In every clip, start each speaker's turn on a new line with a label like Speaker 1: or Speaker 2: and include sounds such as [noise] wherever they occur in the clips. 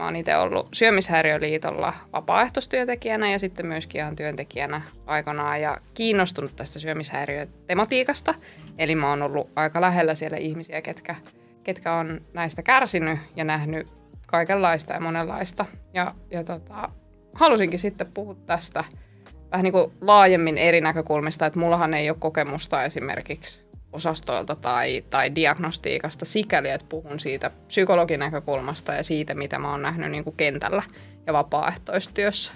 Speaker 1: mä oon itse ollut Syömishäiriöliitolla vapaaehtoistyöntekijänä ja sitten myöskin ihan työntekijänä aikanaan ja kiinnostunut tästä syömishäiriötematiikasta. Eli mä oon ollut aika lähellä siellä ihmisiä, ketkä, ketkä on näistä kärsinyt ja nähnyt kaikenlaista ja monenlaista. Ja, ja tota, halusinkin sitten puhua tästä vähän niin kuin laajemmin eri näkökulmista, että mullahan ei ole kokemusta esimerkiksi osastoilta tai, tai diagnostiikasta sikäli, että puhun siitä psykologin näkökulmasta ja siitä, mitä mä oon nähnyt niin kuin kentällä ja vapaaehtoistyössä.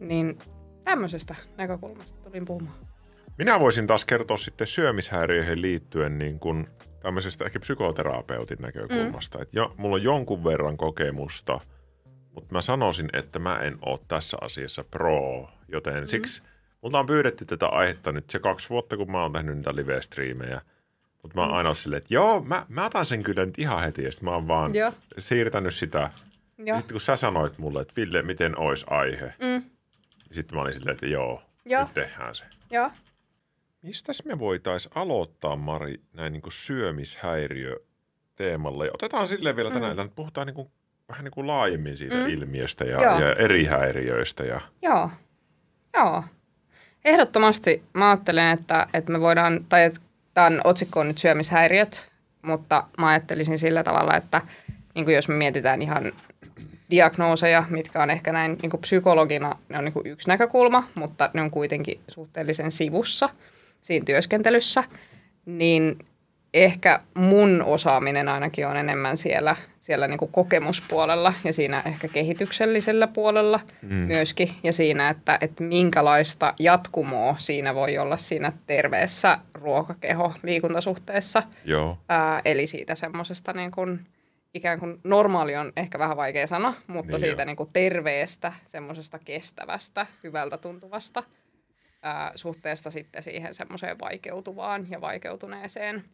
Speaker 1: Niin tämmöisestä näkökulmasta tulin puhumaan.
Speaker 2: Minä voisin taas kertoa sitten syömishäiriöihin liittyen niin kuin tämmöisestä ehkä psykoterapeutin näkökulmasta. Mm. Että jo, mulla on jonkun verran kokemusta, mutta mä sanoisin, että mä en ole tässä asiassa pro, joten mm. siksi multa on pyydetty tätä aihetta nyt se kaksi vuotta, kun mä oon tehnyt niitä live-striimejä. Mutta mä oon mm. aina silleen, että joo, mä, mä otan sen kyllä nyt ihan heti, ja sitten mä oon vaan joo. siirtänyt sitä. Ja sitten kun sä sanoit mulle, että Ville, miten ois aihe, mm. Sitten mä olin silleen, että joo, joo. nyt tehdään se.
Speaker 1: Joo.
Speaker 2: Mistäs me voitais aloittaa, Mari, näin niin kuin syömishäiriö teemalle? Otetaan silleen vielä tänään, mm. että puhutaan niin kuin, vähän niin kuin laajemmin siitä mm. ilmiöstä ja, ja eri häiriöistä. Ja...
Speaker 1: Joo, joo. Ehdottomasti mä ajattelen, että, että me voidaan, tai että tämän otsikko on nyt syömishäiriöt, mutta mä ajattelisin sillä tavalla, että niin kuin jos me mietitään ihan diagnooseja, mitkä on ehkä näin niin kuin psykologina, ne on niin kuin yksi näkökulma, mutta ne on kuitenkin suhteellisen sivussa siinä työskentelyssä, niin ehkä mun osaaminen ainakin on enemmän siellä, siellä niin kuin kokemuspuolella ja siinä ehkä kehityksellisellä puolella mm. myöskin. Ja siinä, että, että minkälaista jatkumoa siinä voi olla siinä terveessä ruokakeho-liikuntasuhteessa.
Speaker 2: Joo.
Speaker 1: Ää, eli siitä semmoisesta niin kuin, ikään kuin normaali on ehkä vähän vaikea sana, mutta niin siitä niin kuin terveestä, semmoisesta kestävästä, hyvältä tuntuvasta ää, suhteesta sitten siihen semmoiseen vaikeutuvaan ja vaikeutuneeseen.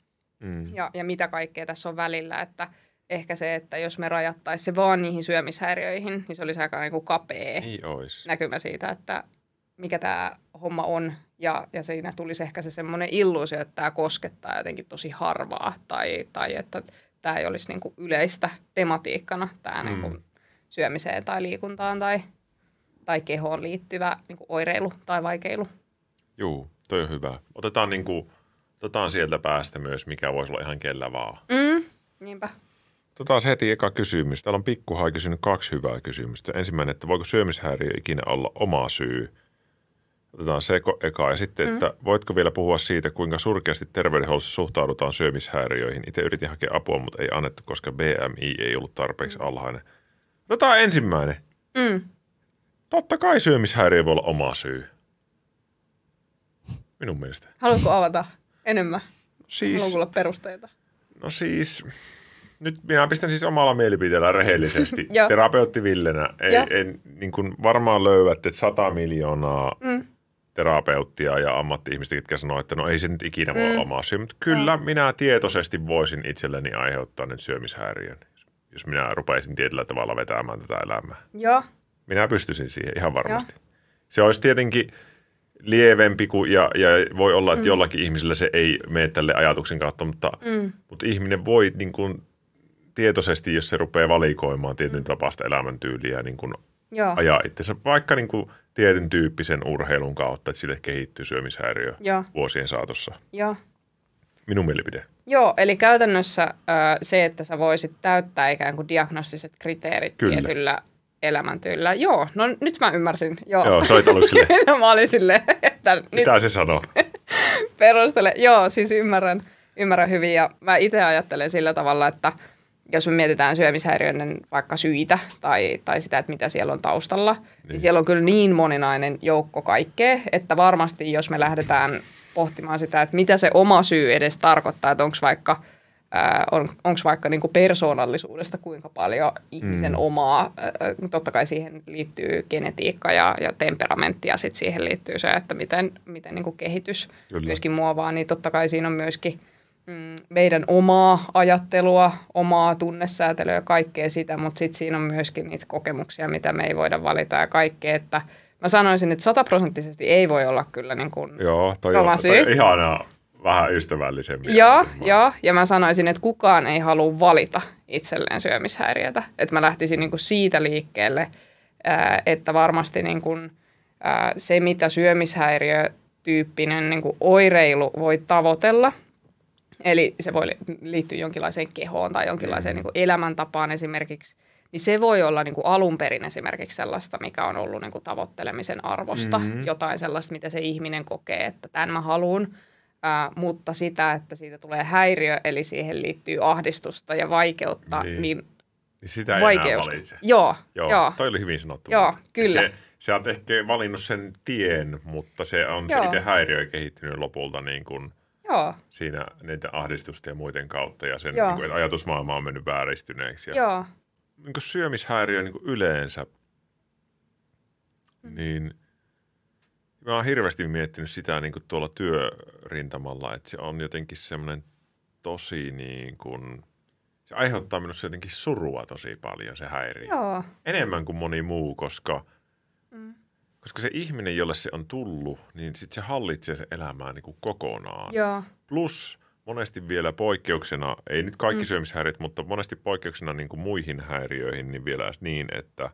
Speaker 1: Mm. Ja, ja mitä kaikkea tässä on välillä, että ehkä se, että jos me rajattaisiin se vaan niihin syömishäiriöihin, niin se olisi aika niin kuin kapea
Speaker 2: niin
Speaker 1: näkymä siitä, että mikä tämä homma on. Ja, ja siinä tulisi ehkä se semmoinen illuusio, että tämä koskettaa jotenkin tosi harvaa tai, tai että tämä ei olisi niin kuin yleistä tematiikkana tämä mm. niin kuin syömiseen tai liikuntaan tai, tai kehoon liittyvä niin kuin oireilu tai vaikeilu.
Speaker 2: Joo, toi on hyvä. Otetaan, niin kuin, otetaan sieltä päästä myös, mikä voisi olla ihan kellä vaan.
Speaker 1: Mm, niinpä.
Speaker 2: Otetaan heti eka kysymys. Täällä on pikkuhai kysynyt kaksi hyvää kysymystä. Ensimmäinen, että voiko syömishäiriö ikinä olla oma syy? Otetaan se eka. Ja sitten, mm. että voitko vielä puhua siitä, kuinka surkeasti terveydenhuollossa suhtaudutaan syömishäiriöihin? Itse yritin hakea apua, mutta ei annettu, koska BMI ei ollut tarpeeksi mm. alhainen. Otetaan ensimmäinen.
Speaker 1: Mm.
Speaker 2: Totta kai syömishäiriö voi olla oma syy. Minun mielestä.
Speaker 1: Haluatko avata enemmän? Siis, Haluatko olla perusteita?
Speaker 2: No siis, nyt minä pistän siis omalla mielipiteellä rehellisesti. [laughs] Terapeutti Villenä. Ei, en, niin kuin varmaan löydätte 100 miljoonaa mm. terapeuttia ja ammatti-ihmistä, jotka sanoo, että no ei se nyt ikinä voi mm. olla oma syy. Mutta kyllä no. minä tietoisesti voisin itselleni aiheuttaa nyt syömishäiriön, jos minä rupaisin tietyllä tavalla vetämään tätä elämää.
Speaker 1: Joo.
Speaker 2: Minä pystyisin siihen ihan varmasti. Jo. Se olisi tietenkin lievempi kuin, ja, ja voi olla, että mm. jollakin ihmisellä se ei mene tälle ajatuksen kautta, mutta, mm. mutta ihminen voi niin kuin, tietoisesti, jos se rupeaa valikoimaan tietyn mm. tapaista elämäntyyliä, niin kuin Joo. ajaa itsensä vaikka niin kuin tietyn tyyppisen urheilun kautta, että sille kehittyy syömishäiriö Joo. vuosien saatossa.
Speaker 1: Joo.
Speaker 2: Minun mielipide.
Speaker 1: Joo, eli käytännössä äh, se, että sä voisit täyttää ikään kuin diagnostiset kriteerit Kyllä. tietyllä elämäntyllä. Joo, no nyt mä ymmärsin. Joo,
Speaker 2: Joo soit aluksi [laughs]
Speaker 1: Mä olin silleen, että...
Speaker 2: Mitä nyt... se sanoo? [laughs]
Speaker 1: Perustele. Joo, siis ymmärrän, ymmärrän hyvin ja mä itse ajattelen sillä tavalla, että jos me mietitään syömishäiriöiden vaikka syitä tai, tai sitä, että mitä siellä on taustalla, niin. niin siellä on kyllä niin moninainen joukko kaikkea, että varmasti jos me lähdetään pohtimaan sitä, että mitä se oma syy edes tarkoittaa, että onko vaikka – on, onko vaikka niin kuin persoonallisuudesta kuinka paljon ihmisen mm. omaa, totta kai siihen liittyy genetiikka ja, ja temperamentti ja sitten siihen liittyy se, että miten, miten niin kuin kehitys Kyllä. myöskin muovaa, niin totta kai siinä on myöskin mm, meidän omaa ajattelua, omaa tunnesäätelyä ja kaikkea sitä, mutta sitten siinä on myöskin niitä kokemuksia, mitä me ei voida valita ja kaikkea, että mä sanoisin, että sataprosenttisesti ei voi olla kyllä niin kuin
Speaker 2: Joo, toi on, toi on ihanaa vähän ystävällisemmin.
Speaker 1: Joo, joo, ja mä sanoisin, että kukaan ei halua valita itselleen syömishäiriötä. Että mä lähtisin niin kuin siitä liikkeelle, että varmasti niin kuin se, mitä syömishäiriötyyppinen niin kuin oireilu voi tavoitella, eli se voi liittyä jonkinlaiseen kehoon tai jonkinlaiseen mm. niin kuin elämäntapaan esimerkiksi, niin se voi olla niin kuin alun perin esimerkiksi sellaista, mikä on ollut niin kuin tavoittelemisen arvosta, mm-hmm. jotain sellaista, mitä se ihminen kokee, että tämän mä haluan, äh, mutta sitä, että siitä tulee häiriö, eli siihen liittyy ahdistusta ja vaikeutta, niin, niin
Speaker 2: niin sitä ei vaikeus. enää valitse.
Speaker 1: Joo,
Speaker 2: joo.
Speaker 1: joo.
Speaker 2: Toi oli hyvin sanottu.
Speaker 1: Joo, kyllä.
Speaker 2: Se, sä oot ehkä valinnut sen tien, mutta se on joo. se itse häiriö kehittynyt lopulta niin kuin joo. siinä niitä ahdistusta ja muiden kautta. Ja sen, niin kuin, että ajatusmaailma on mennyt vääristyneeksi. Ja,
Speaker 1: joo.
Speaker 2: Niin kuin syömishäiriö niin kuin yleensä, mm. niin mä oon hirveästi miettinyt sitä niin kuin tuolla työrintamalla, että se on jotenkin semmoinen tosi niin kuin – se aiheuttaa minussa jotenkin surua tosi paljon, se häiriö.
Speaker 1: Joo.
Speaker 2: Enemmän kuin moni muu, koska, mm. Koska se ihminen, jolle se on tullut, niin sit se hallitsee se elämää niin kuin kokonaan.
Speaker 1: Joo.
Speaker 2: Plus monesti vielä poikkeuksena, ei nyt kaikki mm. syömishäiriöt, mutta monesti poikkeuksena niin kuin muihin häiriöihin, niin vielä niin, että,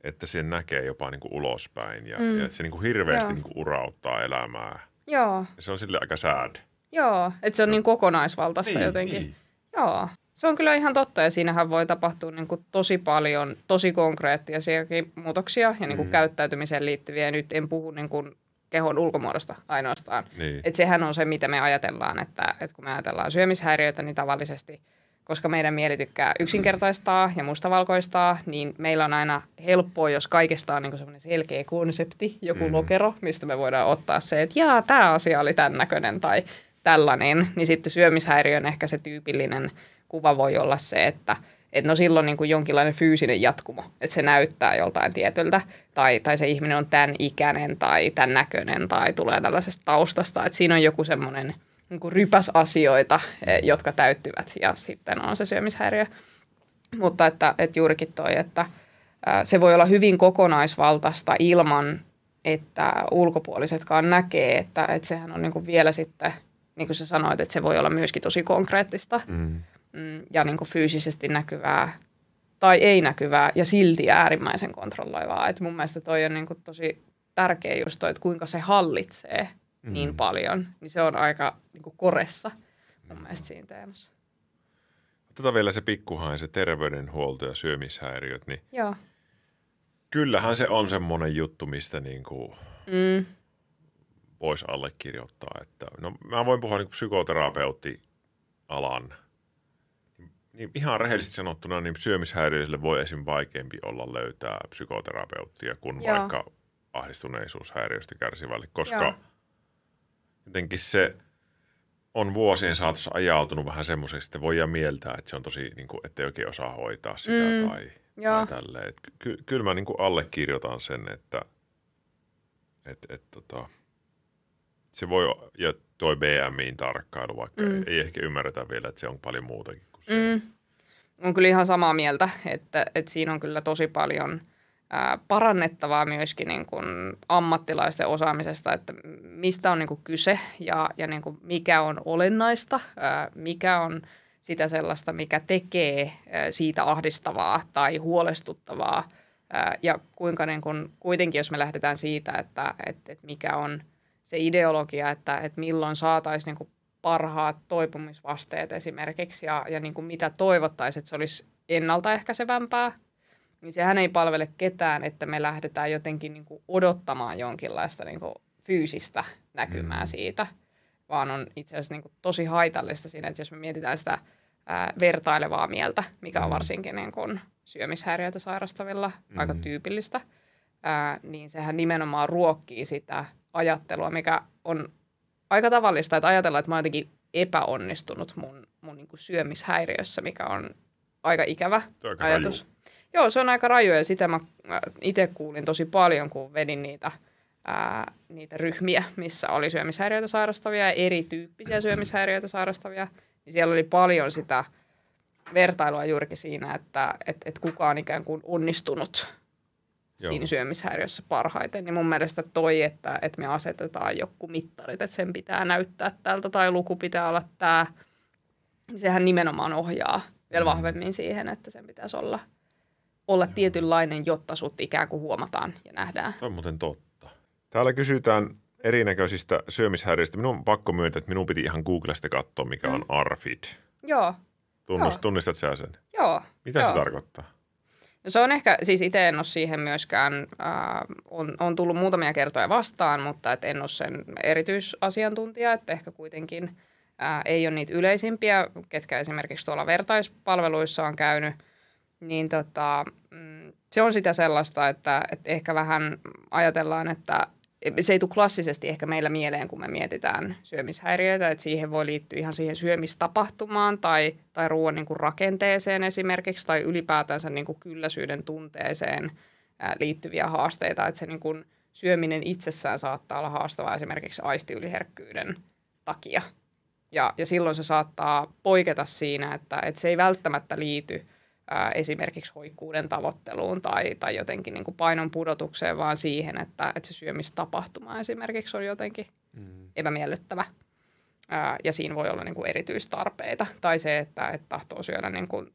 Speaker 2: että se näkee jopa niin kuin ulospäin ja, mm. ja se niin kuin hirveästi niin kuin urauttaa elämää.
Speaker 1: Joo.
Speaker 2: Ja se on sille aika sad.
Speaker 1: Joo, että se on no. niin kokonaisvaltaista
Speaker 2: niin,
Speaker 1: jotenkin.
Speaker 2: Niin.
Speaker 1: Joo. Se on kyllä ihan totta ja siinähän voi tapahtua niin kuin tosi paljon, tosi konkreettisiakin muutoksia ja niin kuin mm. käyttäytymiseen liittyviä. Nyt en puhu niin kuin kehon ulkomuodosta ainoastaan.
Speaker 2: Niin.
Speaker 1: Et sehän on se, mitä me ajatellaan, että, että kun me ajatellaan syömishäiriöitä, niin tavallisesti, koska meidän mieli tykkää yksinkertaistaa ja mustavalkoistaa, niin meillä on aina helppoa, jos kaikesta on niin semmoinen selkeä konsepti, joku mm. lokero, mistä me voidaan ottaa se, että jaa, tämä asia oli tämän näköinen tai tällainen, niin sitten syömishäiriö on ehkä se tyypillinen kuva voi olla se, että et no silloin niin kuin jonkinlainen fyysinen jatkumo, että se näyttää joltain tietyltä, tai, tai se ihminen on tämän ikäinen tai tämän näköinen tai tulee tällaisesta taustasta, että siinä on joku semmoinen niin rypäs asioita, eh, jotka täyttyvät ja sitten on se syömishäiriö. Mutta että, että juurikin toi, että se voi olla hyvin kokonaisvaltaista ilman, että ulkopuolisetkaan näkee, että, että sehän on niin kuin vielä sitten, niin kuin sä sanoit, että se voi olla myöskin tosi konkreettista. Mm mm, ja niin kuin fyysisesti näkyvää tai ei näkyvää ja silti äärimmäisen kontrolloivaa. Et mun mielestä toi on niin kuin tosi tärkeä just toi, että kuinka se hallitsee mm. niin paljon, niin se on aika niin kuin koressa mun mm. mielestä siinä teemassa.
Speaker 2: Otetaan vielä se pikkuhain, se terveydenhuolto ja syömishäiriöt, niin
Speaker 1: Joo.
Speaker 2: kyllähän se on semmoinen juttu, mistä niin kuin mm. voisi allekirjoittaa. Että, no, mä voin puhua niin psykoterapeutti alan niin ihan rehellisesti sanottuna, niin syömishäiriöisille voi esim. vaikeampi olla löytää psykoterapeuttia kuin Joo. vaikka ahdistuneisuushäiriöistä kärsivälle, koska Joo. jotenkin se on vuosien saatossa ajautunut vähän semmoiseksi, että voi mieltää, että se on tosi, niin kuin, että ei oikein osaa hoitaa sitä mm. tai, tai tälleen. Ky- kyllä mä niin kuin allekirjoitan sen, että et, et, tota, se voi, ja toi BMIin tarkkailu, vaikka mm. ei, ei ehkä ymmärretä vielä, että se on paljon muutakin
Speaker 1: Mm. On kyllä ihan samaa mieltä, että, että siinä on kyllä tosi paljon ää, parannettavaa myöskin niin kuin ammattilaisten osaamisesta, että mistä on niin kuin kyse ja, ja niin kuin mikä on olennaista, ää, mikä on sitä sellaista, mikä tekee ää, siitä ahdistavaa tai huolestuttavaa ja kuinka niin kuin, kuitenkin, jos me lähdetään siitä, että, että, että mikä on se ideologia, että, että milloin saataisiin niin parhaat toipumisvasteet esimerkiksi ja, ja niin kuin mitä toivottaisiin, että se olisi ennaltaehkäisevämpää, niin sehän ei palvele ketään, että me lähdetään jotenkin niin kuin odottamaan jonkinlaista niin kuin fyysistä näkymää mm. siitä, vaan on itse asiassa niin kuin tosi haitallista siinä, että jos me mietitään sitä ää, vertailevaa mieltä, mikä on mm. varsinkin niin kuin syömishäiriöitä sairastavilla mm. aika tyypillistä, ää, niin sehän nimenomaan ruokkii sitä ajattelua, mikä on aika tavallista, että ajatellaan, että mä oon jotenkin epäonnistunut mun, mun niin kuin syömishäiriössä, mikä on aika ikävä
Speaker 2: aika
Speaker 1: ajatus.
Speaker 2: Raju.
Speaker 1: Joo, se on aika raju ja sitä mä itse kuulin tosi paljon, kun vedin niitä, ää, niitä ryhmiä, missä oli syömishäiriöitä sairastavia ja erityyppisiä [coughs] syömishäiriöitä sairastavia. Niin siellä oli paljon sitä vertailua juurikin siinä, että et, et kuka on ikään kuin onnistunut Joo. siinä syömishäiriössä parhaiten. Niin mun mielestä toi, että, että me asetetaan joku mittarit, että sen pitää näyttää tältä tai luku pitää olla tämä, niin sehän nimenomaan ohjaa vielä mm. vahvemmin siihen, että sen pitäisi olla, olla Joo. tietynlainen, jotta sut ikään kuin huomataan ja nähdään.
Speaker 2: Tämä on muuten totta. Täällä kysytään erinäköisistä syömishäiriöistä. Minun on pakko myöntää, että minun piti ihan Googlesta katsoa, mikä mm. on ARFID.
Speaker 1: Joo.
Speaker 2: Tunnust, Joo. Tunnistat sä sen?
Speaker 1: Joo.
Speaker 2: Mitä
Speaker 1: Joo.
Speaker 2: se tarkoittaa?
Speaker 1: Se on ehkä, siis itse en ole siihen myöskään, äh, on, on tullut muutamia kertoja vastaan, mutta et en ole sen erityisasiantuntija, että ehkä kuitenkin äh, ei ole niitä yleisimpiä, ketkä esimerkiksi tuolla vertaispalveluissa on käynyt, niin tota, mm, se on sitä sellaista, että, että ehkä vähän ajatellaan, että se ei tule klassisesti ehkä meillä mieleen, kun me mietitään syömishäiriöitä, että siihen voi liittyä ihan siihen syömistapahtumaan tai, tai ruoan niin kuin rakenteeseen esimerkiksi tai ylipäätänsä niin kuin kylläisyyden tunteeseen liittyviä haasteita, että se niin kuin syöminen itsessään saattaa olla haastavaa esimerkiksi aistiyliherkkyyden takia. Ja, ja silloin se saattaa poiketa siinä, että, että se ei välttämättä liity – ää, esimerkiksi hoikkuuden tavoitteluun tai, tai jotenkin niin kuin painon pudotukseen, vaan siihen, että, että se syömistapahtuma esimerkiksi on jotenkin mm. epämiellyttävä. Ää, ja siinä voi olla niin kuin erityistarpeita. Tai se, että, että tahtoo syödä niin kuin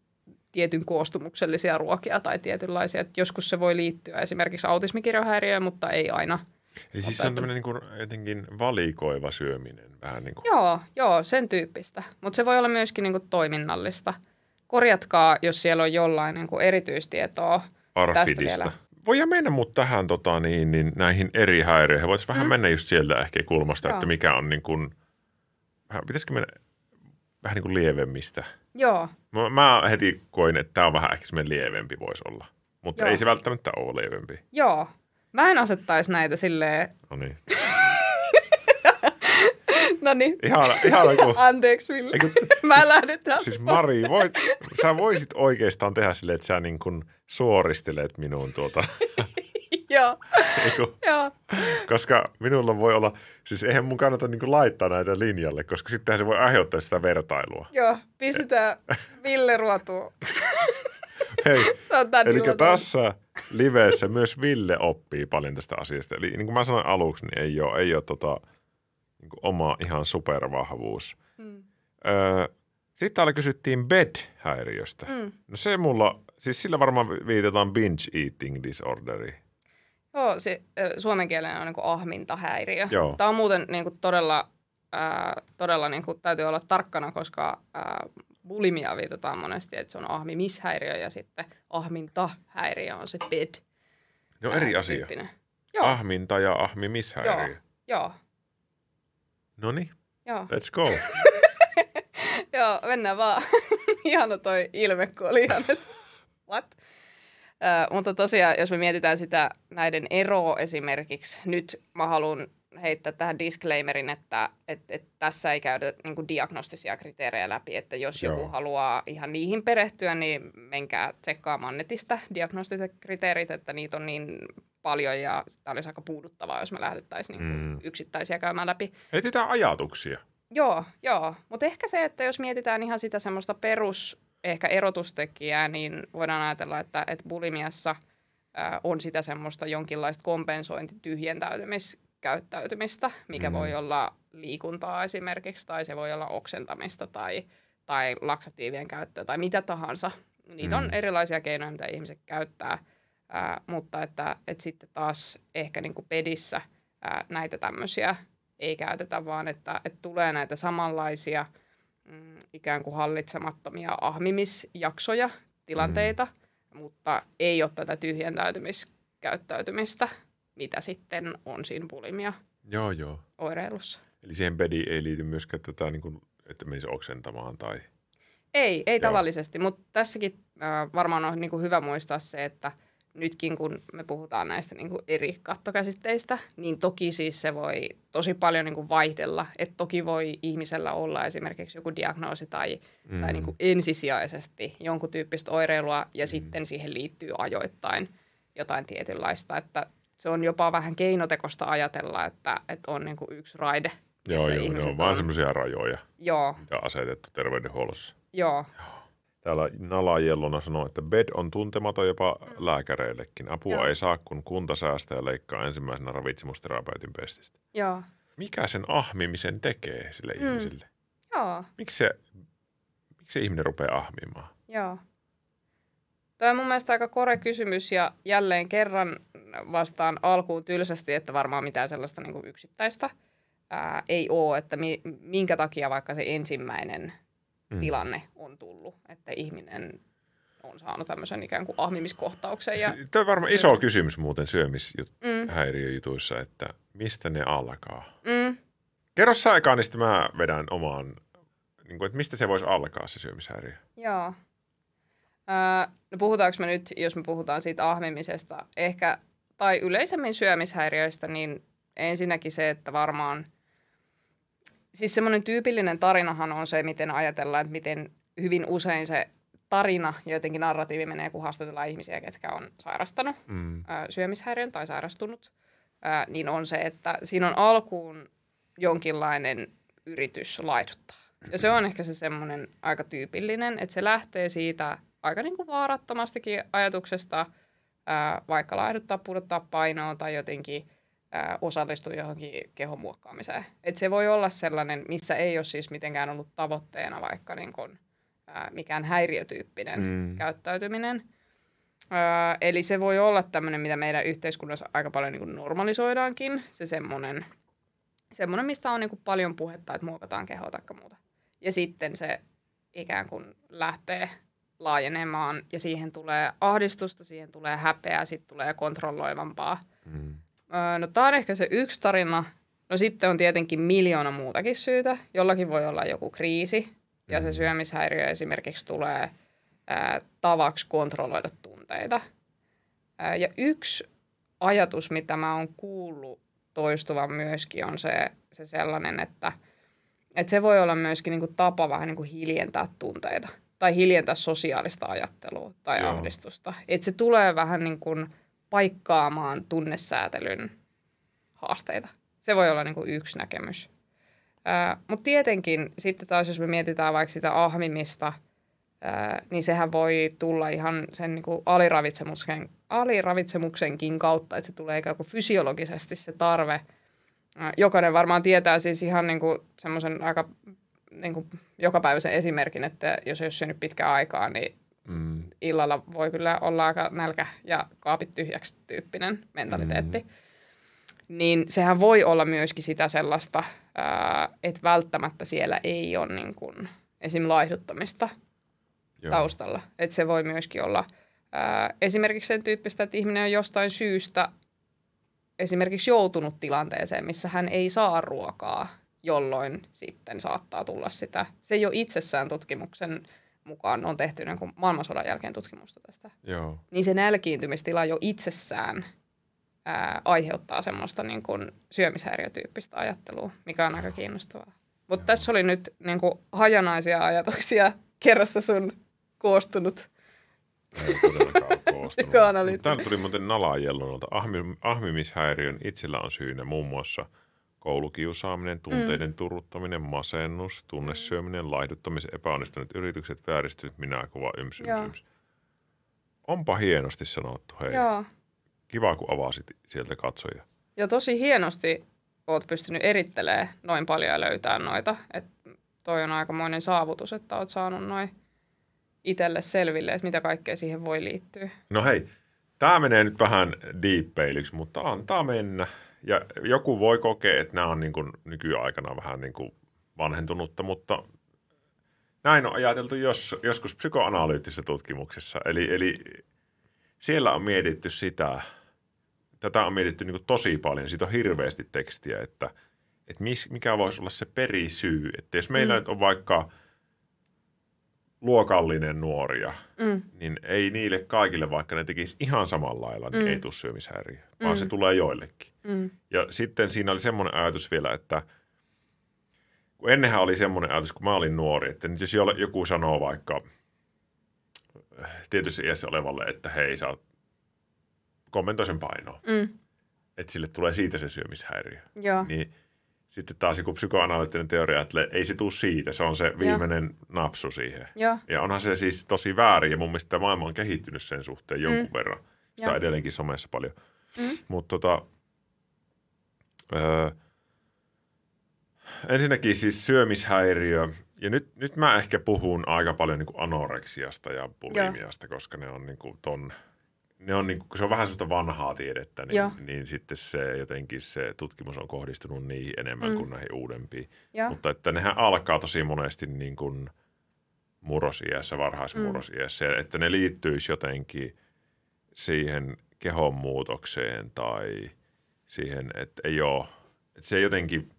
Speaker 1: tietyn koostumuksellisia ruokia tai tietynlaisia. Että joskus se voi liittyä esimerkiksi autismikirjohäiriöön, mutta ei aina.
Speaker 2: Eli siis se on tämmöinen niin jotenkin valikoiva syöminen vähän niin kuin.
Speaker 1: Joo, joo, sen tyyppistä. Mutta se voi olla myöskin niin kuin toiminnallista korjatkaa, jos siellä on jollain niin kuin erityistietoa
Speaker 2: Arfidista. tästä vielä. mennä mut tähän tota, niin, niin, näihin eri häiriöihin. Voitaisiin mm. vähän mennä just sieltä ehkä kulmasta, Joo. että mikä on niin kuin, pitäisikö mennä vähän niin kuin lievemmistä?
Speaker 1: Joo.
Speaker 2: Mä, mä heti koin, että tämä on vähän ehkä semmoinen lievempi voisi olla, mutta Joo. ei se välttämättä ole lievempi.
Speaker 1: Joo. Mä en asettaisi näitä silleen...
Speaker 2: No niin. [laughs]
Speaker 1: No niin.
Speaker 2: Ihana, ihana kun...
Speaker 1: Anteeksi, Ville. Eiku, [laughs] Mä siis, lähden
Speaker 2: Siis Mari, voit, sä voisit oikeastaan tehdä silleen, että sä niin kuin suoristelet minuun tuota. [laughs]
Speaker 1: Joo. Eiku,
Speaker 2: Joo. Koska minulla voi olla, siis eihän mun kannata niin laittaa näitä linjalle, koska sittenhän se voi aiheuttaa sitä vertailua.
Speaker 1: Joo, pistetään Ville ruotuun. [laughs]
Speaker 2: Hei, eli tässä liveessä myös Ville oppii paljon tästä asiasta. Eli niin kuin mä sanoin aluksi, niin ei ole, ei ole tota, niin kuin oma ihan supervahvuus. Mm. Öö, sitten täällä kysyttiin bed-häiriöstä. Mm. No se mulla, siis sillä varmaan viitataan binge eating disorderi.
Speaker 1: Joo, se suomen kielen on niin kuin ahmintahäiriö. Joo. Tämä on muuten niin kuin todella, äh, todella niin kuin, täytyy olla tarkkana, koska äh, bulimia viitataan monesti, että se on ahmimishäiriö ja sitten ahmintahäiriö on se bed.
Speaker 2: No eri asia. Joo. Ahminta ja ahmimishäiriö.
Speaker 1: Joo, Joo.
Speaker 2: No niin.
Speaker 1: Joo.
Speaker 2: Let's go. [laughs]
Speaker 1: Joo, mennään vaan. [laughs] Ihana toi ilme, kun oli ihan, että what? Ö, mutta tosiaan, jos me mietitään sitä näiden eroa esimerkiksi, nyt mä haluan heittää tähän disclaimerin, että et, et tässä ei käydä niin diagnostisia kriteerejä läpi, että jos Joo. joku haluaa ihan niihin perehtyä, niin menkää tsekkaamaan netistä diagnostiset kriteerit, että niitä on niin paljon ja tämä olisi aika puuduttavaa, jos me lähdettäisiin niin mm. yksittäisiä käymään läpi.
Speaker 2: Etsitään ajatuksia.
Speaker 1: Joo, joo. Mutta ehkä se, että jos mietitään ihan sitä semmoista perus ehkä erotustekijää, niin voidaan ajatella, että, että bulimiassa ää, on sitä semmoista jonkinlaista kompensointi-tyhjentäytymiskäyttäytymistä, mikä mm. voi olla liikuntaa esimerkiksi, tai se voi olla oksentamista tai, tai laksatiivien käyttöä tai mitä tahansa. Niitä mm. on erilaisia keinoja, mitä ihmiset käyttää – Ää, mutta että, että sitten taas ehkä niin kuin pedissä ää, näitä tämmöisiä ei käytetä, vaan että, että tulee näitä samanlaisia mm, ikään kuin hallitsemattomia ahmimisjaksoja, tilanteita, mm. mutta ei ole tätä tyhjentäytymiskäyttäytymistä, mitä sitten on siinä bulimia
Speaker 2: joo, joo.
Speaker 1: oireilussa.
Speaker 2: Eli siihen pedi ei liity myöskään tätä, niin kuin, että menisi oksentamaan tai...
Speaker 1: Ei, ei joo. tavallisesti, mutta tässäkin äh, varmaan on niin kuin hyvä muistaa se, että – nytkin kun me puhutaan näistä niin kuin eri kattokäsitteistä, niin toki siis se voi tosi paljon niin kuin vaihdella. Että toki voi ihmisellä olla esimerkiksi joku diagnoosi tai, mm. tai niin kuin ensisijaisesti jonkun tyyppistä oireilua ja mm. sitten siihen liittyy ajoittain jotain tietynlaista. Että se on jopa vähän keinotekosta ajatella, että, että on niin kuin yksi raide.
Speaker 2: Joo, joo, ne on vaan semmoisia rajoja,
Speaker 1: joo.
Speaker 2: mitä asetettu terveydenhuollossa.
Speaker 1: Joo.
Speaker 2: joo. Täällä Nalajellona sanoo, että bed on tuntematon jopa lääkäreillekin. Apua
Speaker 1: Joo.
Speaker 2: ei saa, kun kunta säästää ja leikkaa ensimmäisenä ravitsemusterapeutin pestistä.
Speaker 1: Joo.
Speaker 2: Mikä sen ahmimisen tekee sille
Speaker 1: Mm.
Speaker 2: ihmiselle?
Speaker 1: Joo.
Speaker 2: Miksi se, miksi se ihminen rupeaa ahmimaan?
Speaker 1: Joo. Tämä on mun mielestä aika kore kysymys ja jälleen kerran vastaan alkuun tylsästi, että varmaan mitään sellaista niin kuin yksittäistä ää, ei ole, että mi, minkä takia vaikka se ensimmäinen
Speaker 2: Mm.
Speaker 1: tilanne on tullut, että ihminen on saanut tämmöisen ikään kuin ahmimiskohtauksen. Ja,
Speaker 2: Tämä on varmaan iso kysymys muuten
Speaker 1: mm,
Speaker 2: syömishäiriöjutuissa, että mistä ne alkaa?
Speaker 1: mm,
Speaker 2: Kerro sä aikaan, niin mä vedän omaan, niin kuin, että mistä se voisi alkaa se syömishäiriö?
Speaker 1: joo. Ää, no puhutaanko me nyt, jos me puhutaan siitä ahmimisesta, ehkä, tai yleisemmin syömishäiriöistä, niin ensinnäkin se, että varmaan, siis semmoinen tyypillinen tarinahan on se, miten ajatellaan, että miten hyvin usein se tarina ja jotenkin narratiivi menee, kun haastatellaan ihmisiä, ketkä on sairastanut
Speaker 2: Mm.
Speaker 1: syömishäiriön tai sairastunut, niin on se, että siinä on alkuun jonkinlainen yritys laiduttaa. Ja se on ehkä se semmoinen aika tyypillinen, että se lähtee siitä aika niin kuin vaarattomastikin ajatuksesta, vaikka laihduttaa, pudottaa painoa tai jotenkin ää, osallistua johonkin kehon muokkaamiseen. Et se voi olla sellainen, missä ei ole siis mitenkään ollut tavoitteena vaikka niin kuin, ää, mikään häiriötyyppinen
Speaker 2: Mm.
Speaker 1: käyttäytyminen. Öö, eli se voi olla tämmöinen, mitä meidän yhteiskunnassa aika paljon niin normalisoidaankin. Se semmoinen, semmoinen mistä on niin paljon puhetta, että muokataan kehoa tai muuta. Ja sitten se ikään kuin lähtee laajenemaan ja siihen tulee ahdistusta, siihen tulee häpeää, sitten tulee kontrolloivampaa.
Speaker 2: Mm.
Speaker 1: Öö, no tämä on ehkä se yksi tarina. No sitten on tietenkin miljoona muutakin syytä. Jollakin voi olla joku kriisi ja se
Speaker 2: Mm.
Speaker 1: syömishäiriö esimerkiksi tulee ää, tavaksi kontrolloida tunteita. Ää, ja yksi ajatus, mitä mä oon kuullut toistuvan myöskin, on se, se sellainen, että, että se voi olla myöskin niin kuin tapa vähän niin kuin hiljentää tunteita tai hiljentää sosiaalista ajattelua tai
Speaker 2: Joo.
Speaker 1: ahdistusta. Että se tulee vähän niin kuin paikkaamaan tunnesäätelyn haasteita. Se voi olla niin kuin yksi näkemys. Mutta tietenkin sitten taas, jos me mietitään vaikka sitä ahmimista, ää, niin sehän voi tulla ihan sen niin kuin aliravitsemuksen, aliravitsemuksenkin kautta, että se tulee ikään kuin fysiologisesti se tarve. Jokainen varmaan tietää siis ihan niin semmoisen aika niin kuin jokapäiväisen esimerkin, että jos ei ole syönyt pitkään aikaa, niin
Speaker 2: Mm.
Speaker 1: illalla voi kyllä olla aika nälkä ja kaapit tyhjäksi tyyppinen mentaliteetti. Mm. Niin sehän voi olla myöskin sitä sellaista, että välttämättä siellä ei ole niin kuin, esim. laihduttamista
Speaker 2: Joo.
Speaker 1: taustalla. Että se voi myöskin olla esimerkiksi sen tyyppistä, että ihminen on jostain syystä esimerkiksi joutunut tilanteeseen, missä hän ei saa ruokaa, jolloin sitten saattaa tulla sitä. Se jo itsessään tutkimuksen mukaan on tehty niin kuin maailmansodan jälkeen tutkimusta tästä.
Speaker 2: Joo.
Speaker 1: Niin se nälkiintymistila jo itsessään ää, aiheuttaa semmoista niin kuin syömishäiriötyyppistä ajattelua, mikä on aika kiinnostavaa. Mutta tässä oli nyt niin kuin hajanaisia ajatuksia [laughs] kerrassa sun koostunut.
Speaker 2: Ei todellakaan koostunut. Täällä tuli muuten Nalajellonalta. Ahmi, ahmimishäiriön itsellä on syynä muun muassa koulukiusaaminen, tunteiden mm. turruttaminen, masennus, tunnesyöminen, laihduttamisen epäonnistuneet yritykset, vääristynyt minäkuva, yms, yms,
Speaker 1: Joo.
Speaker 2: yms. Onpa hienosti sanottu, hei.
Speaker 1: Joo.
Speaker 2: Kiva, kun avasit sieltä katsoja.
Speaker 1: Ja tosi hienosti oot pystynyt erittelemään noin paljon ja löytää noita. Et toi on aikamoinen saavutus, että oot saanut noin itselle selville, että mitä kaikkea siihen voi liittyä.
Speaker 2: No hei, tämä menee nyt vähän diippeilyksi, mutta antaa mennä. Ja joku voi kokea, että nämä on niin kuin nykyaikana vähän niin kuin vanhentunutta, mutta näin on ajateltu jos, joskus psykoanalyyttisessä tutkimuksessa. Eli, eli siellä on mietitty sitä, tätä on mietitty niin kuin tosi paljon, siitä on hirveästi tekstiä, että, että mis, mikä voisi olla se perisyy. Että jos meillä
Speaker 1: mm.
Speaker 2: nyt on vaikka luokallinen nuoria,
Speaker 1: Mm.
Speaker 2: niin ei niille kaikille, vaikka ne tekisi ihan samalla lailla, niin
Speaker 1: Mm.
Speaker 2: mm. ei tule syömishäiriö, vaan
Speaker 1: Mm.
Speaker 2: se tulee joillekin.
Speaker 1: Mm.
Speaker 2: Ja sitten siinä oli semmoinen ajatus vielä, että kun ennenhän oli semmoinen ajatus, kun mä olin nuori, että nyt jos joku sanoo vaikka tietyssä iässä olevalle, että hei, sä oot kommentoi sen painoa,
Speaker 1: Mm.
Speaker 2: että sille tulee siitä se syömishäiriö.
Speaker 1: Joo.
Speaker 2: Niin sitten taas joku psykoanalyyttinen teoria, että ei se tule siitä, se on se viimeinen napsu siihen.
Speaker 1: Joo.
Speaker 2: Ja onhan se siis tosi väärin, ja mun mielestä maailma on kehittynyt sen suhteen jonkun
Speaker 1: Mm.
Speaker 2: verran. Sitä
Speaker 1: Joo.
Speaker 2: edelleenkin somessa paljon.
Speaker 1: Mm.
Speaker 2: Mutta tota, öö, ensinnäkin siis syömishäiriö, ja nyt, nyt mä ehkä puhun aika paljon niin kuin anoreksiasta ja bulimiasta, koska ne on niin kuin ton, ne on niin se on vähän sellaista vanhaa tiedettä,
Speaker 1: Joo.
Speaker 2: niin, niin sitten se jotenkin se tutkimus on kohdistunut niihin enemmän
Speaker 1: Mm.
Speaker 2: kuin näihin uudempiin.
Speaker 1: Joo.
Speaker 2: Mutta että nehän alkaa tosi monesti niin kuin murrosiässä, varhaismurrosiässä, mm. että ne liittyisi jotenkin siihen kehon muutokseen tai siihen, että ei ole, että se jotenkin,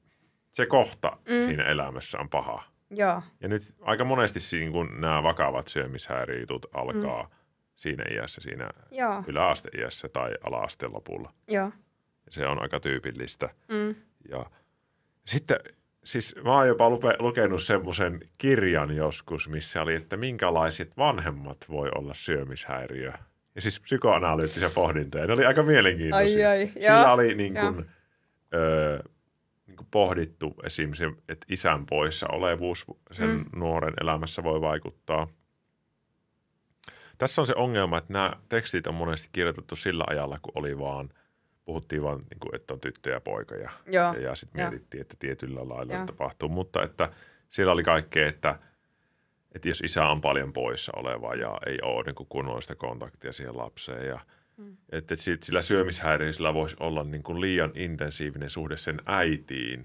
Speaker 2: se kohta
Speaker 1: Mm.
Speaker 2: siinä elämässä on paha.
Speaker 1: Joo.
Speaker 2: Ja nyt aika monesti siinä, kun nämä vakavat syömishäiriöt alkaa mm. Siinä iässä, siinä
Speaker 1: Joo.
Speaker 2: yläasteiässä tai ala-asteen lopulla.
Speaker 1: Joo.
Speaker 2: Se on aika tyypillistä.
Speaker 1: Mm.
Speaker 2: Ja sitten, siis mä oon jopa lupe, lukenut semmoisen kirjan joskus, missä oli, että minkälaiset vanhemmat voi olla syömishäiriö. Ja siis psykoanalyyttisiä pohdintoja. Ne oli aika mielenkiintoisia.
Speaker 1: Ai ai.
Speaker 2: Sillä
Speaker 1: Joo.
Speaker 2: oli niin kuin, öö, niin kuin pohdittu esim. se, että isän poissa olevuus sen
Speaker 1: mm.
Speaker 2: nuoren elämässä voi vaikuttaa. Tässä on se ongelma, että nämä tekstit on monesti kirjoitettu sillä ajalla, kun oli vaan, puhuttiin vaan, niin kuin, että on tyttö ja poika ja,
Speaker 1: Joo.
Speaker 2: ja, ja sitten mietittiin, että tietyllä lailla
Speaker 1: Joo.
Speaker 2: tapahtuu. Mutta että siellä oli kaikkea, että, että jos isä on paljon poissa oleva ja ei ole niin kuin kunnollista kontaktia siihen lapseen ja
Speaker 1: Mm.
Speaker 2: että et sit sillä syömishäiriöisellä voisi olla niin kuin liian intensiivinen suhde sen äitiin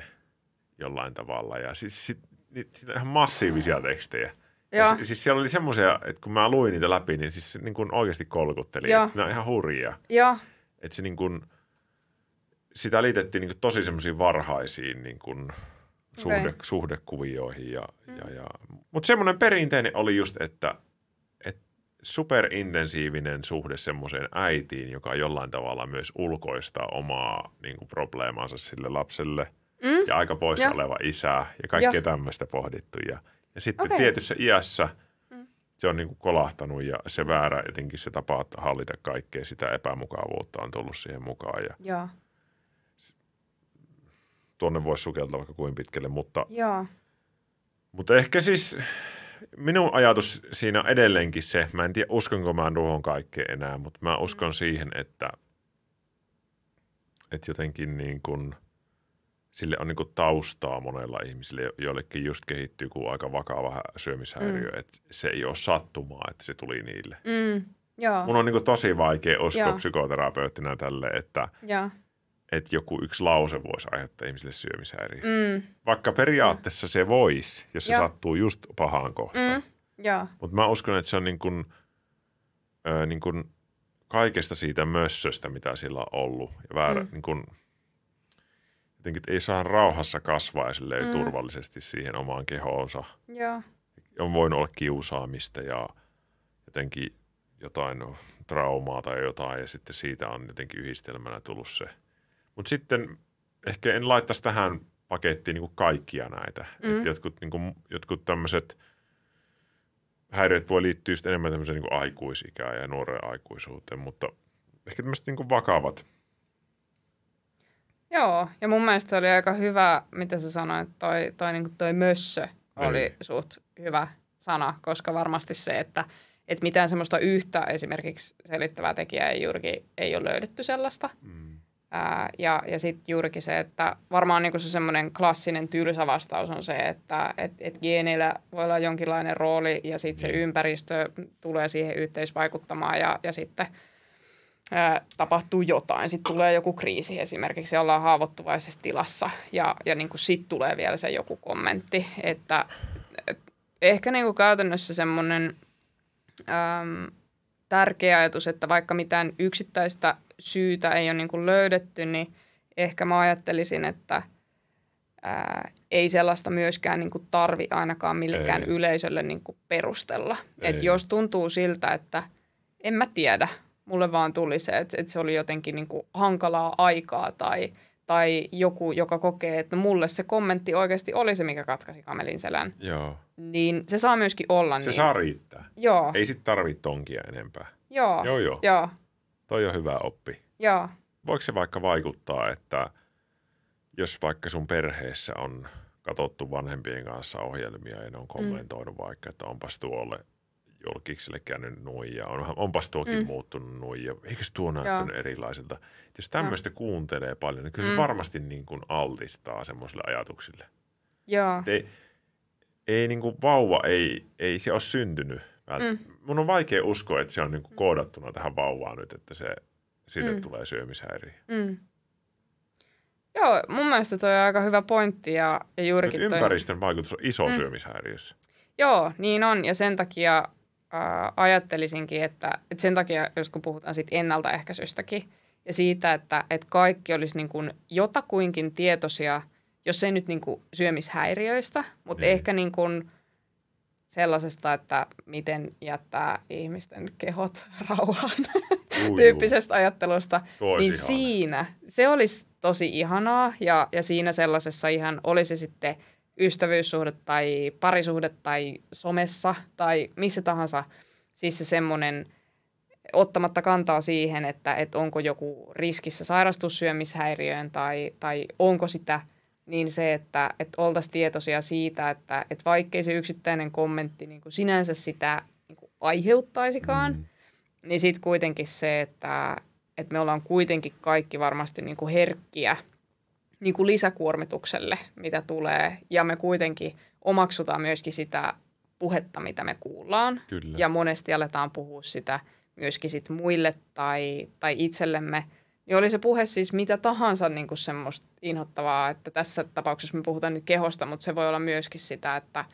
Speaker 2: jollain tavalla. Ja siis sit, niitä, sit ihan massiivisia tekstejä. Ja
Speaker 1: Joo.
Speaker 2: si- siis siellä oli semmoisia, että kun mä luin niitä läpi, niin siis se niin kuin oikeasti kolkutteli.
Speaker 1: Joo.
Speaker 2: Ne on ihan hurjia.
Speaker 1: Joo.
Speaker 2: Että se niin kuin, sitä liitettiin niin kuin tosi semmoisiin varhaisiin niin kuin suhde,
Speaker 1: Okei.
Speaker 2: suhdekuvioihin. Ja,
Speaker 1: Mm.
Speaker 2: ja, ja. Mutta semmoinen perinteinen oli just, että, että superintensiivinen suhde semmoiseen äitiin, joka jollain tavalla myös ulkoistaa omaa niin kuin probleemansa sille lapselle.
Speaker 1: Mm.
Speaker 2: Ja aika poissa
Speaker 1: Joo.
Speaker 2: oleva isä ja kaikkea tämmöistä pohdittu. Ja, ja sitten
Speaker 1: Okei.
Speaker 2: tietyssä iässä
Speaker 1: Mm.
Speaker 2: se on niin kuin kolahtanut ja se väärä jotenkin se tapa hallita kaikkea sitä epämukavuutta on tullut siihen mukaan. Ja
Speaker 1: Joo.
Speaker 2: tuonne voisi sukeltaa vaikka kuin pitkälle, mutta,
Speaker 1: Joo.
Speaker 2: mutta ehkä siis minun ajatus siinä on edelleenkin se, mä en tiedä uskonko mä tuohon kaikkeen enää, mutta mä uskon
Speaker 1: Mm.
Speaker 2: siihen, että, että jotenkin niin kuin, sille on niin kuin taustaa monella ihmisille, jo- joillekin just kehittyy kuin aika vakava syömishäiriö,
Speaker 1: Mm.
Speaker 2: että se ei ole sattumaa, että se tuli niille.
Speaker 1: Mm. Joo.
Speaker 2: Mun on niin kuin tosi vaikea uskoa
Speaker 1: Joo.
Speaker 2: psykoterapeuttina tälle, että,
Speaker 1: Joo.
Speaker 2: että joku yksi lause voisi aiheuttaa ihmisille syömishäiriö.
Speaker 1: Mm.
Speaker 2: Vaikka periaatteessa se voisi, jos se
Speaker 1: Joo.
Speaker 2: sattuu just pahaan kohtaan.
Speaker 1: Mm.
Speaker 2: Mutta mä uskon, että se on niin kuin, ö, niin kuin kaikesta siitä mössöstä, mitä sillä on ollut. Ja väärä,
Speaker 1: Mm.
Speaker 2: niin kuin, jotenkin, että ei saa rauhassa kasvaa ja silleen
Speaker 1: Mm.
Speaker 2: turvallisesti siihen omaan kehoonsa.
Speaker 1: Joo.
Speaker 2: On voinut olla kiusaamista ja jotenkin jotain traumaa tai jotain, ja sitten siitä on jotenkin yhdistelmänä tullut se. Mutta sitten ehkä en laittaisi tähän pakettiin niin kuin kaikkia näitä.
Speaker 1: Mm.
Speaker 2: Et jotkut, niin kuin, jotkut tämmöiset häiriöt voi liittyä enemmän tämmöiseen niin aikuisikään ja nuoreen aikuisuuteen, mutta ehkä tämmöiset niin kuin vakavat.
Speaker 1: Joo, ja mun mielestä oli aika hyvä, mitä sä sanoit, toi, toi, niin toi mössö oli
Speaker 2: Niin.
Speaker 1: suht hyvä sana, koska varmasti se, että, että mitään semmoista yhtä esimerkiksi selittävää tekijää ei juurikin ei ole löydetty sellaista.
Speaker 2: Mm.
Speaker 1: Ää, ja ja sitten juurikin se, että varmaan niinku se semmoinen klassinen tylsä vastaus on se, että et, et geeneillä voi olla jonkinlainen rooli ja sitten se
Speaker 2: Niin.
Speaker 1: ympäristö tulee siihen yhteisvaikuttamaan ja, ja sitten ää, tapahtuu jotain. Sitten tulee joku kriisi esimerkiksi ollaan haavoittuvaisessa tilassa ja, ja niinku sitten tulee vielä se joku kommentti, että et, ehkä niinku käytännössä semmoinen äm, tärkeä ajatus, että vaikka mitään yksittäistä syytä ei ole niin kuin löydetty, niin ehkä mä ajattelisin, että ää, ei sellaista myöskään niin kuin tarvi ainakaan millekään
Speaker 2: Ei.
Speaker 1: yleisölle niin kuin perustella. Et
Speaker 2: Ei.
Speaker 1: jos tuntuu siltä, että en mä tiedä, mulle vaan tuli se, että, että se oli jotenkin niin kuin hankalaa aikaa tai, tai joku, joka kokee, että mulle se kommentti oikeasti oli se, mikä katkaisi kamelin selän,
Speaker 2: Joo.
Speaker 1: niin se saa myöskin olla
Speaker 2: Se
Speaker 1: niin.
Speaker 2: saa riittää.
Speaker 1: Joo,
Speaker 2: Ei sit tarvitse tonkia enempää.
Speaker 1: joo,
Speaker 2: Joo, joo.
Speaker 1: joo,
Speaker 2: Toi on hyvä oppi.
Speaker 1: joo,
Speaker 2: Voiko se vaikka vaikuttaa, että jos vaikka sun perheessä on katsottu vanhempien kanssa ohjelmia ja ne on kommentoinut mm. vaikka, että onpas tuolle julkikselle käynyt nuija, on, onpas tuokin mm. muuttunut nuija, eikö tuo näyttänyt Joo. erilaiselta. Jos tämmöistä Joo. kuuntelee paljon, niin kyllä se mm. varmasti niin kuin altistaa semmoisille ajatuksille.
Speaker 1: Joo.
Speaker 2: Ei, ei niin kuin vauva, ei, ei se ole syntynyt. Mm. Mun on vaikea uskoa, että se on niin kuin koodattuna tähän vauvaan nyt, että se, sille mm. tulee syömishäiriö.
Speaker 1: Mm. Joo, mun mielestä toi on aika hyvä pointti. Ja, ja juurikin
Speaker 2: toi... ympäristön vaikutus on iso mm. syömishäiriössä.
Speaker 1: Joo, niin on. Ja sen takia äh, ajattelisinkin, että, että sen takia, jos kun puhutaan siitä ennaltaehkäisystäkin ja siitä, että, että kaikki olisi niin kuin jotakuinkin tietoisia, jos ei nyt niin kuin syömishäiriöistä, mutta niin. ehkä niin kuin sellaisesta, että miten jättää ihmisten kehot [laughs] rauhaan tyyppisestä ajattelusta, niin ihana. siinä se olisi tosi ihanaa ja, ja siinä sellaisessa ihan olisi sitten ystävyyssuhde tai parisuhde tai somessa tai missä tahansa, siis se semmoinen ottamatta kantaa siihen, että, että onko joku riskissä sairastussyömishäiriöön tai, tai onko sitä, niin se, että, että oltaisiin tietoisia siitä, että, että vaikkei se yksittäinen kommentti niin kuin sinänsä sitä niin kuin aiheuttaisikaan, mm. niin sitten kuitenkin se, että, että me ollaan kuitenkin kaikki varmasti niin kuin herkkiä niin kuin lisäkuormitukselle, mitä tulee, ja me kuitenkin omaksutaan myöskin sitä puhetta, mitä me kuullaan,
Speaker 2: Kyllä.
Speaker 1: ja monesti aletaan puhua sitä myöskin sit muille tai, tai itsellemme, niin oli se puhe siis mitä tahansa niin kuin semmoista inhottavaa, että tässä tapauksessa me puhutaan nyt kehosta, mutta se voi olla myöskin sitä, että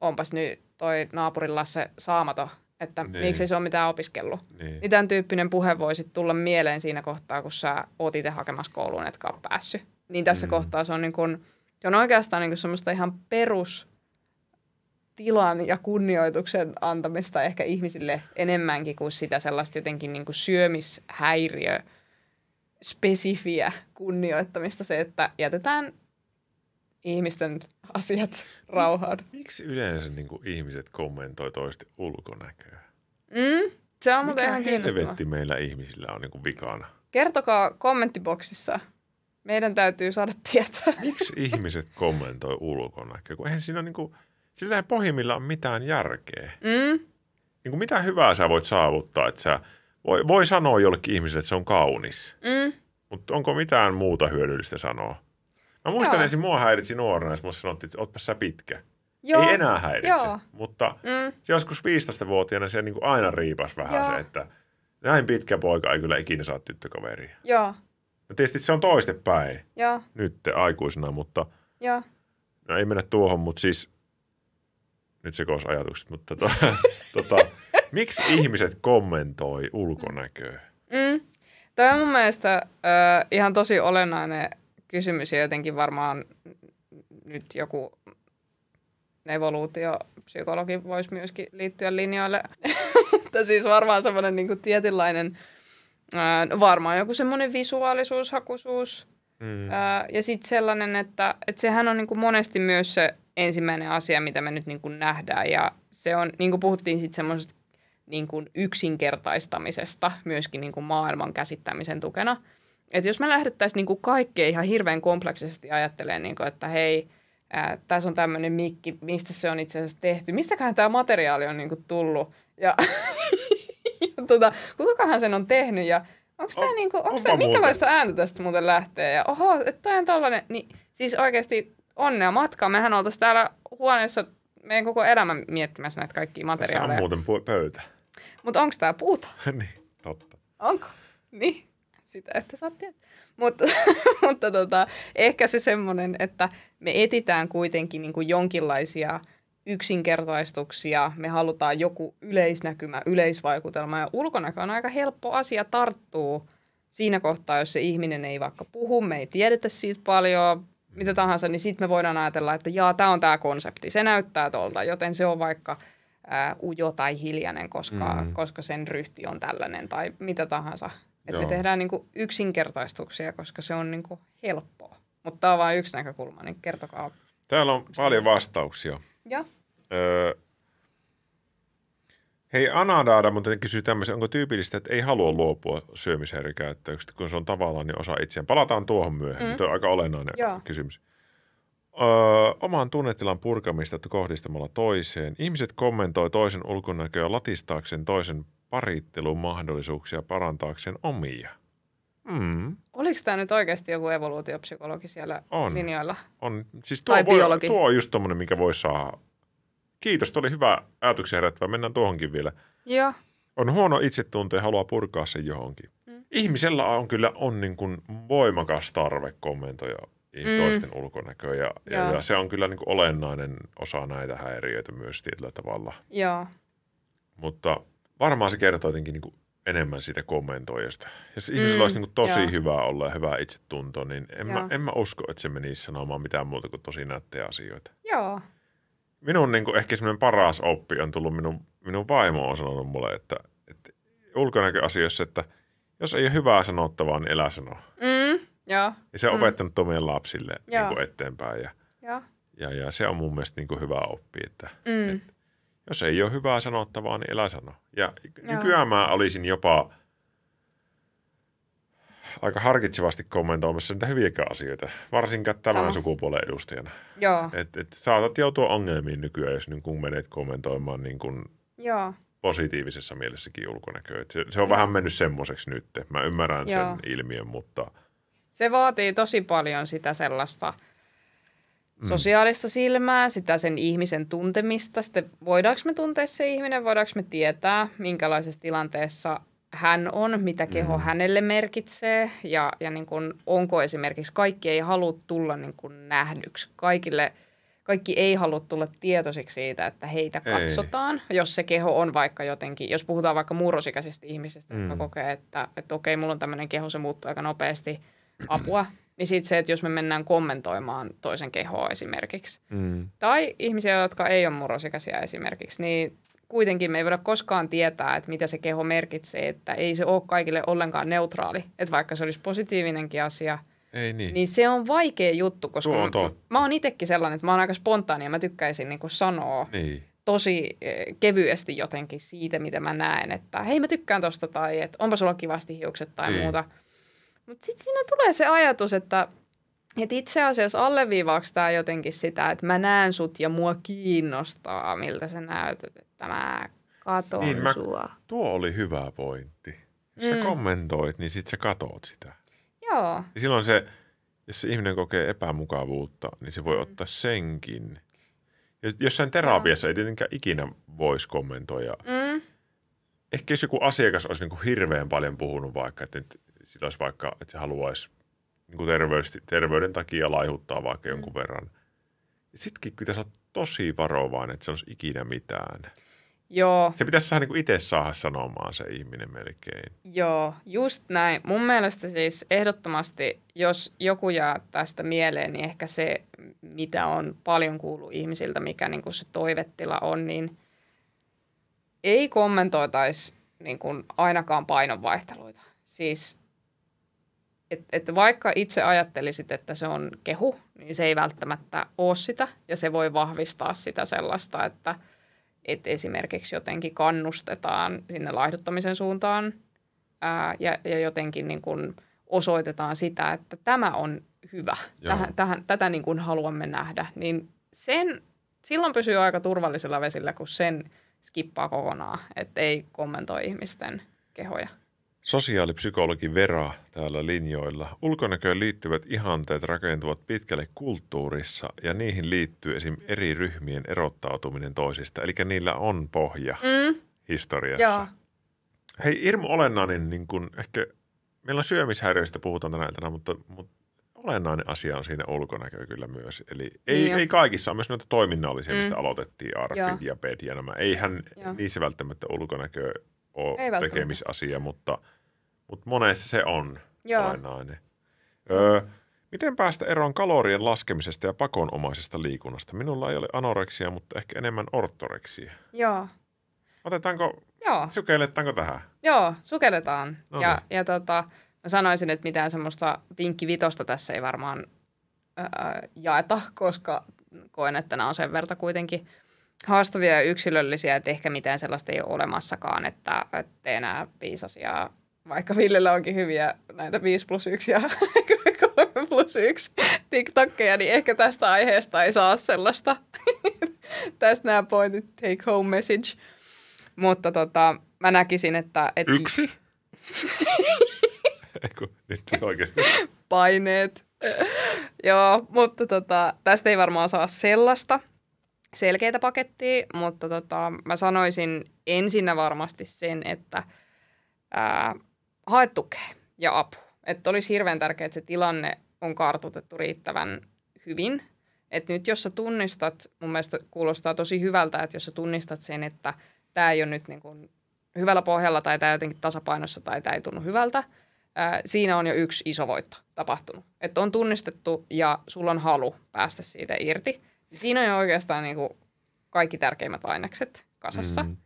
Speaker 1: onpas nyt toi naapurilla se saamato että niin. miksi se on mitään opiskellut. Niin. Niin tämän tyyppinen puhe voisi tulla mieleen siinä kohtaa, kun sä oot itse hakemassa kouluun, etkä ole päässyt. Niin tässä mm. kohtaa se on, niin kun, se on oikeastaan niin semmoista ihan perus tilan ja kunnioituksen antamista ehkä ihmisille enemmänkin kuin sitä sellaista jotenkin niin kuin syömishäiriö spesifiä kunnioittamista se, että jätetään ihmisten asiat rauhaan.
Speaker 2: Miksi yleensä niin kuin ihmiset kommentoi toisten ulkonäköä?
Speaker 1: Mm, se on muuten ihan
Speaker 2: helvetti meillä ihmisillä on niin kuin vikana?
Speaker 1: Kertokaa kommenttiboksissa. Meidän täytyy saada tietää.
Speaker 2: Miksi ihmiset kommentoi ulkonäköä? Kun eihän siinä niin kuin, sillä ei pohjimmilla ole mitään järkeä.
Speaker 1: Mm.
Speaker 2: Niin kuin mitä hyvää sä voit saavuttaa, että sä voi, voi sanoa jollekin ihmiselle, että se on kaunis.
Speaker 1: Mm.
Speaker 2: Mutta onko mitään muuta hyödyllistä sanoa? Mä muistan ensin, mua häiritsi nuorena, jos mulle sanottiin, että ootpas sä pitkä. Joo. Ei enää häiritse, Joo. mutta mm. joskus 15-vuotiaana se niin kuin aina riipas vähän Joo. se, että näin pitkä poika ei kyllä ikinä saa tyttökaveria.
Speaker 1: Joo.
Speaker 2: No tietysti se on toistepäin
Speaker 1: Joo.
Speaker 2: nyt aikuisena, mutta
Speaker 1: Joo.
Speaker 2: No ei mennä tuohon, mutta siis nyt se koos ajatukset, mutta tota, [laughs] tota, miksi ihmiset kommentoi ulkonäköä?
Speaker 1: Mm. Tämä on mun mielestä äh, ihan tosi olennainen kysymys ja jotenkin varmaan nyt joku evoluutiopsykologi voisi myöskin liittyä linjoille. [laughs] Mutta siis varmaan semmoinen niin tietynlainen, ää, varmaan joku semmoinen visuaalisuus, hakuisuus. Mm. Ää, ja sitten sellainen, että, että sehän on niin kuin monesti myös se ensimmäinen asia, mitä me nyt niin kuin nähdään. Ja se on, niin kuin puhuttiin sitten semmoisesta niin kuin yksinkertaistamisesta myöskin niin kuin maailman käsittämisen tukena – että jos me lähdettäisiin niin kaikkea ihan hirveän kompleksisesti ajattelemaan, niin kuin, että hei, ää, tässä on tämmöinen mikki, mistä se on itse asiassa tehty, mistäköhän tämä materiaali on niin kuin, tullut ja, [laughs] ja [laughs] tota, kukahan sen on tehnyt ja onko tämä, on, niin kuin, onko tämä minkälaista ääntä tästä muuten lähtee ja oho, että tämä on tällainen, niin siis oikeasti onnea matkaa. Mehän oltaisiin täällä huoneessa meidän koko elämän miettimässä näitä kaikkia materiaaleja.
Speaker 2: Se on muuten pöytä.
Speaker 1: Mutta onko tämä puuta? [laughs]
Speaker 2: niin, totta.
Speaker 1: Onko? Niin sitä, että sä Mutta, [laughs] mutta tota, ehkä se semmoinen, että me etitään kuitenkin niin kuin jonkinlaisia yksinkertaistuksia, me halutaan joku yleisnäkymä, yleisvaikutelma ja ulkonäkö on aika helppo asia tarttuu siinä kohtaa, jos se ihminen ei vaikka puhu, me ei tiedetä siitä paljon, mitä tahansa, niin sitten me voidaan ajatella, että jaa, tämä on tämä konsepti, se näyttää tuolta, joten se on vaikka ää, ujo tai hiljainen, koska, mm. koska sen ryhti on tällainen tai mitä tahansa. Että me tehdään niin kuin yksinkertaistuksia, koska se on niin kuin helppoa. Mutta tämä on vain yksi näkökulma, niin kertokaa.
Speaker 2: Täällä on paljon vastauksia.
Speaker 1: Joo.
Speaker 2: Öö, Hei, Anadaada muuten kysyy tämmöisen, onko tyypillistä, että ei halua luopua syömishäiriökäyttäyksestä, kun se on tavallaan niin osa itseään. Palataan tuohon myöhemmin, mm. tuo on aika olennainen
Speaker 1: Joo.
Speaker 2: kysymys. Öö, oman tunnetilan purkamista kohdistamalla toiseen. Ihmiset kommentoi toisen ulkonäköä latistaakseen toisen parittelun mahdollisuuksia parantaakseen omia. Mm.
Speaker 1: Oliko tämä nyt oikeasti joku evoluutiopsykologi siellä
Speaker 2: On.
Speaker 1: linjoilla?
Speaker 2: On, siis tuo,
Speaker 1: Tai
Speaker 2: voi,
Speaker 1: biologi.
Speaker 2: tuo on just tommonen, mikä voi saada. Kiitos, oli hyvä ajatuksia herättävä. Mennään tuohonkin vielä.
Speaker 1: Joo.
Speaker 2: On huono itsetunto ja haluaa purkaa sen johonkin.
Speaker 1: Mm.
Speaker 2: Ihmisellä on kyllä on niin kuin voimakas tarve kommentoida
Speaker 1: Mm.
Speaker 2: toisten ulkonäköä ja, ja, ja se on kyllä niin kuin olennainen osa näitä häiriöitä myös tietyllä tavalla.
Speaker 1: Joo.
Speaker 2: Mutta varmaan se kertoo jotenkin niin kuin enemmän siitä kommentoijasta. Jos ihmisellä
Speaker 1: Mm,
Speaker 2: olisi niin kuin tosi
Speaker 1: joo.
Speaker 2: hyvä olla ja hyvä itsetunto, niin en mä, en mä usko, että se menisi sanomaan mitään muuta kuin tosi nättejä asioita.
Speaker 1: Joo.
Speaker 2: Minun niin kuin ehkä semmoinen paras oppi on tullut minun, minun vaimo on sanonut mulle, että, että ulkonäköasioissa, että jos ei ole hyvää sanottavaa, niin elä sanoa.
Speaker 1: Mm. Joo.
Speaker 2: Ja se on
Speaker 1: Mm.
Speaker 2: opettanut omien lapsille niin
Speaker 1: Joo.
Speaker 2: kuin eteenpäin. Ja,
Speaker 1: Joo.
Speaker 2: ja, ja se on mun mielestä niin kuin hyvä oppi, että
Speaker 1: Mm.
Speaker 2: jos ei ole hyvää sanottavaa, niin elä sano. Ja
Speaker 1: Joo.
Speaker 2: nykyään mä olisin jopa aika harkitsevasti kommentoimassa niitä hyviäkään asioita, varsinkaan tämän
Speaker 1: Sama.
Speaker 2: sukupuolen edustajana.
Speaker 1: Joo.
Speaker 2: Et, et saatat joutua ongelmiin nykyään, jos niin kun menet kommentoimaan niin kun
Speaker 1: Joo.
Speaker 2: positiivisessa mielessäkin ulkonäköä. Et Se, se on
Speaker 1: Joo.
Speaker 2: vähän mennyt semmoiseksi nyt. Mä ymmärrän
Speaker 1: Joo.
Speaker 2: sen ilmiön, mutta
Speaker 1: Se vaatii tosi paljon sitä sellaista
Speaker 2: Mm.
Speaker 1: sosiaalista silmää, sitä sen ihmisen tuntemista. Sitten voidaanko me tuntea se ihminen, voidaanko me tietää, minkälaisessa tilanteessa hän on, mitä keho
Speaker 2: Mm.
Speaker 1: hänelle merkitsee ja, ja niin kuin, onko esimerkiksi kaikki ei halua tulla niin kuin nähdyksi. Kaikille, kaikki ei halua tulla tietoisiksi siitä, että heitä
Speaker 2: Ei.
Speaker 1: katsotaan, jos se keho on vaikka jotenkin, jos puhutaan vaikka murrosikäisistä ihmisistä, mm. jotka kokee, että, että okei, mulla on tämmöinen keho, se muuttuu aika nopeasti, apua. [clears throat] Niin sitten se, että jos me mennään kommentoimaan toisen kehoa esimerkiksi,
Speaker 2: mm.
Speaker 1: tai ihmisiä, jotka ei ole murrosikäisiä esimerkiksi, niin kuitenkin me ei voida koskaan tietää, että mitä se keho merkitsee, että ei se ole kaikille ollenkaan neutraali. Että vaikka se olisi positiivinenkin asia,
Speaker 2: ei niin.
Speaker 1: niin se on vaikea juttu, koska
Speaker 2: Tuo on
Speaker 1: mä, mä oon itsekin sellainen, että mä oon aika spontaani ja mä tykkäisin niin sanoa
Speaker 2: niin.
Speaker 1: tosi eh, kevyesti jotenkin siitä, mitä mä näen, että hei mä tykkään tosta tai että onpa sulla kivasti hiukset tai
Speaker 2: Niin.
Speaker 1: muuta. Mutta sitten siinä tulee se ajatus, että, että itse asiassa alleviivaako tämä jotenkin sitä, että mä näen sut ja mua kiinnostaa, miltä sä näytät, että mä katon
Speaker 2: Niin, mä-
Speaker 1: sua.
Speaker 2: Tuo oli hyvä pointti. Jos sä
Speaker 1: Mm.
Speaker 2: kommentoit, niin sit sä katot sitä.
Speaker 1: Joo,
Speaker 2: Ja silloin se, jos se ihminen kokee epämukavuutta, niin se
Speaker 1: Mm.
Speaker 2: voi ottaa senkin. Ja jossain terapiassa ei tietenkään ikinä voisi kommentoida.
Speaker 1: mm,
Speaker 2: Ehkä jos joku asiakas olisi niin kuin hirveän paljon puhunut vaikka, että nyt sillä olisi vaikka, että se haluaisi niin kuin terveys, terveyden takia laihuttaa vaikka
Speaker 1: Mm.
Speaker 2: jonkun verran. Sittenkin pitäisi olla tosi varovainen, että se olisi ikinä mitään.
Speaker 1: joo,
Speaker 2: Se pitäisi saada niin itse saada sanomaan se ihminen melkein.
Speaker 1: Joo, just näin. Mun mielestä siis ehdottomasti, jos joku jää tästä mieleen, niin ehkä se, mitä on paljon kuullut ihmisiltä, mikä niin kuin se toivettila on, niin ei kommentoitaisi niin kuin ainakaan painonvaihteluita. Siis, että et vaikka itse ajattelisit, että se on kehu, niin se ei välttämättä ole sitä, ja se voi vahvistaa sitä sellaista, että että esimerkiksi jotenkin kannustetaan sinne laihduttamisen suuntaan ää, ja, ja jotenkin niin kuin osoitetaan sitä, että tämä on hyvä,
Speaker 2: Joo.
Speaker 1: tähän, tähän, tätä niin kuin haluamme nähdä, niin sen, silloin pysyy aika turvallisella vesillä, kun sen skippaa kokonaan, että ei kommentoi ihmisten kehoja.
Speaker 2: Sosiaalipsykologi Vera täällä linjoilla. Ulkonäköön liittyvät ihanteet rakentuvat pitkälle kulttuurissa ja niihin liittyy esim. eri ryhmien erottautuminen toisista. Eli niillä on pohja
Speaker 1: Mm,
Speaker 2: historiassa.
Speaker 1: joo,
Speaker 2: Hei, hirmu olennainen, niin kun ehkä, meillä on syömishäiriöistä puhutaan tänä iltana, mutta, mutta olennainen asia on siinä ulkonäkö kyllä myös. Eli ei,
Speaker 1: Niin
Speaker 2: ei kaikissa, on myös näitä toiminnallisia,
Speaker 1: Mm.
Speaker 2: mistä aloitettiin, arfit ja ped ja nämä. Eihän
Speaker 1: Joo.
Speaker 2: niissä välttämättä ulkonäkö ole tekemisasia, mutta, mutta monessa se on
Speaker 1: joo.
Speaker 2: olennainen. Öö, miten päästä eroon kalorien laskemisesta ja pakonomaisesta liikunnasta? Minulla ei ole anoreksia, mutta ehkä enemmän ortoreksia.
Speaker 1: joo.
Speaker 2: Otetaanko,
Speaker 1: Joo.
Speaker 2: sukelletaanko tähän?
Speaker 1: Joo, sukelletaan.
Speaker 2: No
Speaker 1: ja,
Speaker 2: niin.
Speaker 1: ja tota, mä sanoisin, että mitään semmoista vinkkivitosta tässä ei varmaan ää, jaeta, koska koen, että nämä on sen verta kuitenkin haastavia ja yksilöllisiä, että ehkä mitään sellaista ei ole olemassakaan, että, että tee enää viisi asiaa, vaikka Villellä onkin hyviä näitä 5 plus 1 ja [laughs] 3 plus 1 TikTokkeja, niin ehkä tästä aiheesta ei saa sellaista. [laughs] tästä nämä pointit, take home message. Mutta tota, mä näkisin, että... että
Speaker 2: Yksi? [laughs] Eiku, nyt oikein.
Speaker 1: Paineet. Joo, mutta tota, tästä ei varmaan saa sellaista selkeitä pakettia, mutta tota, mä sanoisin ensinnä varmasti sen, että ää, hae tukea ja apu. Että olisi hirveän tärkeää, että se tilanne on kartoitettu riittävän hyvin. Että nyt jos sä tunnistat, mun mielestä kuulostaa tosi hyvältä, että jos sä tunnistat sen, että tämä ei ole nyt niin kuin hyvällä pohjalla tai tämä jotenkin tasapainossa tai tämä ei tunnu hyvältä, ää, siinä on jo yksi iso voitto tapahtunut. Että on tunnistettu ja sulla on halu päästä siitä irti. Siinä on jo oikeastaan niin kuin kaikki tärkeimmät ainekset kasassa. Mm.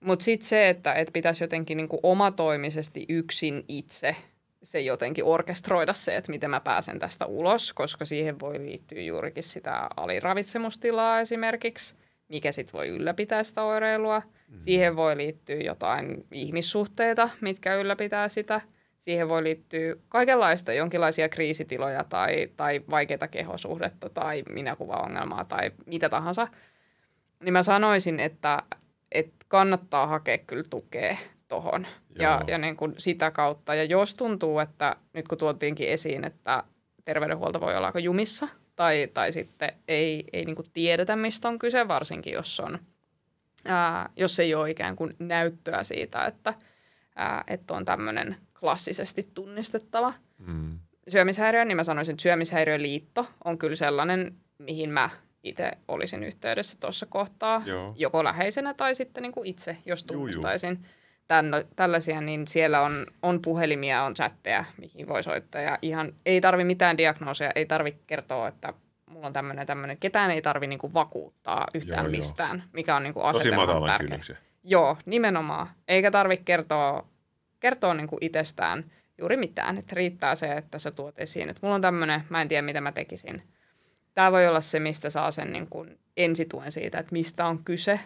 Speaker 1: Mutta sitten se, että et pitäisi jotenkin niin kuin omatoimisesti yksin itse se jotenkin orkestroida se, että miten mä pääsen tästä ulos, koska siihen voi liittyä juurikin sitä aliravitsemustilaa esimerkiksi, mikä sitten voi ylläpitää sitä oireilua. Mm. Siihen voi liittyä jotain ihmissuhteita, mitkä ylläpitää sitä. Siihen voi liittyä kaikenlaista, jonkinlaisia kriisitiloja tai, tai vaikeita kehosuhdetta tai minäkuvaongelmaa tai mitä tahansa. Niin mä sanoisin, että, että kannattaa hakea kyllä tukea tuohon ja, ja niin kuin sitä kautta. Ja jos tuntuu, että nyt kun tuotiinkin esiin, että terveydenhuolto voi olla aika jumissa tai, tai sitten ei, ei niin kuin tiedetä, mistä on kyse, varsinkin jos, on, ää, jos ei ole ikään kuin näyttöä siitä, että, ää, että on tämmöinen klassisesti tunnistettava mm. syömishäiriö, niin mä sanoisin, että syömishäiriöliitto on kyllä sellainen, mihin mä itse olisin yhteydessä tuossa kohtaa, Joo. joko läheisenä tai sitten niin kuin itse, jos tunnistaisin. Tällaisia, niin siellä on, on puhelimia, on chatteja, mihin voi soittaa. Ja ihan ei tarvi mitään diagnooseja, ei tarvi kertoa, että mulla on tämmöinen tämmöinen. Ketään ei tarvi niinku vakuuttaa yhtään joo, mistään, joo. mikä on niinku asetelman tärkeä. Joo, nimenomaan. Eikä tarvitse kertoa, kertoa niinku itsestään juuri mitään. Että riittää se, että sä tuot esiin, että mulla on tämmöinen, mä en tiedä mitä mä tekisin. Tämä voi olla se, mistä saa sen niin kuin ensituen siitä, että mistä on kyse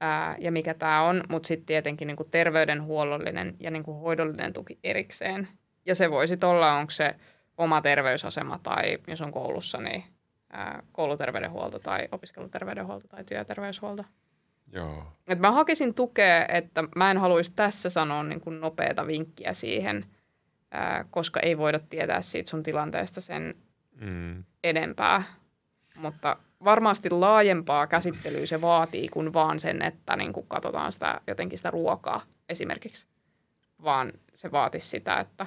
Speaker 1: ää, ja mikä tämä on, mutta sitten tietenkin niin kuin terveydenhuollollinen ja niin kuin hoidollinen tuki erikseen. Ja se voisi olla, onko se oma terveysasema tai jos on koulussa, niin ää, kouluterveydenhuolto tai opiskeluterveydenhuolto tai työterveyshuolto.
Speaker 2: Joo.
Speaker 1: Et mä hakisin tukea, että mä en haluaisi tässä sanoa niin kuin nopeata vinkkiä siihen, ää, koska ei voida tietää siitä sun tilanteesta sen mm. enempää. Mutta varmasti laajempaa käsittelyä se vaatii kuin vaan sen, että niin kuin katsotaan sitä, jotenkin sitä ruokaa esimerkiksi. Vaan se vaatisi sitä, että,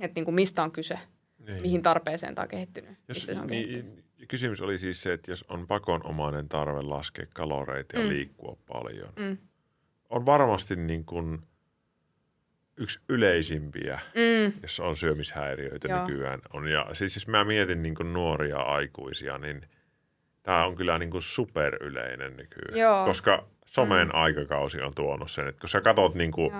Speaker 1: että niin kuin mistä on kyse, niin. mihin tarpeeseen tämä on kehittynyt.
Speaker 2: Jos,
Speaker 1: se on
Speaker 2: niin, kehittynyt. Kysymys oli siis se, että jos on pakonomainen tarve laskea kaloreita ja mm. liikkua paljon, mm. on varmasti niin kuin yksi yleisimpiä, mm. jos on syömishäiriöitä Joo. nykyään. On. Ja siis jos mä mietin niin kuin nuoria aikuisia, niin – tämä on kyllä niin kuin superyleinen nykyään. Joo. Koska somen mm. aikakausi on tuonut sen, että kun sä katsot niin kuin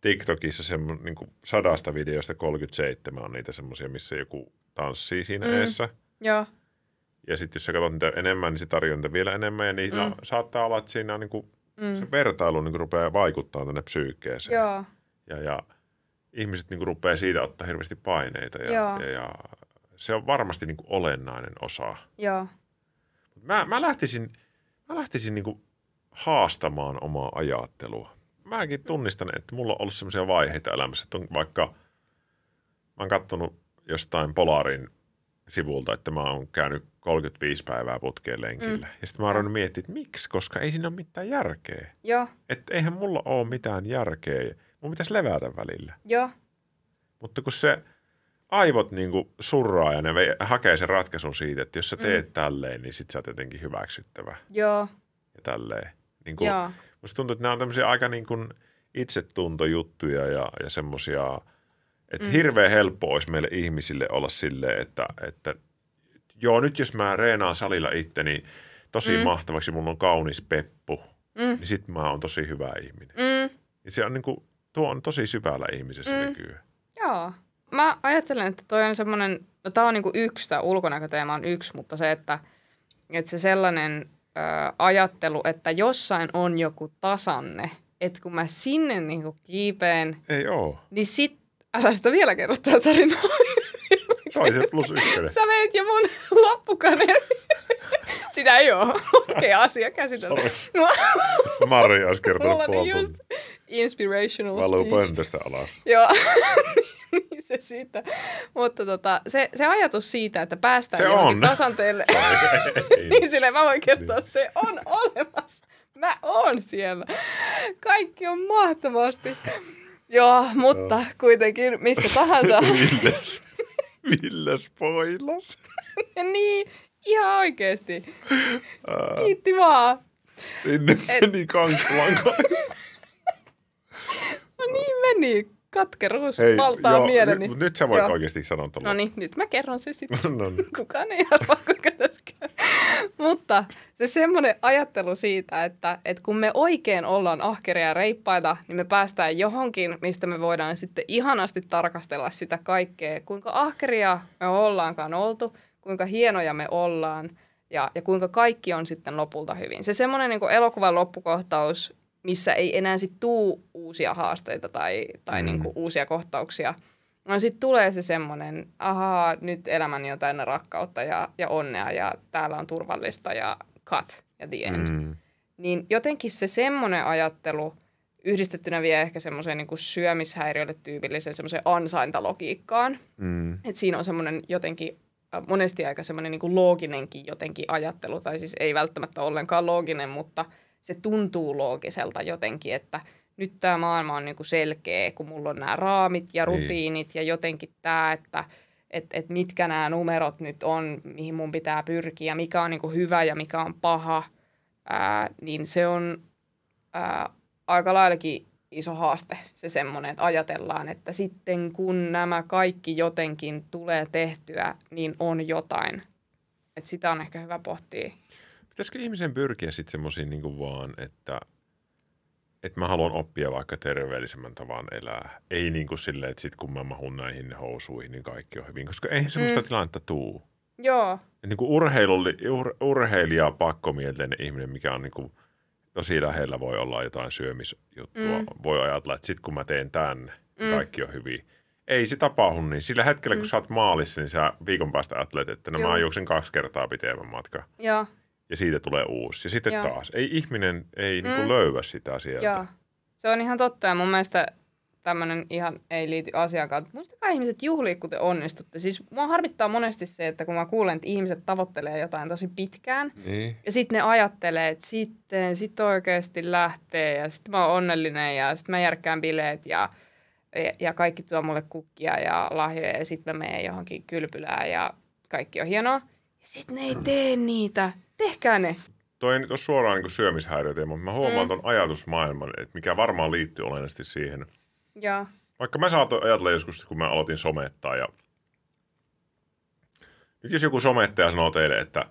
Speaker 2: TikTokissa se, niin kuin sadasta videosta 37 on niitä semmoisia, missä joku tanssii siinä mm. eessä.
Speaker 1: Joo.
Speaker 2: Ja sitten jos sä katsot niitä enemmän, niin se tarjonta vielä enemmän. Ja niin mm. no, saattaa olla, että siinä on niin kuin, mm. se vertailu niin kuin rupeaa vaikuttaa tänne psyykkeeseen.
Speaker 1: Joo.
Speaker 2: Ja, ja ihmiset niin kuin rupeaa siitä ottaa hirveästi paineita. Ja, ja, ja se on varmasti niin kuin olennainen osa.
Speaker 1: Joo.
Speaker 2: Mä, mä lähtisin, mä lähtisin niinku haastamaan omaa ajattelua. Mäkin tunnistan, että mulla on ollut sellaisia vaiheita elämässä, että on vaikka mä oon kattonut jostain Polarin sivulta, että mä oon käynyt 35 päivää putkeen lenkillä. Mm. Ja sitten mä oon miettiä, että miksi, koska ei siinä ole mitään järkeä.
Speaker 1: Joo.
Speaker 2: Että eihän mulla ole mitään järkeä. Mun pitäisi levätä välillä.
Speaker 1: Joo.
Speaker 2: Mutta kun se aivot niin kuin surraa ja ne hakee sen ratkaisun siitä, että jos sä teet mm. tälleen, niin sit sä oot jotenkin hyväksyttävä.
Speaker 1: Joo.
Speaker 2: Ja tälleen. Niin kuin, Joo. Musta tuntuu, että nämä on tämmöisiä aika niin kuin itsetuntojuttuja ja, ja semmoisia, että mm. hirveän helppo olisi meille ihmisille olla silleen, että, että joo, nyt jos mä reenaan salilla itteni tosi mm. mahtavaksi, mulla on kaunis peppu, mm. niin sit mä oon tosi hyvä ihminen. Mm. Ja se on niin kuin, tuo on tosi syvällä ihmisessä mm. nykyään.
Speaker 1: Joo mä ajattelen, että toi on semmoinen, no tää on niinku yksi, tämä ulkonäköteema on yksi, mutta se, että, että se sellainen ajattelu, että jossain on joku tasanne, että kun mä sinne niin kuin kiipeen,
Speaker 2: Ei oo.
Speaker 1: niin sit, älä sitä vielä kerro tätä tarinaa.
Speaker 2: Se oli se plus ykkönen.
Speaker 1: Sä veit jo mun loppukaneeri. Sitä ei ole. Okei, asia käsitelty.
Speaker 2: Mari olisi kertonut puoli
Speaker 1: just. Inspirational
Speaker 2: Valuu
Speaker 1: speech.
Speaker 2: pöntöstä alas.
Speaker 1: Joo, [laughs] niin se siitä. Mutta tota, se, se ajatus siitä, että päästään
Speaker 2: Se on.
Speaker 1: tasanteelle, [laughs] niin sille mä voin kertoa,
Speaker 2: Niin.
Speaker 1: se on olemassa. Mä oon siellä. Kaikki on mahtavasti. Joo, mutta
Speaker 2: Joo.
Speaker 1: kuitenkin missä tahansa. [laughs]
Speaker 2: Ville, Ville spoilas.
Speaker 1: niin, ihan oikeesti. Kiitti vaan.
Speaker 2: Sinne
Speaker 1: Et-
Speaker 2: meni Kankkulan kaikki.
Speaker 1: Meni. Katkeruus
Speaker 2: Hei,
Speaker 1: valtaa
Speaker 2: joo,
Speaker 1: mieleni.
Speaker 2: Nyt, nyt sä voit
Speaker 1: Joo.
Speaker 2: oikeasti sanoa tuolla.
Speaker 1: No niin, nyt mä kerron se sitten. [laughs]
Speaker 2: no niin.
Speaker 1: Kukaan ei arvaa, kuinka tässä käy. Mutta se semmoinen ajattelu siitä, että, että kun me oikein ollaan ahkeria ja reippaita, niin me päästään johonkin, mistä me voidaan sitten ihanasti tarkastella sitä kaikkea, kuinka ahkeria me ollaankaan oltu, kuinka hienoja me ollaan ja, ja kuinka kaikki on sitten lopulta hyvin. Se semmoinen niin elokuvan loppukohtaus, missä ei enää sitten tuu uusia haasteita tai, tai
Speaker 2: Mm.
Speaker 1: mm. niin kuin uusia kohtauksia, No sitten tulee se semmoinen, ahaa, nyt elämäni on täynnä rakkautta ja, ja onnea ja täällä on turvallista ja cut ja the end.
Speaker 2: Mm.
Speaker 1: Niin jotenkin se semmoinen ajattelu yhdistettynä vielä ehkä semmoiseen niin syömishäiriölle tyypilliseen semmoiseen ansaintalogiikkaan.
Speaker 2: Mm.
Speaker 1: Että siinä on semmoinen jotenkin äh, monesti aika semmoinen niin looginenkin jotenkin ajattelu, tai siis ei välttämättä ollenkaan looginen, mutta se tuntuu loogiselta jotenkin, että nyt tämä maailma on niin kuin selkeä, kun mulla on nämä raamit ja
Speaker 2: Niin.
Speaker 1: rutiinit ja jotenkin tämä, että et, et mitkä nämä numerot nyt on, mihin mun pitää pyrkiä, mikä on niin kuin hyvä ja mikä on paha, ää, niin se on ää, aika laillakin iso haaste se semmoinen, että ajatellaan, että sitten kun nämä kaikki jotenkin tulee tehtyä, niin on jotain. Et sitä on ehkä hyvä pohtia.
Speaker 2: Pitäisikö ihmisen pyrkiä sitten semmoisiin niin vaan, että, että mä haluan oppia vaikka terveellisemmän tavan elää. Ei niin kuin silleen, että sit kun mä mahun näihin housuihin, niin kaikki on hyvin. Koska eihän semmoista
Speaker 1: Mm.
Speaker 2: tilannetta tuu.
Speaker 1: Joo,
Speaker 2: Et niin kuin urheilulli, ur, urheilija pakkomielteinen ihminen, mikä on niin kuin tosi lähellä voi olla jotain syömisjuttua.
Speaker 1: Mm.
Speaker 2: Voi ajatella, että sit kun mä teen tänne, mm.
Speaker 1: Mm.
Speaker 2: kaikki on hyvin. Ei se tapahdu niin. Sillä hetkellä, kun
Speaker 1: Mm.
Speaker 2: sä oot maalissa, niin sä viikon päästä ajattelet, että no
Speaker 1: Joo.
Speaker 2: mä juoksen kaksi kertaa pitemmän matkan.
Speaker 1: joo,
Speaker 2: Ja siitä tulee uusi. Ja sitten
Speaker 1: Joo.
Speaker 2: taas. Ei ihminen ei mm.
Speaker 1: Mm.
Speaker 2: niin löyvä sitä sieltä.
Speaker 1: joo. Se on ihan totta ja mun mielestä tämmöinen ihan ei liity asiaankaan. Muistakaa ihmiset juhlii, kun te onnistutte. Siis mua harmittaa monesti se, että kun mä kuulen, että ihmiset tavoittelee jotain tosi pitkään,
Speaker 2: Niin.
Speaker 1: Ja sitten ne ajattelee, että sitten sit oikeasti lähtee ja sitten mä oon onnellinen ja sitten mä järkkään bileet ja, ja, ja kaikki tuo mulle kukkia ja lahjoja ja sitten mä menen johonkin kylpylään ja kaikki on hienoa. Ja sitten ne ei tee niitä. Tehkää ne.
Speaker 2: Toi ei nyt ole suoraan niin syömishäiriöteema, mutta mä huomaan
Speaker 1: Mm.
Speaker 2: ton ajatusmaailman, että mikä varmaan liittyy olennaisesti siihen.
Speaker 1: Ja,
Speaker 2: Vaikka mä saatoin ajatella joskus, kun mä aloitin somettaa ja nyt jos joku somettaja sanoo teille, että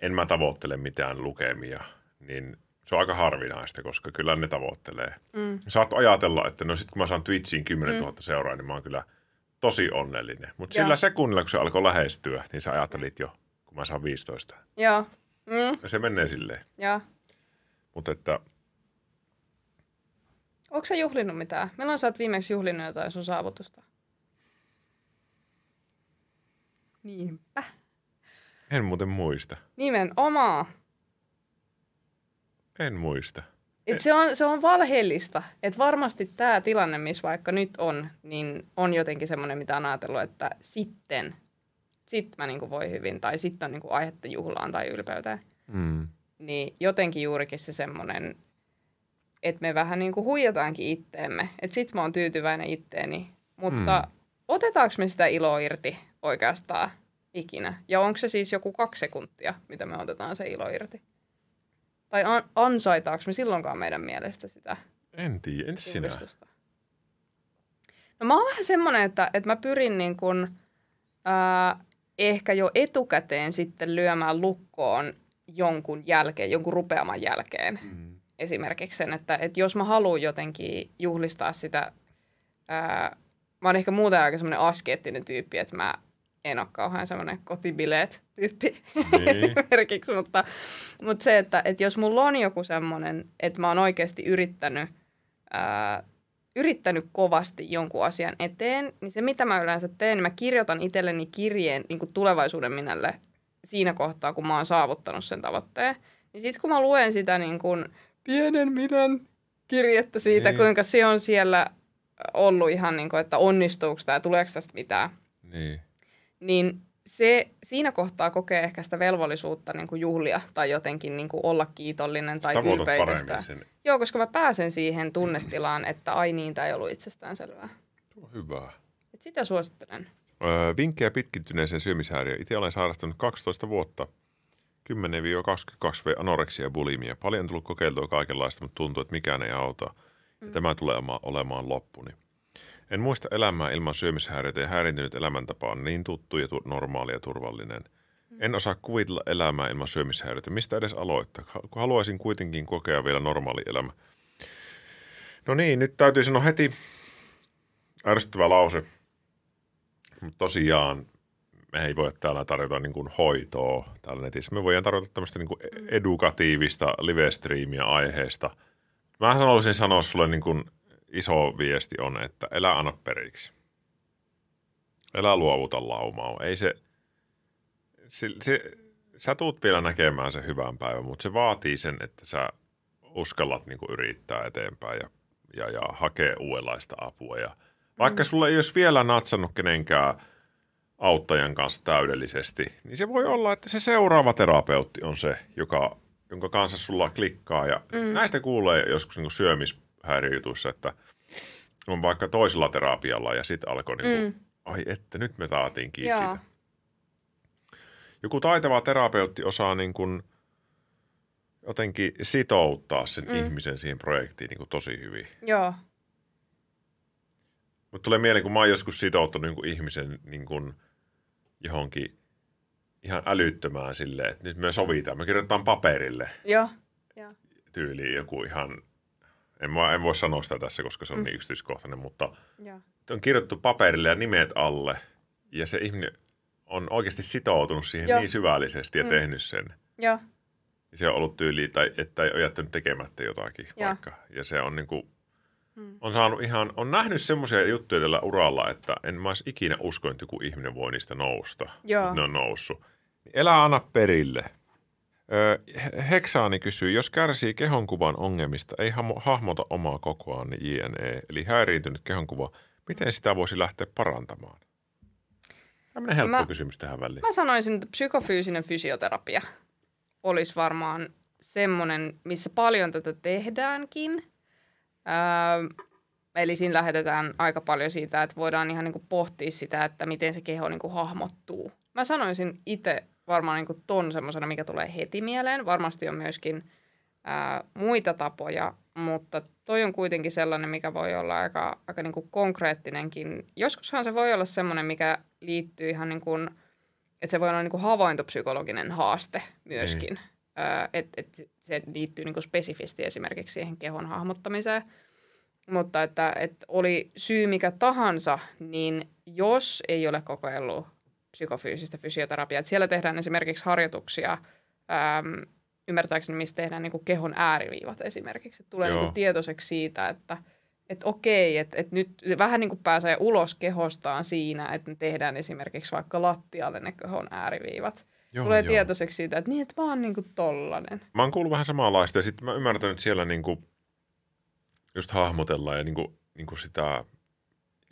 Speaker 2: en mä tavoittele mitään lukemia, niin se on aika harvinaista, koska kyllä ne tavoittelee.
Speaker 1: mm,
Speaker 2: Saat ajatella, että no sit kun mä saan Twitchiin 10 000
Speaker 1: Mm.
Speaker 2: seuraa, niin mä oon kyllä tosi onnellinen. Mutta
Speaker 1: Joo.
Speaker 2: sillä sekunnilla, kun se alkoi lähestyä, niin sä ajattelit jo, kun mä saan 15.
Speaker 1: ja, mm,
Speaker 2: Ja se menee silleen.
Speaker 1: ja.
Speaker 2: Mutta että
Speaker 1: Onko sä juhlinut mitään? Milloin sä oot viimeksi juhlinut jotain sun saavutusta? Niinpä.
Speaker 2: en muuten muista.
Speaker 1: Nimenomaan.
Speaker 2: En muista.
Speaker 1: Et se, on, se on valheellista. Että varmasti tämä tilanne, missä vaikka nyt on, niin on jotenkin semmoinen, mitä on ajatellut, että sitten, sit mä niinku voi hyvin, tai sitten on niinku aihetta juhlaan tai ylpeyteen.
Speaker 2: Mm.
Speaker 1: Niin jotenkin juurikin se semmoinen, että me vähän niinku huijataankin itteemme. Että sit mä oon tyytyväinen itteeni. Mutta
Speaker 2: Mm.
Speaker 1: otetaanko me sitä iloa irti oikeastaan ikinä? Ja onko se siis joku kaksi sekuntia, mitä me otetaan se ilo irti? Tai an- ansaitaanko me silloinkaan meidän mielestä sitä
Speaker 2: En tiedä, entäs sinä?
Speaker 1: No mä oon vähän semmoinen, että, että mä pyrin niin kun, ää, ehkä jo etukäteen sitten lyömään lukkoon jonkun jälkeen, jonkun rupeaman jälkeen.
Speaker 2: Mm.
Speaker 1: Esimerkiksi sen, että, että jos mä haluan jotenkin juhlistaa sitä, ää, mä oon ehkä muuten aika semmoinen askeettinen tyyppi, että mä en ole kauhean semmoinen kotibileet-tyyppi
Speaker 2: Niin. [laughs]
Speaker 1: esimerkiksi, mutta, mutta se, että, että jos mulla on joku semmoinen, että mä oon oikeasti yrittänyt, ää, yrittänyt kovasti jonkun asian eteen, niin se mitä mä yleensä teen, niin mä kirjoitan itselleni kirjeen niin kuin tulevaisuuden minälle siinä kohtaa, kun mä oon saavuttanut sen tavoitteen. Niin sitten kun mä luen sitä niin kuin pienen minän kirjettä siitä,
Speaker 2: Niin.
Speaker 1: kuinka se on siellä ollut ihan niin kuin, että onnistuuko tämä, tuleeko tästä mitään,
Speaker 2: Niin.
Speaker 1: niin se siinä kohtaa kokee ehkä sitä velvollisuutta niin kuin juhlia tai jotenkin niin kuin olla kiitollinen tai ylpeä
Speaker 2: sen.
Speaker 1: Joo, koska mä pääsen siihen tunnetilaan, että ai niin, tämä ei ollut itsestäänselvää.
Speaker 2: Tuo on hyvä.
Speaker 1: Et sitä suosittelen.
Speaker 2: Öö, vinkkejä pitkittyneeseen syömishäiriöön. Itse olen sairastanut 12 vuotta. 10-22 V anoreksia ja bulimia. Paljon tullut kokeiltua kaikenlaista, mutta tuntuu, että mikään ei auta. Ja
Speaker 1: Mm.
Speaker 2: tämä tulee olemaan loppuni. En muista elämää ilman syömishäiriöitä ja häiriintynyt elämäntapa on niin tuttu ja tu- normaali ja turvallinen. En osaa kuvitella elämää ilman syömishäiriöitä. Mistä edes aloittaa? Haluaisin kuitenkin kokea vielä normaali elämä. No niin, nyt täytyy sanoa heti ärsyttävä lause. Mutta tosiaan me ei voi täällä tarjota niin kuin hoitoa täällä netissä. Me voidaan tarjota tämmöistä niin kuin edukatiivista live-striimiä aiheesta. Mä haluaisin sanoa sulle niin kuin iso viesti on, että elä anna periksi. Elä luovuta laumaa. Ei se, se, se, sä tuut vielä näkemään sen hyvän päivän, mutta se vaatii sen, että sä uskallat niin yrittää eteenpäin ja, ja, ja hakea uudenlaista apua. Ja vaikka sulla ei olisi vielä natsannut kenenkään auttajan kanssa täydellisesti, niin se voi olla, että se seuraava terapeutti on se, joka, jonka kanssa sulla klikkaa. Ja mm.
Speaker 1: Mm.
Speaker 2: näistä kuulee joskus niin syömishäiriöjutuissa, että on vaikka toisella terapialla ja sitten alkoi niin kuin,
Speaker 1: Mm.
Speaker 2: ai että nyt me saatiin kiinni siitä. Joku taitava terapeutti osaa niin kuin jotenkin sitouttaa sen mm.
Speaker 1: Mm.
Speaker 2: ihmisen siihen projektiin niin kuin tosi hyvin.
Speaker 1: Joo.
Speaker 2: Mutta tulee mieleen, kun mä oon joskus sitouttanut niin kuin ihmisen niin kuin johonkin ihan älyttömään silleen, että nyt me sovitaan. Me kirjoitetaan paperille
Speaker 1: Joo.
Speaker 2: tyyliin joku ihan, en, mä, en voi sanoa sitä tässä, koska se on
Speaker 1: Mm.
Speaker 2: niin yksityiskohtainen, mutta
Speaker 1: Joo.
Speaker 2: on kirjoittu paperille ja nimet alle. Ja se ihminen on oikeasti sitoutunut siihen
Speaker 1: Joo.
Speaker 2: niin syvällisesti ja
Speaker 1: Mm.
Speaker 2: tehnyt sen.
Speaker 1: Joo.
Speaker 2: Ja se on ollut tyyli, tai että ei ole jättänyt tekemättä jotakin
Speaker 1: Joo.
Speaker 2: vaikka. Ja se on niin kuin,
Speaker 1: Mm.
Speaker 2: on saanut ihan, on nähnyt semmoisia juttuja tällä uralla, että en mä olisi ikinä uskonut, että joku ihminen voi niistä nousta.
Speaker 1: Joo.
Speaker 2: Ne on noussut. Niin Elä anna perille. He- Heksaani kysyy, jos kärsii kehonkuvan ongelmista, ei hahmota omaa kokoaan, niin JNE, eli häiriintynyt kehonkuva, miten sitä voisi lähteä parantamaan? Tämmöinen helppo
Speaker 1: Mä-
Speaker 2: kysymys tähän väliin.
Speaker 1: Mä sanoisin, että psykofyysinen fysioterapia olisi varmaan semmoinen, missä paljon tätä tehdäänkin. Öö, eli siinä lähetetään aika paljon siitä, että voidaan ihan niin kuin pohtia sitä, että miten se keho niin kuin hahmottuu. Mä sanoisin itse varmaan niin kuin ton semmoisena, mikä tulee heti mieleen. Varmasti on myöskin ää, muita tapoja, mutta toi on kuitenkin sellainen, mikä voi olla aika, aika niin kuin konkreettinenkin. Joskushan se voi olla semmoinen, mikä liittyy ihan niin kuin, että se voi olla niin kuin havaintopsykologinen haaste myöskin. Ää, et, et se liittyy niin kuin spesifisti esimerkiksi siihen kehon hahmottamiseen. Mutta että, että oli syy mikä tahansa, niin jos ei ole kokeillut psykofyysistä fysioterapiaa, että siellä tehdään esimerkiksi harjoituksia, äm, ymmärtääkseni, mistä tehdään niin kuin kehon ääriviivat esimerkiksi. Että tulee
Speaker 2: Joo.
Speaker 1: niin kuin tietoiseksi siitä, että että okei, että, että nyt vähän niin kuin pääsee ulos kehostaan siinä, että tehdään esimerkiksi vaikka lattialle ne kehon ääriviivat.
Speaker 2: Joo,
Speaker 1: tulee
Speaker 2: joo.
Speaker 1: tietoiseksi siitä, että niin, että vaan niin kuin tollanen.
Speaker 2: Mä oon kuullut vähän samanlaista ja sitten mä ymmärrän, että siellä niinku just hahmotellaan ja niinku, niinku sitä,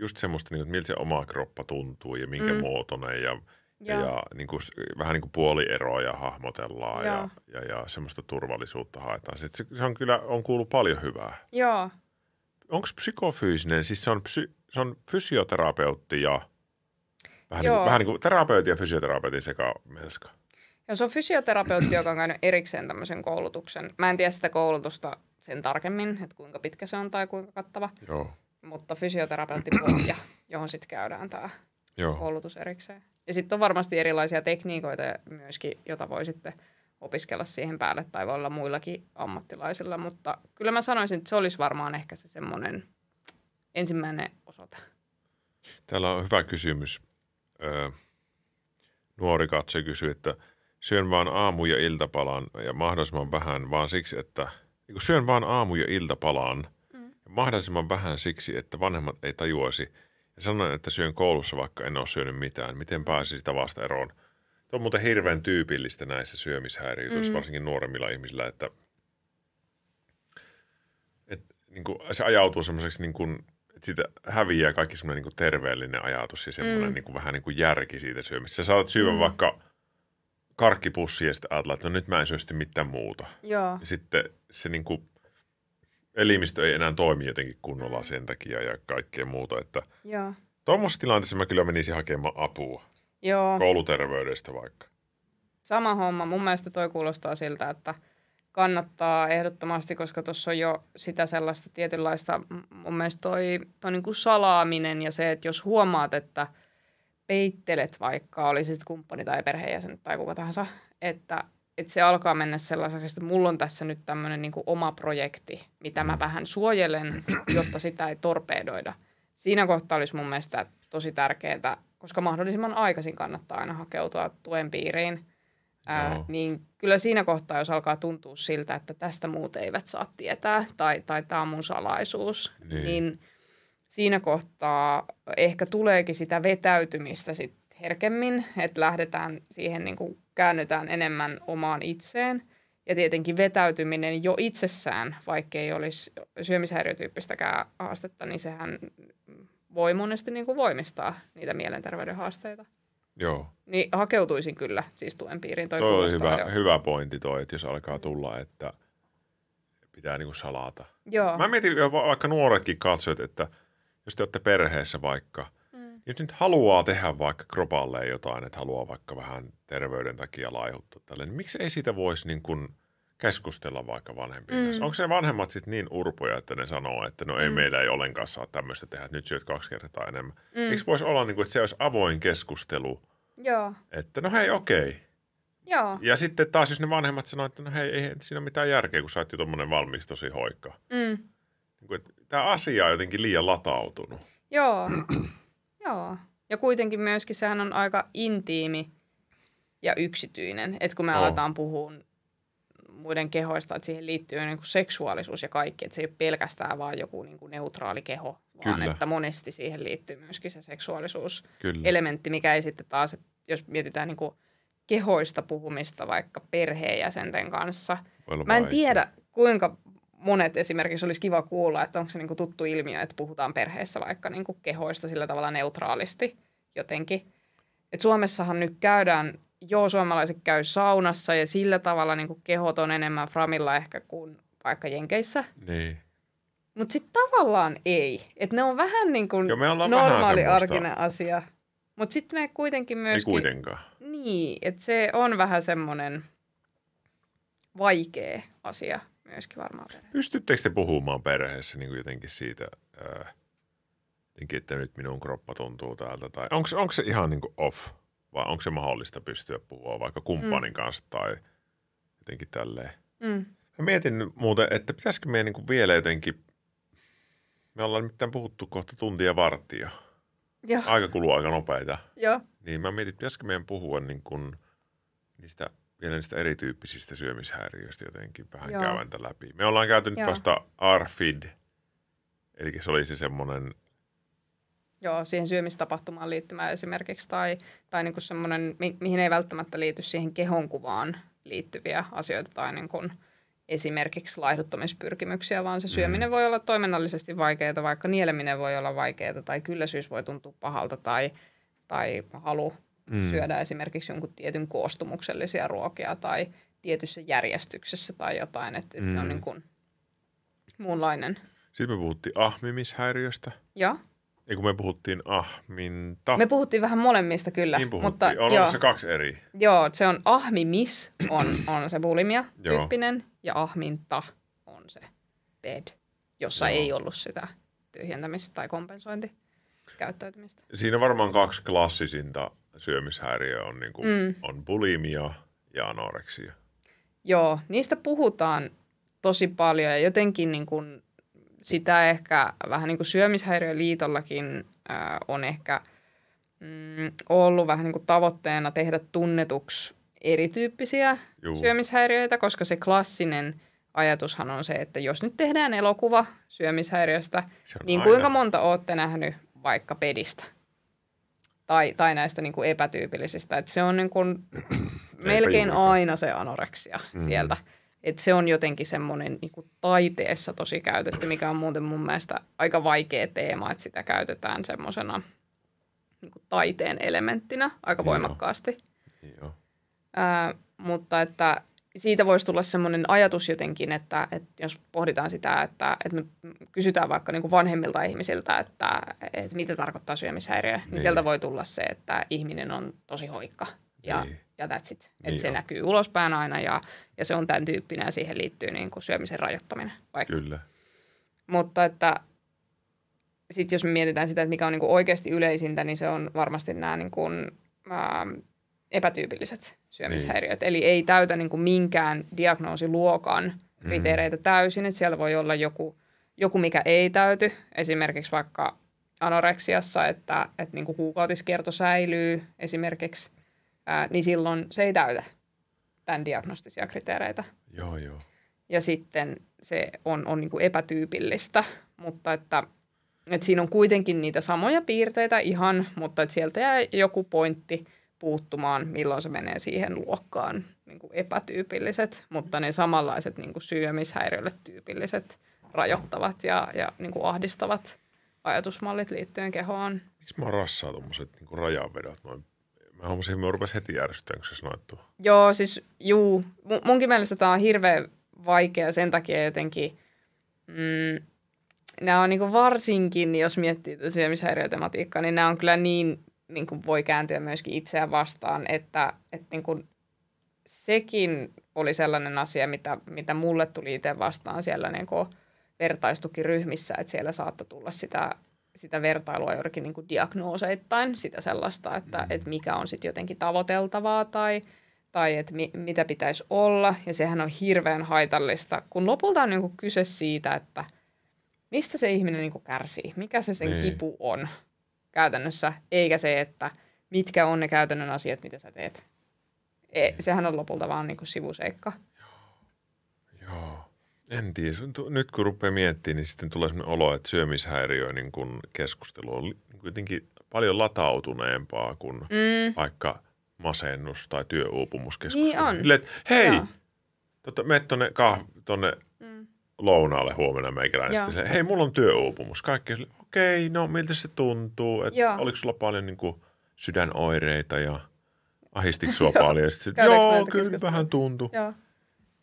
Speaker 2: just semmoista, niinku, että miltä se oma kroppa tuntuu ja minkä mm. Muotoinen ja, ja,
Speaker 1: Joo.
Speaker 2: ja niinku, s- vähän niin kuin puolieroja hahmotellaan ja,
Speaker 1: Joo.
Speaker 2: ja, ja, semmoista turvallisuutta haetaan. Sit se, se on kyllä, on kuullut paljon hyvää.
Speaker 1: Joo,
Speaker 2: Onko psykofyysinen, siis se on, psy, se on fysioterapeutti ja vähän, niin
Speaker 1: Joo.
Speaker 2: kuin, vähän niin kuin terapeutin ja fysioterapeutin sekä melska.
Speaker 1: Ja se on fysioterapeutti, joka on käynyt erikseen tämmöisen koulutuksen. Mä en tiedä sitä koulutusta sen tarkemmin, että kuinka pitkä se on tai kuinka kattava,
Speaker 2: Joo,
Speaker 1: mutta fysioterapeuttipohja, [clears throat] johon sitten käydään tämä
Speaker 2: joo.
Speaker 1: koulutus erikseen. Ja sitten on varmasti erilaisia tekniikoita myöskin, jota voi sitten opiskella siihen päälle tai voi olla muillakin ammattilaisilla, mutta kyllä mä sanoisin, että se olisi varmaan ehkä se semmoinen ensimmäinen osoite.
Speaker 2: Täällä on hyvä kysymys. Öö, nuori katse kysyy, että syön vaan aamu- ja iltapalan ja mahdollisimman vähän vaan siksi, että syön vaan aamu- ja iltapalan mahdollisimman vähän siksi, että vanhemmat ei tajuaisi. Ja sanoin, että syön koulussa, vaikka en ole syönyt mitään. Miten pääsisi tavasta eroon? Tuo on muuten hirveän tyypillistä näissä syömishäiriöissä,
Speaker 1: Mm.
Speaker 2: varsinkin nuoremmilla ihmisillä, että, että niin kuin se ajautuu semmoiseksi, niin kuin, että siitä häviää kaikki semmoinen niin terveellinen ajatus ja semmoinen
Speaker 1: Mm.
Speaker 2: niin kuin, vähän niin kuin järki siitä syömistä. Sä saatat syödä
Speaker 1: Mm.
Speaker 2: vaikka karkkipussia ja sitten ajatella, että no nyt mä en syö sitten mitään muuta.
Speaker 1: Joo.
Speaker 2: Ja sitten se niin kuin, elimistö ei enää toimi jotenkin kunnolla
Speaker 1: Mm.
Speaker 2: sen takia ja kaikkea muuta. Että
Speaker 1: Joo.
Speaker 2: tuommoisessa tilanteessa mä kyllä menisin hakemaan apua.
Speaker 1: Joo.
Speaker 2: Kouluterveydestä vaikka.
Speaker 1: Sama homma. Mun mielestä toi kuulostaa siltä, että kannattaa ehdottomasti, koska tuossa on jo sitä sellaista tietynlaista, mun mielestä toi, toi niin kuin salaaminen ja se, että jos huomaat, että peittelet vaikka, oli se sitten kumppani tai perheenjäsen tai kuka tahansa, että, että se alkaa mennä sellaiseksi, että mulla on tässä nyt tämmöinen niin oma projekti, mitä mä
Speaker 2: Mm.
Speaker 1: vähän suojelen, jotta sitä ei torpedoida. Siinä kohtaa olisi mun mielestä tosi tärkeää, koska mahdollisimman aikaisin kannattaa aina hakeutua tuen piiriin, ää,
Speaker 2: Joo.
Speaker 1: niin kyllä siinä kohtaa, jos alkaa tuntua siltä, että tästä muut eivät saa tietää tai, tai tämä on mun salaisuus,
Speaker 2: Niin.
Speaker 1: niin. niin siinä kohtaa ehkä tuleekin sitä vetäytymistä sit herkemmin, että lähdetään siihen, niin kuin käännytään enemmän omaan itseen. Ja tietenkin vetäytyminen jo itsessään, vaikka ei olisi syömishäiriötyyppistäkään haastetta, niin sehän voi monesti niin kuin voimistaa niitä mielenterveyden haasteita.
Speaker 2: Joo.
Speaker 1: Niin hakeutuisin kyllä siis tuen piiriin. Toi,
Speaker 2: Toi
Speaker 1: kuulostaa
Speaker 2: hyvä,
Speaker 1: jo-
Speaker 2: hyvä pointti toi, että jos alkaa tulla, että pitää niinku salata.
Speaker 1: Joo.
Speaker 2: Mä mietin, vaikka nuoretkin katsojat, että jos te olette perheessä vaikka. Jos nyt haluaa tehdä vaikka kropalleen jotain, että haluaa vaikka vähän terveyden takia laihuttua tälle, niin miksi ei siitä voisi niin kuin keskustella vaikka vanhempien
Speaker 1: Mm.
Speaker 2: kanssa? Onko se vanhemmat sitten niin urpoja, että ne sanoo, että no ei
Speaker 1: Mm.
Speaker 2: meillä ei ollenkaan saa tämmöistä tehdä, että nyt syöt kaksi kertaa enemmän.
Speaker 1: Mm.
Speaker 2: Eikö voisi olla, niin kuin, että se olisi avoin keskustelu,
Speaker 1: Joo.
Speaker 2: että no hei okei.
Speaker 1: Joo.
Speaker 2: Ja sitten taas jos ne vanhemmat sanoo, että no hei, ei siinä ole mitään järkeä, kun sä oot jo tommonen valmiiksi tosi hoikka.
Speaker 1: Mm.
Speaker 2: Niin Tämä asia on jotenkin liian latautunut.
Speaker 1: Joo. [clears throat] Joo. Ja kuitenkin myöskin sehän on aika intiimi ja yksityinen. Että kun me
Speaker 2: On.
Speaker 1: aletaan puhua muiden kehoista, että siihen liittyy niin kuin seksuaalisuus ja kaikki. Että se ei ole pelkästään vaan joku niin kuin neutraali keho, vaan
Speaker 2: Kyllä.
Speaker 1: että monesti siihen liittyy myöskin se seksuaalisuus
Speaker 2: Kyllä.
Speaker 1: elementti, mikä ei sitten taas, että jos mietitään niin kuin kehoista puhumista vaikka perheenjäsenten kanssa. Mä en
Speaker 2: vaikea.
Speaker 1: tiedä, kuinka monet esimerkiksi olisi kiva kuulla, että onko se niinku tuttu ilmiö, että puhutaan perheessä vaikka niinku kehoista sillä tavalla neutraalisti jotenkin. Et Suomessahan nyt käydään, joo suomalaiset käy saunassa ja sillä tavalla niinku kehot on enemmän framilla ehkä kuin vaikka Jenkeissä.
Speaker 2: Niin.
Speaker 1: Mutta sitten tavallaan ei. Että ne on vähän niin kuin
Speaker 2: Joo,
Speaker 1: normaali arkinen asia. Mutta sitten me kuitenkin
Speaker 2: Ei
Speaker 1: myöskin...
Speaker 2: kuitenkaan.
Speaker 1: Niin, että se on vähän semmoinen vaikea asia myöskin varmaan perheessä.
Speaker 2: Pystyttekö te puhumaan perheessä niin kuin jotenkin siitä, ää, jotenkin, että nyt minun kroppa tuntuu täältä? Tai onko, onko se ihan niin kuin off? Vai onko se mahdollista pystyä puhua vaikka kumppanin kanssa tai jotenkin tälleen?
Speaker 1: Mm.
Speaker 2: Mä mietin muuten, että pitäisikö meidän niin kuin vielä jotenkin... Me ollaan nimittäin puhuttu kohta tuntia varttia.
Speaker 1: Joo,
Speaker 2: Aika kuluu aika nopeita.
Speaker 1: joo,
Speaker 2: Niin mä mietin, pitäisikö meidän puhua niin kuin niistä, vielä niistä erityyppisistä syömishäiriöistä jotenkin vähän
Speaker 1: Joo.
Speaker 2: käydä läpi. Me ollaan käyty nyt
Speaker 1: Joo.
Speaker 2: vasta ARFID, eli se oli se semmoinen,
Speaker 1: joo, siihen syömistapahtumaan liittymään esimerkiksi, tai, tai niin kuin semmoinen, mi- mihin ei välttämättä liity siihen kehonkuvaan liittyviä asioita, tai niin kuin esimerkiksi laihduttamispyrkimyksiä, vaan se syöminen
Speaker 2: Mm.
Speaker 1: voi olla toiminnallisesti vaikeaa, vaikka nieleminen voi olla vaikeaa, tai kylläisyys voi tuntua pahalta, tai, tai halu
Speaker 2: mm,
Speaker 1: syödä esimerkiksi jonkun tietyn koostumuksellisia ruokia tai tietyssä järjestyksessä tai jotain, että, että se on
Speaker 2: Mm.
Speaker 1: niin kuin muunlainen.
Speaker 2: Sitten me puhuttiin ahmimishäiriöstä.
Speaker 1: Ja
Speaker 2: Ei kun me puhuttiin ahminta.
Speaker 1: me puhuttiin vähän molemmista kyllä,
Speaker 2: niin puhuttiin.
Speaker 1: mutta
Speaker 2: on
Speaker 1: joo,
Speaker 2: se kaksi eri.
Speaker 1: joo, se on ahmimis on, on se bulimia
Speaker 2: Joo.
Speaker 1: tyyppinen ja ahminta on se bed, jossa
Speaker 2: Joo.
Speaker 1: ei ollut sitä tyhjentämistä tai kompensointikäyttäytymistä.
Speaker 2: Siinä varmaan kaksi klassisinta syömishäiriöä on, niin kuin,
Speaker 1: Mm.
Speaker 2: on bulimia ja anoreksia.
Speaker 1: Joo, niistä puhutaan tosi paljon ja jotenkin niin kuin sitä ehkä vähän niin kuin syömishäiriöliitollakin äh, on ehkä mm, ollut vähän niin kuin tavoitteena tehdä tunnetuksi erityyppisiä
Speaker 2: Juu.
Speaker 1: syömishäiriöitä, koska se klassinen ajatushan on se, että jos nyt tehdään elokuva syömishäiriöstä, niin
Speaker 2: aina-
Speaker 1: kuinka monta olette nähnyt vaikka pedistä? Tai, tai näistä niin kuin epätyypillisistä. Että se on [clears throat] [clears throat] niin kuin melkein aina se anoreksia
Speaker 2: Mm.
Speaker 1: sieltä. Että se on jotenkin semmoinen niin kuin taiteessa tosi käytetty, mikä on muuten mun mielestä aika vaikea teema, että sitä käytetään semmoisena niin kuin taiteen elementtinä aika
Speaker 2: Joo.
Speaker 1: voimakkaasti.
Speaker 2: Joo.
Speaker 1: Ää, mutta että siitä voisi tulla semmoinen ajatus jotenkin, että, että jos pohditaan sitä, että, että me kysytään vaikka niin kuin vanhemmilta ihmisiltä, että, että mitä tarkoittaa syömishäiriö, niin,
Speaker 2: Niin.
Speaker 1: niin sieltä voi tulla se, että ihminen on tosi hoikka ja,
Speaker 2: Niin.
Speaker 1: ja that's it. Että
Speaker 2: Niin
Speaker 1: se
Speaker 2: on.
Speaker 1: näkyy ulospäin aina ja, ja se on tämän tyyppinen ja siihen liittyy niin kuin syömisen rajoittaminen vaikka.
Speaker 2: Kyllä.
Speaker 1: Mutta että sitten jos me mietitään sitä, että mikä on niinku oikeasti yleisintä, niin se on varmasti nämä niinku, ää, epätyypilliset syömishäiriöt. Eli ei täytä niinku minkään diagnoosiluokan kriteereitä mm. täysin. Että siellä voi olla joku, joku, mikä ei täyty. Esimerkiksi vaikka anoreksiassa, että, että niinku kuukautiskierto säilyy esimerkiksi, ää, niin silloin se ei täytä tämän diagnostisia kriteereitä
Speaker 2: Joo, joo.
Speaker 1: ja sitten se on, on niin kuin epätyypillistä, mutta että, että siinä on kuitenkin niitä samoja piirteitä ihan, mutta että sieltä jää joku pointti puuttumaan, milloin se menee siihen luokkaan niin kuin epätyypilliset, mutta ne samanlaiset niin kuin syömishäiriölle tyypilliset rajoittavat ja, ja niin kuin ahdistavat ajatusmallit liittyen kehoon.
Speaker 2: Miksi mä rassaa tommoset niinku rajanvedot noin? Mä huomasin, että mä rupesin heti järjestämään, kun sä sanoit tuo.
Speaker 1: Joo, siis juu. Mu- Munkin mielestä tämä on hirveän vaikea sen takia jotenkin. Mm, nämä on niinku varsinkin, jos miettii syömishäiriötematiikkaa, niin nämä on kyllä niin, niin kuin voi kääntyä myöskin itseään vastaan, että, että niin kuin sekin oli sellainen asia, mitä, mitä mulle tuli itse vastaan siellä niin kuin vertaistukiryhmissä, että siellä saattoi tulla sitä, sitä vertailua joidenkin niin kuin diagnooseittain, sitä sellaista, että,
Speaker 2: mm.
Speaker 1: että mikä on sitten jotenkin tavoiteltavaa tai, tai että mi, mitä pitäisi olla. Ja sehän on hirveän haitallista, kun lopulta on niin kuin kyse siitä, että mistä se ihminen niin kuin kärsii, mikä se sen
Speaker 2: Niin.
Speaker 1: kipu on käytännössä, eikä se, että mitkä on ne käytännön asiat, mitä sä teet. E, sehän on lopulta vaan niin kuin sivuseikka.
Speaker 2: Joo. En tiedä. Nyt kun rupeaa miettimään, niin sitten tulee sellainen olo, että syömishäiriö niin kun keskustelu on niin kuitenkin paljon latautuneempaa kuin
Speaker 1: Mm,
Speaker 2: vaikka masennus tai työuupumuskeskustelu.
Speaker 1: Niin on.
Speaker 2: Silleen, että hei,
Speaker 1: Joo.
Speaker 2: tota, mene tonne, kah- tonne
Speaker 1: mm,
Speaker 2: lounaalle huomenna meikäläinen. Sitten se, hei, mulla on työuupumus. Kaikki okei, no miltä se tuntuu? Et
Speaker 1: Joo.
Speaker 2: oliko sulla paljon niin kuin, sydänoireita ja ahistiko sua [laughs]
Speaker 1: Joo.
Speaker 2: paljon? Ja sit,
Speaker 1: Käydäänkö
Speaker 2: joo, kyllä vähän tuntui.
Speaker 1: joo.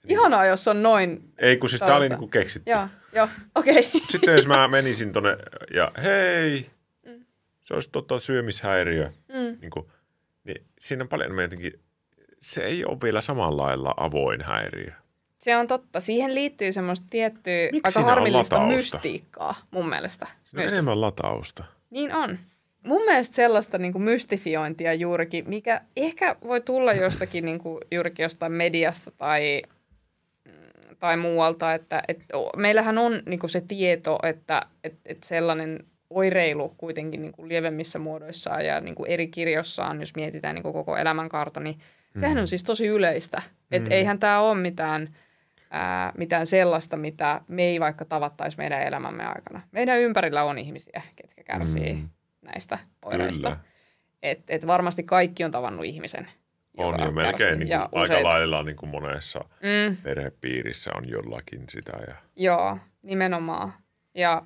Speaker 1: Ihanaa, jos on noin.
Speaker 2: Ei, kun siis tää oli niin keksitty.
Speaker 1: Joo, joo, okei. Okay. [laughs]
Speaker 2: Sitten jos mä menisin tonne ja hei,
Speaker 1: Mm.
Speaker 2: se olisi tota syömishäiriö,
Speaker 1: Mm,
Speaker 2: niin, kuin, niin siinä on paljon jotenkin, se ei ole vielä samalla lailla avoin häiriö.
Speaker 1: Se on totta. Siihen liittyy semmoista tiettyä
Speaker 2: Miksi
Speaker 1: aika harmillista mystiikkaa mun mielestä.
Speaker 2: Siinä on enemmän latausta.
Speaker 1: Niin on. Mun mielestä sellaista niin kuin mystifiointia juurikin, mikä ehkä voi tulla jostakin niin kuin, juurikin jostain mediasta tai, mm, tai muualta, että et, meillähän on niin kuin se tieto, että et, et sellainen oireilu kuitenkin niin kuin lievemmissä muodoissaan ja niin kuin eri kirjossaan, jos mietitään niin kuin koko elämänkaarta, niin sehän on siis tosi yleistä. Että
Speaker 2: Mm.
Speaker 1: eihän tämä ole mitään, ää, mitään sellaista, mitä me ei vaikka tavattaisi meidän elämämme aikana. Meidän ympärillä on ihmisiä, ketkä kärsii
Speaker 2: Mm.
Speaker 1: näistä oireista.
Speaker 2: Kyllä.
Speaker 1: Et, et varmasti kaikki on tavannut ihmisen.
Speaker 2: On jo melkein niin kuin, aika
Speaker 1: useita.
Speaker 2: lailla niin kuin monessa
Speaker 1: Mm,
Speaker 2: perhepiirissä on jollakin sitä. Ja,
Speaker 1: joo, nimenomaan. Ja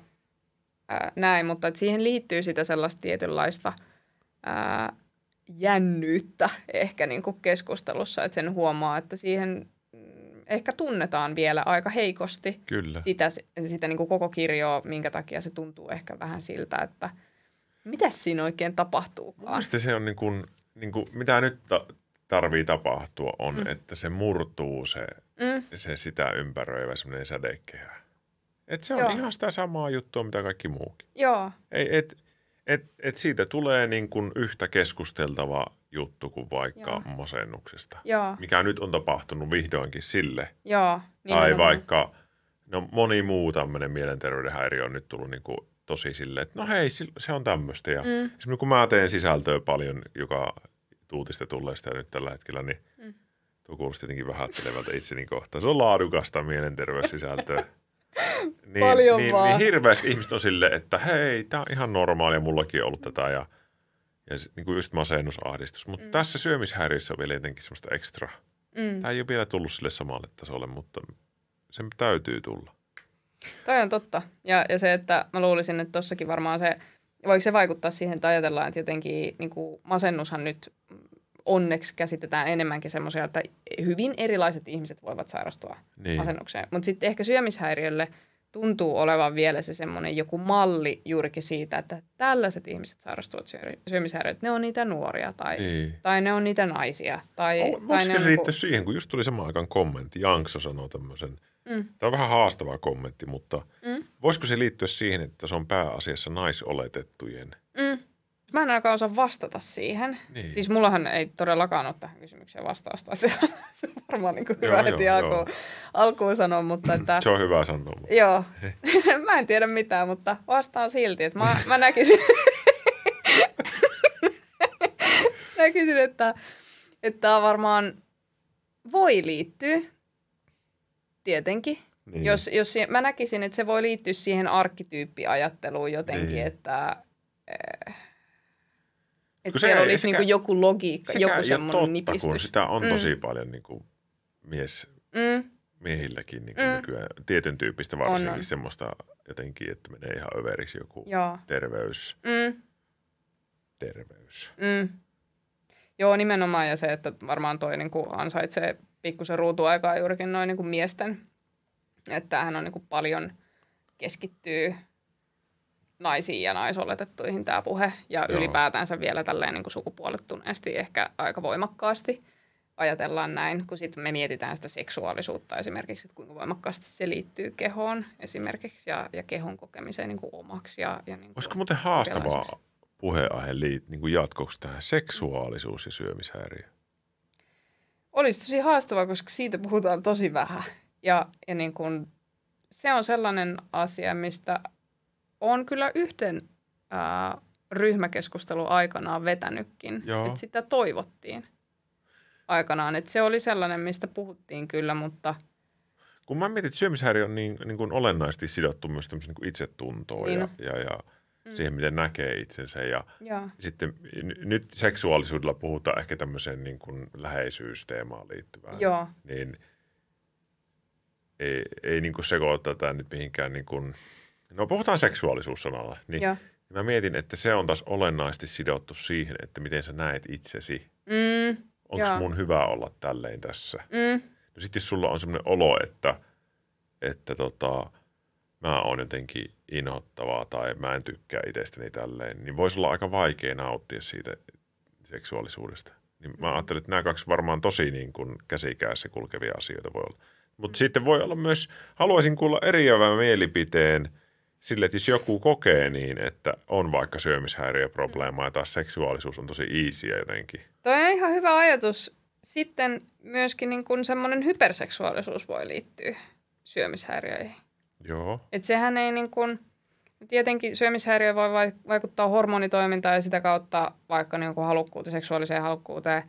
Speaker 1: ää, näin, mutta et siihen liittyy sitä sellaista tietynlaista ää, jännyyttä ehkä niin kuin keskustelussa, että sen huomaa, että siihen ehkä tunnetaan vielä aika heikosti
Speaker 2: kyllä.
Speaker 1: sitä, sitä niin kuin koko kirjoa, minkä takia se tuntuu ehkä vähän siltä, että mitä siinä oikein
Speaker 2: Mun
Speaker 1: tapahtuukaan.
Speaker 2: mielestä se on niin kuin, niin kuin, mitä nyt ta- tarvii tapahtua on,
Speaker 1: Mm.
Speaker 2: mm. että se murtuu se,
Speaker 1: Mm,
Speaker 2: se sitä ympäröivä semmoinen sädekehä. Et se on
Speaker 1: Joo.
Speaker 2: ihan sitä samaa juttua, mitä kaikki muukin.
Speaker 1: joo,
Speaker 2: Ei, et, et, et siitä tulee niin kuin yhtä keskusteltava juttu kuin vaikka
Speaker 1: Joo.
Speaker 2: masennuksesta.
Speaker 1: joo,
Speaker 2: Mikä nyt on tapahtunut vihdoinkin sille.
Speaker 1: joo.
Speaker 2: Tai vaikka, no moni muu tämmöinen mielenterveyden häiriö on nyt tullut niin kuin tosi silleen, että no hei, se on tämmöistä. Ja
Speaker 1: Mm.
Speaker 2: esimerkiksi kun mä teen sisältöä paljon, joka tuutista tulee sitä nyt tällä hetkellä, niin
Speaker 1: Mm.
Speaker 2: tuo kuulosti jotenkin vähättelevältä itseni kohtaan. Se on laadukasta mielenterveyssisältöä. [laughs] niin,
Speaker 1: Paljon
Speaker 2: niin,
Speaker 1: vaan.
Speaker 2: niin hirveästi ihmiset on silleen, että hei, tämä on ihan normaalia, mullakin on ollut tätä ja, ja niin kuin just masennusahdistus. Mutta
Speaker 1: mm.
Speaker 2: tässä syömishäiriössä on vielä jotenkin semmoista ekstra.
Speaker 1: Mm.
Speaker 2: Tämä ei ole vielä tullut sille samalle tasolle, mutta sen täytyy tulla.
Speaker 1: Toi on totta. Ja, ja se, että mä luulisin, että tossakin varmaan se, voiko se vaikuttaa siihen, että ajatellaan, että jotenkin niin kuin masennushan nyt onneksi käsitetään enemmänkin semmoisia, että hyvin erilaiset ihmiset voivat sairastua
Speaker 2: Niin.
Speaker 1: masennukseen. Mutta sitten ehkä syömishäiriölle tuntuu olevan vielä se semmoinen joku malli juurikin siitä, että tällaiset ihmiset sairastuvat syö- syömishäiriöt. Ne on niitä nuoria tai,
Speaker 2: niin.
Speaker 1: tai ne on niitä naisia. Tai, tai
Speaker 2: Voisiko
Speaker 1: ne on niinku-
Speaker 2: riittää siihen, kun just tuli samaan aikaan kommentti, Jankso sanoi tämmöisen,
Speaker 1: Mm,
Speaker 2: tämä on vähän haastava kommentti, mutta
Speaker 1: mm,
Speaker 2: voisiko se liittyä siihen, että se on pääasiassa naisoletettujen?
Speaker 1: mm. Mä en ainakaan osaa vastata siihen.
Speaker 2: Niin.
Speaker 1: Siis mullahan ei todellakaan ole tähän kysymykseen vastausta. [laughs] Se on, varmaan niin hyvä
Speaker 2: Joo,
Speaker 1: heti
Speaker 2: joo,
Speaker 1: alkuun, alkuun sanoa, mutta että...
Speaker 2: Se on hyvä sanoa. Mutta...
Speaker 1: Joo, [laughs] mä en tiedä mitään, mutta vastaan silti, että mä, mä näkisin, [laughs] näkisin että, että tämä varmaan voi liittyä, tietenkin.
Speaker 2: Niin.
Speaker 1: Jos, jos mä näkisin, että se voi liittyä siihen arkkityyppiajatteluun jotenkin,
Speaker 2: Niin.
Speaker 1: että, eh, että
Speaker 2: se ei-
Speaker 1: olisi
Speaker 2: sekä-
Speaker 1: niinku joku logiikka, joku semmoinen
Speaker 2: totta,
Speaker 1: nipistys.
Speaker 2: kun sitä on
Speaker 1: Mm.
Speaker 2: tosi paljon niin kuin mies,
Speaker 1: Mm,
Speaker 2: miehilläkin niin kuin
Speaker 1: Mm.
Speaker 2: nykyään. Tietyn tyyppistä varsinkin
Speaker 1: On, on.
Speaker 2: semmoista jotenkin, että menee ihan överiksi joku
Speaker 1: joo.
Speaker 2: terveys.
Speaker 1: Mm,
Speaker 2: terveys.
Speaker 1: Mm. Joo, nimenomaan. Ja se, että varmaan toi niin kuin ansaitsee pikkusen ruutuaikaa juurikin noin niin kuin miesten. Että tämähän on niin kuin paljon keskittyy naisiin ja naisoletettuihin tämä puhe. Ja
Speaker 2: Joo.
Speaker 1: ylipäätänsä vielä tälleen niin kuin sukupuolittuneesti ehkä aika voimakkaasti ajatellaan näin, kun sitten me mietitään sitä seksuaalisuutta esimerkiksi, että kuinka voimakkaasti se liittyy kehoon esimerkiksi ja, ja kehon kokemiseen niin kuin omaksi. Ja, ja niin kuin
Speaker 2: Olisiko muuten haastavaa puheenaihe liit, niin kuin jatkoksi tähän seksuaalisuus ja syömishäiriö?
Speaker 1: Olisi tosi haastavaa, koska siitä puhutaan tosi vähän. Ja, ja niin kun, se on sellainen asia, mistä on kyllä yhten ää, ryhmäkeskustelu aikanaan vetänytkin.
Speaker 2: Joo.
Speaker 1: Että sitä toivottiin aikanaan. Että se oli sellainen, mistä puhuttiin kyllä, mutta
Speaker 2: Kun mä mietin, että syömishäiriö on niin, niin kuin olennaisesti sidottu myös niin kuin itsetuntoon
Speaker 1: Niin
Speaker 2: ja, ja, ja
Speaker 1: Mm.
Speaker 2: siihen, miten näkee itsensä. Ja
Speaker 1: joo,
Speaker 2: sitten n- nyt seksuaalisuudella puhutaan ehkä tämmöiseen niin kuin läheisyysteemaan liittyvään.
Speaker 1: joo,
Speaker 2: Niin ei, ei niin kuin sekoita tätä nyt mihinkään niin kuin, no puhutaan seksuaalisuussanalla. Niin
Speaker 1: joo.
Speaker 2: mä mietin, että se on taas olennaisesti sidottu siihen, että miten sä näet itsesi.
Speaker 1: Mm,
Speaker 2: Onko mun hyvä olla tälleen tässä?
Speaker 1: mm,
Speaker 2: No sitten jos sulla on semmoinen olo, että, että tota, mä oon jotenkin inhottavaa tai mä en tykkää itsestäni tälleen, niin voisi olla aika vaikea nauttia siitä seksuaalisuudesta. Niin mä ajattelin, että nämä kaksi varmaan tosi niin kuin käsikädessä kulkevia asioita voi olla. Mutta sitten voi olla myös, haluaisin kuulla eriävän mielipiteen sille, että jos joku kokee niin, että on vaikka syömishäiriöprobleema ja taas seksuaalisuus on tosi easyä jotenkin.
Speaker 1: Toi on ihan hyvä ajatus. Sitten myöskin niin kun semmoinen hyperseksuaalisuus voi liittyä syömishäiriöihin.
Speaker 2: Joo.
Speaker 1: Et sehän ei niin kuin, tietenkin syömishäiriö voi vai- vaikuttaa hormonitoimintaan ja sitä kautta vaikka niin kuin halukkuuteen, seksuaaliseen halukkuuteen.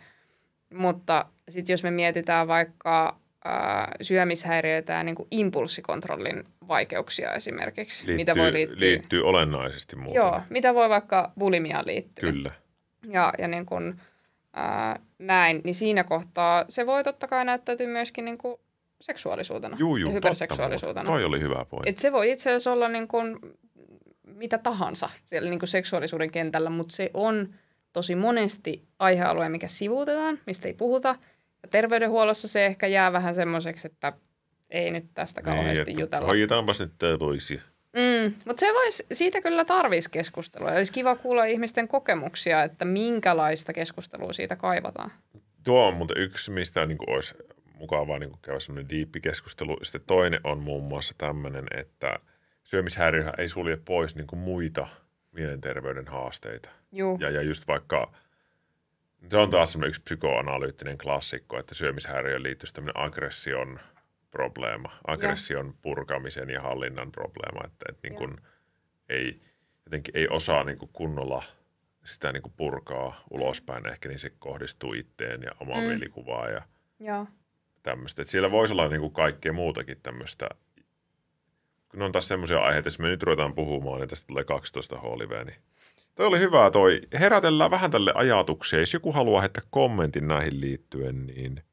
Speaker 1: Mutta sitten jos me mietitään vaikka ää, syömishäiriöitä ja niin kuin impulssikontrollin vaikeuksia esimerkiksi,
Speaker 2: Liittyy,
Speaker 1: mitä voi liittyä.
Speaker 2: liittyy olennaisesti muuta.
Speaker 1: Joo, mitä voi vaikka bulimiaan liittyä.
Speaker 2: Kyllä.
Speaker 1: Ja, ja niin kuin, ää, näin, niin siinä kohtaa se voi totta kai näyttäytyä myöskin niin kuin seksuaalisuutena
Speaker 2: Juu,
Speaker 1: ja
Speaker 2: juu, totta
Speaker 1: hyperseksuaalisuutena.
Speaker 2: muuten. Toi oli hyvä pointti.
Speaker 1: Et se voi itse asiassa olla niin kuin mitä tahansa siellä niin kuin seksuaalisuuden kentällä, mutta se on tosi monesti aihealue, mikä sivuutetaan, mistä ei puhuta. Terveydenhuollossa se ehkä jää vähän semmoiseksi, että ei nyt tästä kauheasti
Speaker 2: Niin,
Speaker 1: jutella.
Speaker 2: Hoidetaanpas nyt tämä pois.
Speaker 1: Mm, mutta se vois, siitä kyllä tarvitsisi keskustelua. Olisi kiva kuulla ihmisten kokemuksia, että minkälaista keskustelua siitä kaivataan.
Speaker 2: Tuo on muuten yksi, mistä niin kuin olisi mukavaa niin kuin käydä semmoinen diippi keskustelu. Sitten toinen on muun muassa tämmöinen, että syömishäiriöhän ei sulje pois niin kuin muita mielenterveyden haasteita.
Speaker 1: Juu,
Speaker 2: Ja, ja just vaikka, se on taas semmoinen yksi psykoanalyyttinen klassikko, että syömishäiriöön liittyisi tämmöinen aggression probleema, aggression purkamisen ja hallinnan probleema, että, että niin kuin ei, jotenkin ei osaa niin kuin kunnolla sitä niin kuin purkaa ulospäin ehkä, niin se kohdistuu itteen ja omaan mm. mielikuvaan ja
Speaker 1: Joo.
Speaker 2: tämmöistä. Et siellä voisi olla niin kuin kaikkea muutakin tämmöistä. Kun on taas semmoisia aiheita, jos me nyt ruvetaan puhumaan, niin tästä tulee 12 HLV, niin Toi oli hyvä toi. Herätellään vähän tälle ajatuksia. Jos joku haluaa heittää kommentin näihin liittyen, niin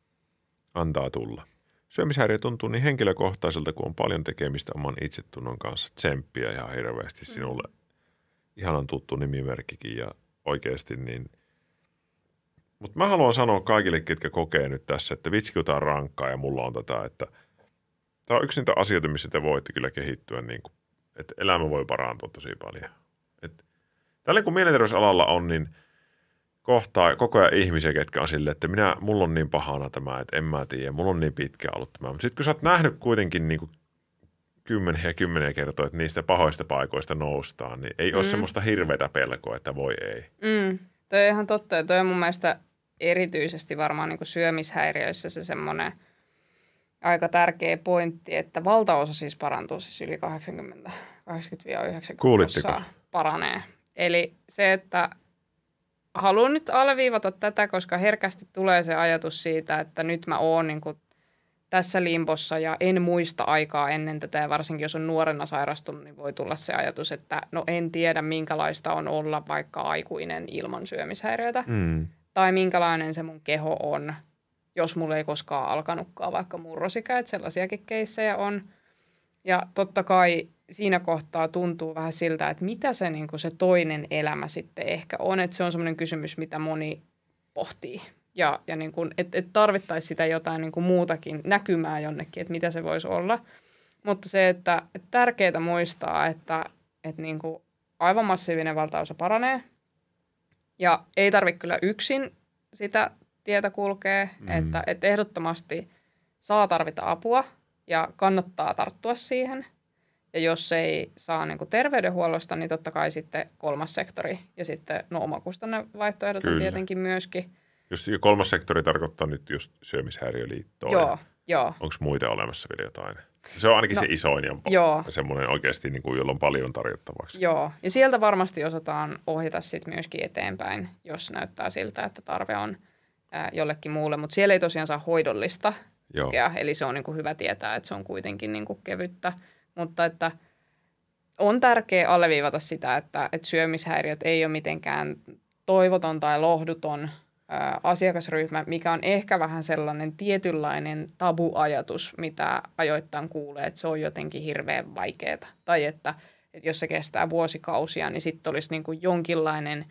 Speaker 2: antaa tulla. Syömishäiriö tuntuu niin henkilökohtaiselta, kun on paljon tekemistä oman itsetunnon kanssa. Tsemppiä ihan hirveästi sinulle. Ihanan tuttu nimimerkkikin ja oikeasti niin... Mutta mä haluan sanoa kaikille, ketkä kokee nyt tässä, että vitsi, kun tää on rankkaa ja mulla on tätä, että tämä on yksi niitä asioita, missä te voitte kyllä kehittyä, niin kuin, että elämä voi parantua tosi paljon. Tällä kun mielenterveysalalla on, niin – kohtaa koko ajan ihmisiä, ketkä on silleen, että minä, mulla on niin pahana tämä, että en mä tiedä, mulla on niin pitkä ollut tämä. Mutta sitten kun sä oot nähnyt kuitenkin niin kuin kymmeniä ja kymmeniä kertoja, että niistä pahoista paikoista noustaan, niin ei mm. ole semmoista hirveätä pelkoa, että voi ei.
Speaker 1: Mm. Toi on ihan totta ja toi on mun mielestä erityisesti varmaan niin kuin syömishäiriöissä se semmoinen aika tärkeä pointti, että valtaosa siis parantuu siis yli 80, 80-90
Speaker 2: Kuulitteko?
Speaker 1: paranee. Eli se, että haluan nyt alleviivata tätä, koska herkästi tulee se ajatus siitä, että nyt mä oon niin kuin tässä limpossa ja en muista aikaa ennen tätä ja varsinkin jos on nuorena sairastunut, niin voi tulla se ajatus, että no en tiedä minkälaista on olla vaikka aikuinen ilman syömishäiriötä mm. tai minkälainen se mun keho on, jos mulla ei koskaan alkanutkaan vaikka murrosikä, että sellaisiakin keissejä on. Ja totta kai siinä kohtaa tuntuu vähän siltä, että mitä se, niin kuin se toinen elämä sitten ehkä on. Että se on semmoinen kysymys, mitä moni pohtii. Ja, ja niin kuin, että, että tarvittaisiin sitä jotain niin kuin muutakin näkymää jonnekin, että mitä se voisi olla. Mutta se, että, että tärkeää muistaa, että, että niin kuin aivan massiivinen valtaosa paranee. Ja ei tarvitse kyllä yksin sitä tietä kulkea, mm. että, että ehdottomasti saa tarvita apua ja kannattaa tarttua siihen – ja jos ei saa niin kuin terveydenhuollosta, niin totta kai sitten kolmas sektori ja sitten no omakustanne vaihtoehdot on tietenkin myöskin.
Speaker 2: Just kolmas sektori tarkoittaa nyt just syömishäiriöliittoa.
Speaker 1: Joo, joo.
Speaker 2: Onko muita olemassa vielä jotain? Se on ainakin no, se isoin ja joo. semmoinen oikeasti, niin kuin, jolla on paljon tarjottavaksi.
Speaker 1: Joo, ja sieltä varmasti osataan ohjata sitten myöskin eteenpäin, jos näyttää siltä, että tarve on ää, jollekin muulle. Mutta siellä ei tosiaan saa hoidollista Joo. eli se on niin kuin hyvä tietää, että se on kuitenkin niin kuin kevyttä mutta että on tärkeää alleviivata sitä, että, että syömishäiriöt ei ole mitenkään toivoton tai lohduton asiakasryhmä, mikä on ehkä vähän sellainen tietynlainen tabuajatus, mitä ajoittain kuulee, että se on jotenkin hirveän vaikeaa. Tai että, että jos se kestää vuosikausia, niin sitten olisi niin kuin jonkinlainen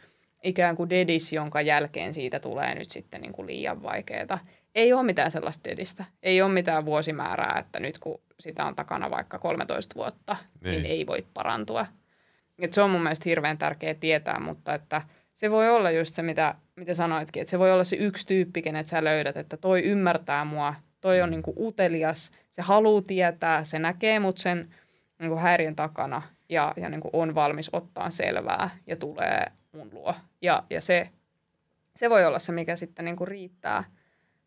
Speaker 1: ikään kuin dedis, jonka jälkeen siitä tulee nyt sitten niin kuin liian vaikeaa. Ei ole mitään sellaista dedistä. Ei ole mitään vuosimäärää, että nyt kun sitä on takana vaikka 13 vuotta, niin, niin ei voi parantua. Et se on mun mielestä hirveän tärkeä tietää, mutta että se voi olla just se, mitä, mitä sanoitkin, että se voi olla se yksi tyyppi, kenet sä löydät, että toi ymmärtää mua, toi on mm. niinku utelias, se haluaa tietää, se näkee mut sen niinku häiriön takana ja, ja niinku on valmis ottaa selvää ja tulee mun luo. Ja, ja se, se voi olla se, mikä sitten niinku riittää –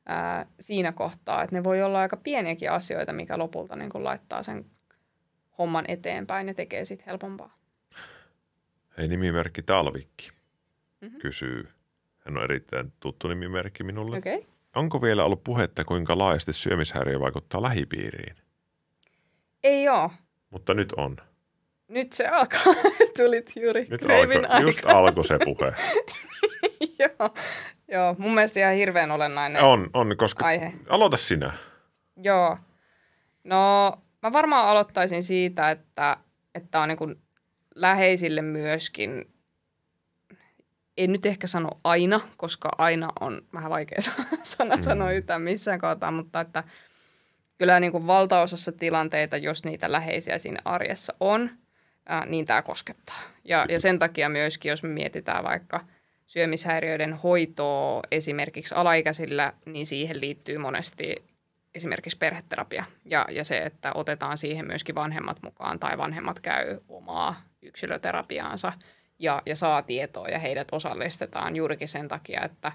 Speaker 1: ää, siinä kohtaa, että ne voi olla aika pieniäkin asioita, mikä lopulta niin kuin laittaa sen homman eteenpäin ja tekee sitten helpompaa.
Speaker 2: Hei, nimimerkki Talvikki mm-hmm. kysyy. Hän on erittäin tuttu nimimerkki minulle.
Speaker 1: Okay.
Speaker 2: Onko vielä ollut puhetta, kuinka laajasti syömishäiriö vaikuttaa lähipiiriin?
Speaker 1: Ei ole.
Speaker 2: Mutta nyt on.
Speaker 1: Nyt se alkaa. [laughs] Tulit juuri
Speaker 2: Nyt alkoi, just alkoi se puhe. [laughs]
Speaker 1: Joo. Joo, mun mielestä ihan hirveän olennainen
Speaker 2: On, on, koska... Aihe. Aloita sinä.
Speaker 1: Joo. No, mä varmaan aloittaisin siitä, että, että on niin läheisille myöskin, en nyt ehkä sano aina, koska aina on vähän vaikea [laughs] sana mm. sanoa yhtään missään kohtaa, mutta että kyllä niin kuin valtaosassa tilanteita, jos niitä läheisiä siinä arjessa on, ää, niin tämä koskettaa. Ja, ja sen takia myöskin, jos me mietitään vaikka – syömishäiriöiden hoitoa esimerkiksi alaikäisillä, niin siihen liittyy monesti esimerkiksi perheterapia. Ja, ja se, että otetaan siihen myöskin vanhemmat mukaan tai vanhemmat käy omaa yksilöterapiaansa ja, ja saa tietoa ja heidät osallistetaan juurikin sen takia, että,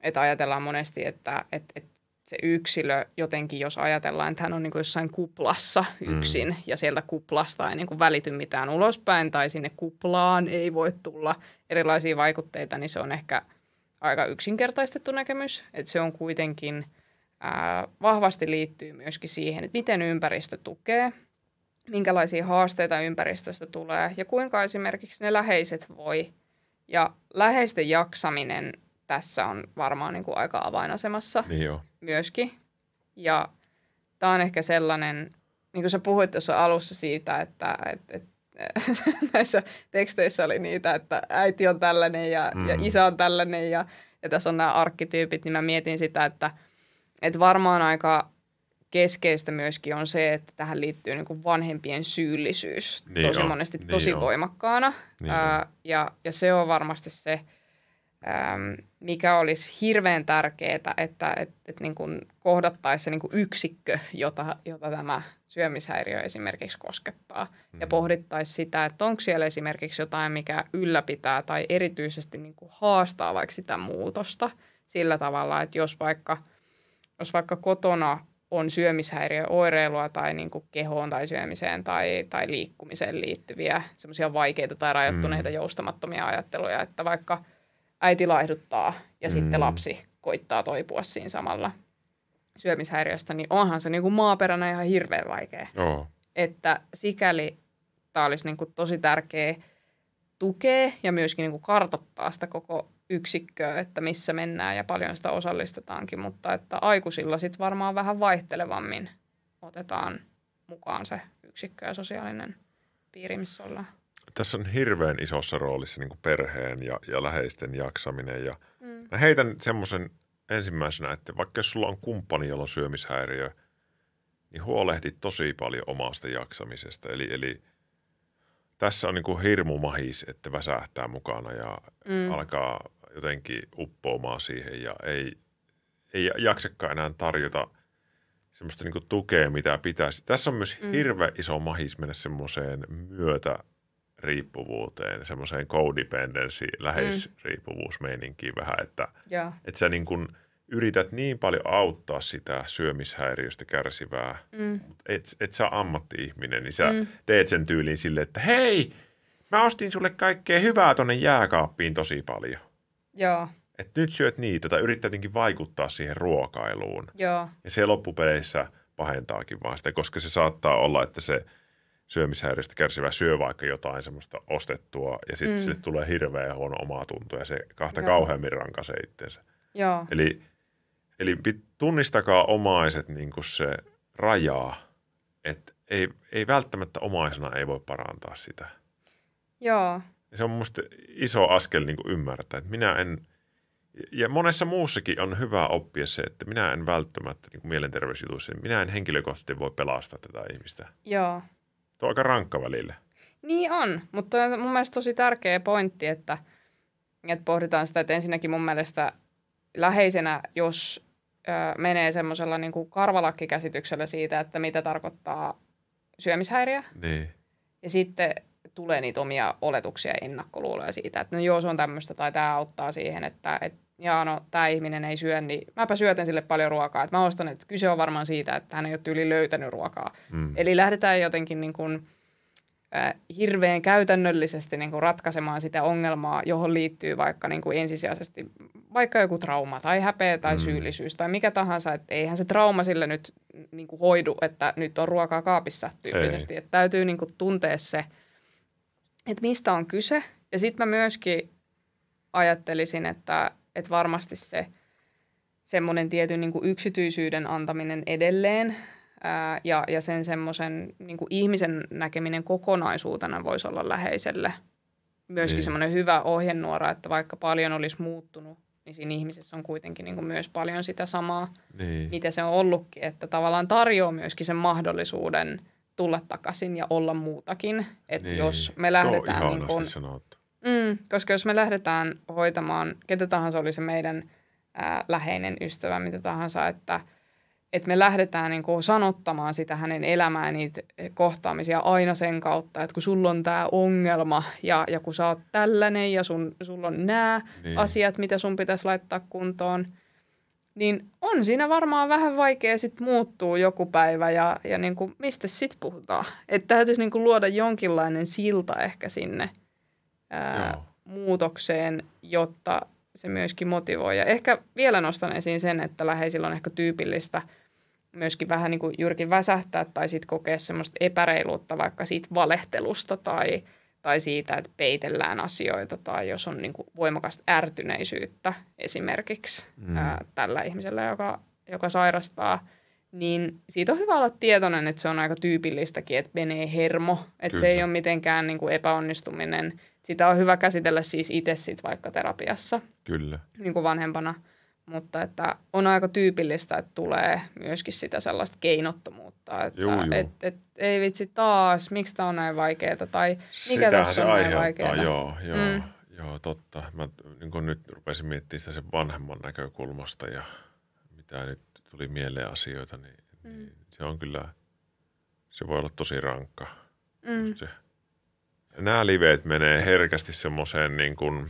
Speaker 1: että ajatellaan monesti, että, että, että se yksilö jotenkin, jos ajatellaan, että hän on niin kuin jossain kuplassa yksin mm. ja sieltä kuplasta ei niin kuin välity mitään ulospäin tai sinne kuplaan ei voi tulla erilaisia vaikutteita, niin se on ehkä aika yksinkertaistettu näkemys. Että se on kuitenkin ää, vahvasti liittyy myöskin siihen, että miten ympäristö tukee, minkälaisia haasteita ympäristöstä tulee ja kuinka esimerkiksi ne läheiset voi. Ja läheisten jaksaminen tässä on varmaan niin kuin aika avainasemassa
Speaker 2: Niin joo.
Speaker 1: myöskin. Ja tämä on ehkä sellainen, niin kuin sä puhuit tuossa alussa siitä, että et, et, [laughs] näissä teksteissä oli niitä, että äiti on tällainen ja, mm. ja isä on tällainen ja, ja tässä on nämä arkkityypit, niin mä mietin sitä, että, että varmaan aika keskeistä myöskin on se, että tähän liittyy niin kuin vanhempien syyllisyys
Speaker 2: Niin
Speaker 1: tosi
Speaker 2: on,
Speaker 1: monesti
Speaker 2: niin
Speaker 1: tosi
Speaker 2: on.
Speaker 1: voimakkaana.
Speaker 2: Niin
Speaker 1: Ää, ja, ja se on varmasti se, äm, mikä olisi hirveän tärkeää, että et, et niin kuin kohdattaisiin se niin kuin yksikkö, jota, jota tämä syömishäiriö esimerkiksi koskettaa. Mm. Ja pohdittaisiin sitä, että onko siellä esimerkiksi jotain, mikä ylläpitää tai erityisesti niin kuin haastaa vaikka sitä muutosta sillä tavalla, että jos vaikka, jos vaikka kotona on syömishäiriöoireilua tai niin kuin kehoon tai syömiseen tai, tai liikkumiseen liittyviä semmoisia vaikeita tai rajoittuneita
Speaker 2: mm.
Speaker 1: joustamattomia ajatteluja, että vaikka äiti laihduttaa ja mm. sitten lapsi koittaa toipua siinä samalla syömishäiriöstä, niin onhan se niin kuin maaperänä ihan hirveän vaikea.
Speaker 2: Joo.
Speaker 1: Että sikäli tämä olisi niin kuin tosi tärkeä tukea ja myöskin niin kuin kartoittaa sitä koko yksikköä, että missä mennään ja paljon sitä osallistetaankin, mutta että aikuisilla sitten varmaan vähän vaihtelevammin otetaan mukaan se yksikkö ja sosiaalinen piiri, missä ollaan.
Speaker 2: Tässä on hirveän isossa roolissa niin perheen ja, ja läheisten jaksaminen. Ja
Speaker 1: Mm.
Speaker 2: mä heitän semmoisen ensimmäisenä, että vaikka jos sulla on kumppani, jolla on syömishäiriö, niin huolehdi tosi paljon omasta jaksamisesta. Eli, eli tässä on niin kuin hirmu mahis, että väsähtää mukana ja
Speaker 1: Mm.
Speaker 2: alkaa jotenkin uppoamaan siihen ja ei, ei jaksakaan enää tarjota semmoista niin tukea, mitä pitäisi. Tässä on myös
Speaker 1: mm.
Speaker 2: hirveän iso mahis mennä semmoiseen myötä riippuvuuteen, semmoiseen codependency, läheisriippuvuusmeininkiin vähän, että, että sä niin kuin yrität niin paljon auttaa sitä syömishäiriöstä kärsivää,
Speaker 1: Mm.
Speaker 2: et, et sä ammatti-ihminen, niin sä
Speaker 1: Mm.
Speaker 2: mm. teet sen tyyliin sille, että hei, mä ostin sulle kaikkea hyvää tonne jääkaappiin tosi paljon.
Speaker 1: Joo.
Speaker 2: Että nyt syöt niitä tai yrittää jotenkin vaikuttaa siihen ruokailuun.
Speaker 1: Joo.
Speaker 2: Ja se loppupeleissä pahentaakin vaan sitä, koska se saattaa olla, että se syömishäiriöstä kärsivä syö vaikka jotain semmoista ostettua ja sitten
Speaker 1: Mm.
Speaker 2: sille tulee hirveän huono omatunto ja se kahta
Speaker 1: Joo.
Speaker 2: kauheammin rankaisee itsensä.
Speaker 1: Joo.
Speaker 2: Eli, eli tunnistakaa omaiset niin kuin se rajaa, että ei, ei välttämättä omaisena ei voi parantaa sitä.
Speaker 1: Joo.
Speaker 2: Ja se on mielestä iso askel niin kuin ymmärtää, että minä en, ja monessa muussakin on hyvä oppia se, että minä en välttämättä niin kuin mielenterveysjutuissa, minä en henkilökohtaisesti voi pelastaa tätä ihmistä.
Speaker 1: Joo.
Speaker 2: Tuo on aika rankka välillä.
Speaker 1: Niin on, mutta on mun mielestä tosi tärkeä pointti, että, että pohditaan sitä, että ensinnäkin mun mielestä läheisenä, jos ö, menee semmoisella niin kuin karvalakkikäsityksellä siitä, että mitä tarkoittaa syömishäiriö,
Speaker 2: Niin.
Speaker 1: ja sitten tulee niitä omia oletuksia ja ennakkoluuloja siitä, että no joo, se on tämmöistä tai tämä auttaa siihen, että et, jaa, no tämä ihminen ei syö, niin mäpä syötän sille paljon ruokaa. Että mä ostan, että kyse on varmaan siitä, että hän ei ole tyyli löytänyt ruokaa.
Speaker 2: Mm.
Speaker 1: Eli lähdetään jotenkin niin kuin, äh, hirveän käytännöllisesti niin kuin ratkaisemaan sitä ongelmaa, johon liittyy vaikka niin kuin ensisijaisesti vaikka joku trauma tai häpeä tai
Speaker 2: Mm.
Speaker 1: syyllisyys tai mikä tahansa. Että eihän se trauma sille nyt niin kuin hoidu, että nyt on ruokaa kaapissa tyyppisesti. Että täytyy niin kuin tuntea se, että mistä on kyse. Ja sitten mä myöskin ajattelisin, että, että varmasti se semmoinen tietyn niin kuin yksityisyyden antaminen edelleen ää, ja, ja sen semmoisen niin ihmisen näkeminen kokonaisuutena voisi olla läheiselle myöskin
Speaker 2: Niin.
Speaker 1: semmoinen hyvä ohjenuora, että vaikka paljon olisi muuttunut, niin siinä ihmisessä on kuitenkin niin kuin myös paljon sitä samaa,
Speaker 2: Niin.
Speaker 1: mitä se on ollutkin, että tavallaan tarjoaa myöskin sen mahdollisuuden tulla takaisin ja olla muutakin. Että
Speaker 2: niin.
Speaker 1: jos me
Speaker 2: Tuo on
Speaker 1: lähdetään niin kuin,
Speaker 2: sanottu.
Speaker 1: Mm, koska jos me lähdetään hoitamaan, ketä tahansa oli se meidän ää, läheinen ystävä, mitä tahansa, että, että me lähdetään niin kuin sanottamaan sitä hänen elämää, niitä kohtaamisia aina sen kautta, että kun sulla on tämä ongelma ja, ja kun sä oot tällainen ja sun, sulla on nämä
Speaker 2: Niin.
Speaker 1: asiat, mitä sun pitäisi laittaa kuntoon, niin on siinä varmaan vähän vaikea sitten muuttuu joku päivä ja, ja niin kuin, mistä sitten puhutaan. Että täytyisi niin kuin luoda jonkinlainen silta ehkä sinne ää, muutokseen, jotta se myöskin motivoi. Ja ehkä vielä nostan esiin sen, että läheisillä on ehkä tyypillistä myöskin vähän niin kuin väsähtää tai sitten kokea semmoista epäreiluutta vaikka siitä valehtelusta tai, tai siitä, että peitellään asioita tai jos on niin kuin voimakasta ärtyneisyyttä esimerkiksi mm. ää, tällä ihmisellä, joka, joka sairastaa, niin siitä on hyvä olla tietoinen, että se on aika tyypillistäkin, että menee hermo, että Kyllä. se ei ole mitenkään niin kuin epäonnistuminen. Sitä on hyvä käsitellä siis itse sit vaikka terapiassa.
Speaker 2: Kyllä.
Speaker 1: Niin kuin vanhempana. Mutta että on aika tyypillistä, että tulee myöskin sitä sellaista keinottomuutta, että
Speaker 2: Juu, juu.
Speaker 1: Et, et, ei vitsi taas, miksi tämä on näin vaikeaa tai mikä
Speaker 2: Sitähän
Speaker 1: tässä
Speaker 2: se
Speaker 1: on näin vaikeaa.
Speaker 2: joo, joo,
Speaker 1: Mm.
Speaker 2: joo, totta. Mä niin nyt rupesin miettimään sitä sen vanhemman näkökulmasta ja mitä nyt tuli mieleen asioita, niin, mm. niin se on kyllä, se voi olla tosi rankka.
Speaker 1: Mm.
Speaker 2: Just se. Nämä liveet menee herkästi semmoiseen niin kuin,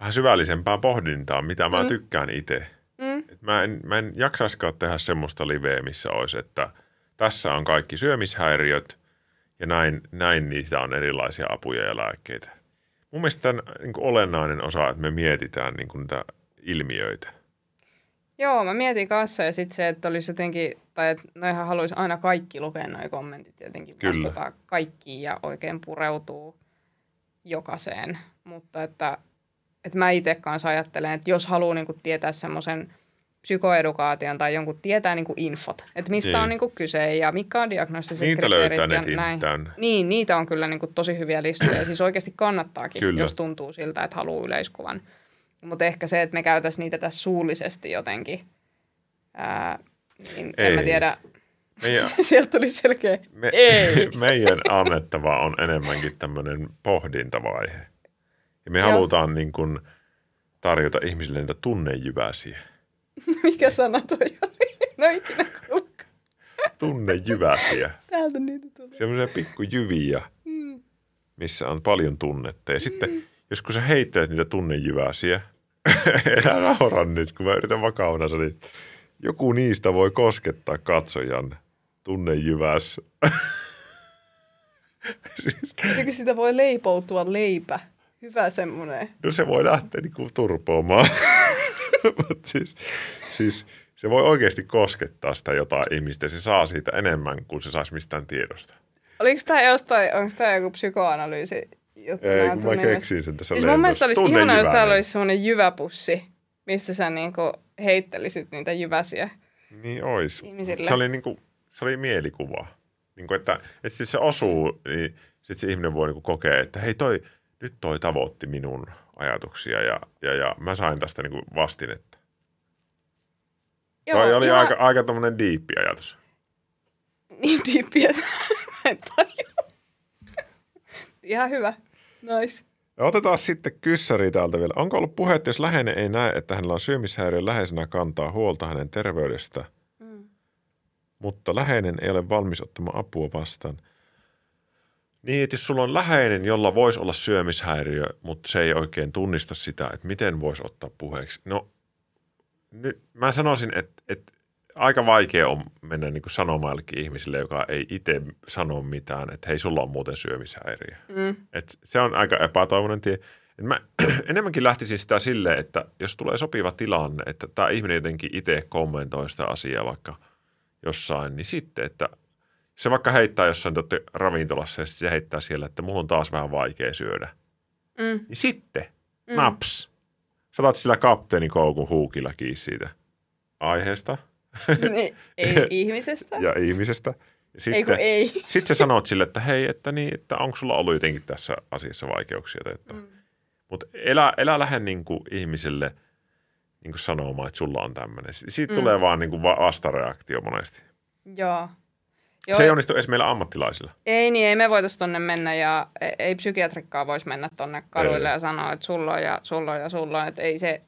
Speaker 2: vähän syvällisempään pohdintaan, mitä mä
Speaker 1: Mm.
Speaker 2: tykkään itse.
Speaker 1: Mm.
Speaker 2: Et mä, en, mä en jaksaisikaan tehdä semmoista liveä, missä olisi, että tässä on kaikki syömishäiriöt ja näin, näin niitä on erilaisia apuja ja lääkkeitä. Mun mielestä tämän, niin kuin olennainen osa, että me mietitään niin kuin niitä ilmiöitä.
Speaker 1: Joo, mä mietin kanssa ja sitten se, että olisi jotenkin, tai että noihän haluaisi aina kaikki lukea noi kommentit jotenkin
Speaker 2: Kyllä.
Speaker 1: vastata kaikkiin ja oikein pureutuu jokaiseen. Mutta että, että mä itse kanssa ajattelen, että jos haluaa niinku tietää semmoisen psykoedukaation tai jonkun tietää niinku infot, että mistä
Speaker 2: Niin.
Speaker 1: on niinku kyse ja mikä on diagnostiset
Speaker 2: Niitä
Speaker 1: kriteerit
Speaker 2: löytää
Speaker 1: ja näin.
Speaker 2: täynnä.
Speaker 1: Niin, niitä on kyllä niin kuin tosi hyviä listoja. ja Siis oikeasti kannattaakin,
Speaker 2: Kyllä.
Speaker 1: jos tuntuu siltä, että haluaa yleiskuvan. Mutta ehkä se, että me käytäisiin niitä tässä suullisesti jotenkin, ää, niin en mä
Speaker 2: Ei.
Speaker 1: tiedä.
Speaker 2: Meidän, [laughs]
Speaker 1: Sieltä tuli selkeä
Speaker 2: me, [laughs]
Speaker 1: ei. [laughs]
Speaker 2: meidän annettava on enemmänkin tämmöinen pohdintavaihe. Ja me
Speaker 1: Joo.
Speaker 2: halutaan niin kuin tarjota ihmisille niitä tunnejyväsiä.
Speaker 1: Mikä sana toi oli? No ikinä.
Speaker 2: Tunnejyväsiä.
Speaker 1: Täältä niitä tulee.
Speaker 2: Semmoisia pikkujyviä,
Speaker 1: Mm.
Speaker 2: missä on paljon tunnetta. Ja sitten, jos kun sä heittelet niitä tunnejyväsiä, [laughs] enää naura nyt, kun mä yritän vakavana niin joku niistä voi koskettaa katsojan tunnejyväs. [laughs] siis,
Speaker 1: Eikö sitä voi leipoutua leipä? Hyvä semmoinen.
Speaker 2: no se voi lähteä niinku turpoamaan. [laughs] Mut siis, siis se voi oikeasti koskettaa sitä jotain ihmistä se saa siitä enemmän kuin se saisi mistään tiedosta.
Speaker 1: Oliko tämä jostain, onko tämä joku psykoanalyysi juttu?
Speaker 2: Ei, kun mä keksin sen tässä
Speaker 1: Siis mun mielestä olisi
Speaker 2: lennossa.
Speaker 1: ihanaa, jos täällä olisi semmoinen jyväpussi, mistä sä niinku heittelisit niitä jyväsiä.
Speaker 2: Niin ois.
Speaker 1: ihmisille.
Speaker 2: Se oli, niinku, se oli mielikuva. Niinku, että, että sit se osuu, niin sitten se ihminen voi niinku kokea, että hei toi, nyt toi tavoitti minun ajatuksia ja, ja, ja mä sain tästä niinku vastinetta. Joo, toi oli
Speaker 1: ihan,
Speaker 2: aika, aika tommonen diippi ajatus.
Speaker 1: Niin diippiä, että mä en tajua. Ihan hyvä. Nice.
Speaker 2: Ja otetaan sitten kyssäri täältä vielä. Onko ollut puhetta, jos läheinen ei näe, että hänellä on syömishäiriö läheisenä kantaa huolta hänen terveydestä,
Speaker 1: Mm.
Speaker 2: mutta läheinen ei ole valmis ottamaan apua vastaan. Niin, että jos sulla on läheinen, jolla voisi olla syömishäiriö, mutta se ei oikein tunnista sitä, että miten voisi ottaa puheeksi. No, nyt mä sanoisin, että, että aika vaikea on mennä niin sanomaan jollekin ihmisille, joka ei itse sano mitään, että hei, sulla on muuten syömishäiriö.
Speaker 1: Mm.
Speaker 2: Et se on aika epätoivoinen tie. Et mä [clears throat] enemmänkin lähtisin sitä silleen, että jos tulee sopiva tilanne, että tämä ihminen jotenkin itse kommentoi sitä asiaa vaikka jossain, niin sitten, että se vaikka heittää jossain te ravintolassa ja se heittää siellä, että mulla on taas vähän vaikea syödä.
Speaker 1: Mm.
Speaker 2: Niin sitten,
Speaker 1: Mm.
Speaker 2: naps, sä otat sillä kapteenikoukun huukilla kiinni siitä aiheesta
Speaker 1: Niin, [laughs] ei ihmisestä.
Speaker 2: ja ihmisestä. Ja
Speaker 1: ei
Speaker 2: sitten,
Speaker 1: ei. [laughs]
Speaker 2: sitten sä sanot sille, että hei, että, niin, että onko sulla ollut jotenkin tässä asiassa vaikeuksia. Tai että,
Speaker 1: Mm.
Speaker 2: Mutta elä, elä lähde niin kuin ihmiselle niin kuin sanomaan, että sulla on tämmöinen. Siitä
Speaker 1: Mm.
Speaker 2: tulee vaan niin kuin va- vastareaktio monesti.
Speaker 1: Joo.
Speaker 2: Joo. Se ei onnistu edes meillä ammattilaisilla.
Speaker 1: Ei niin, ei me voitaisiin tonne mennä ja ei- ei psykiatrikkaa voisi mennä tonne kaduille
Speaker 2: Ei.
Speaker 1: ja sanoa, että sulla on ja sulla on ja sulla on. Että ei se,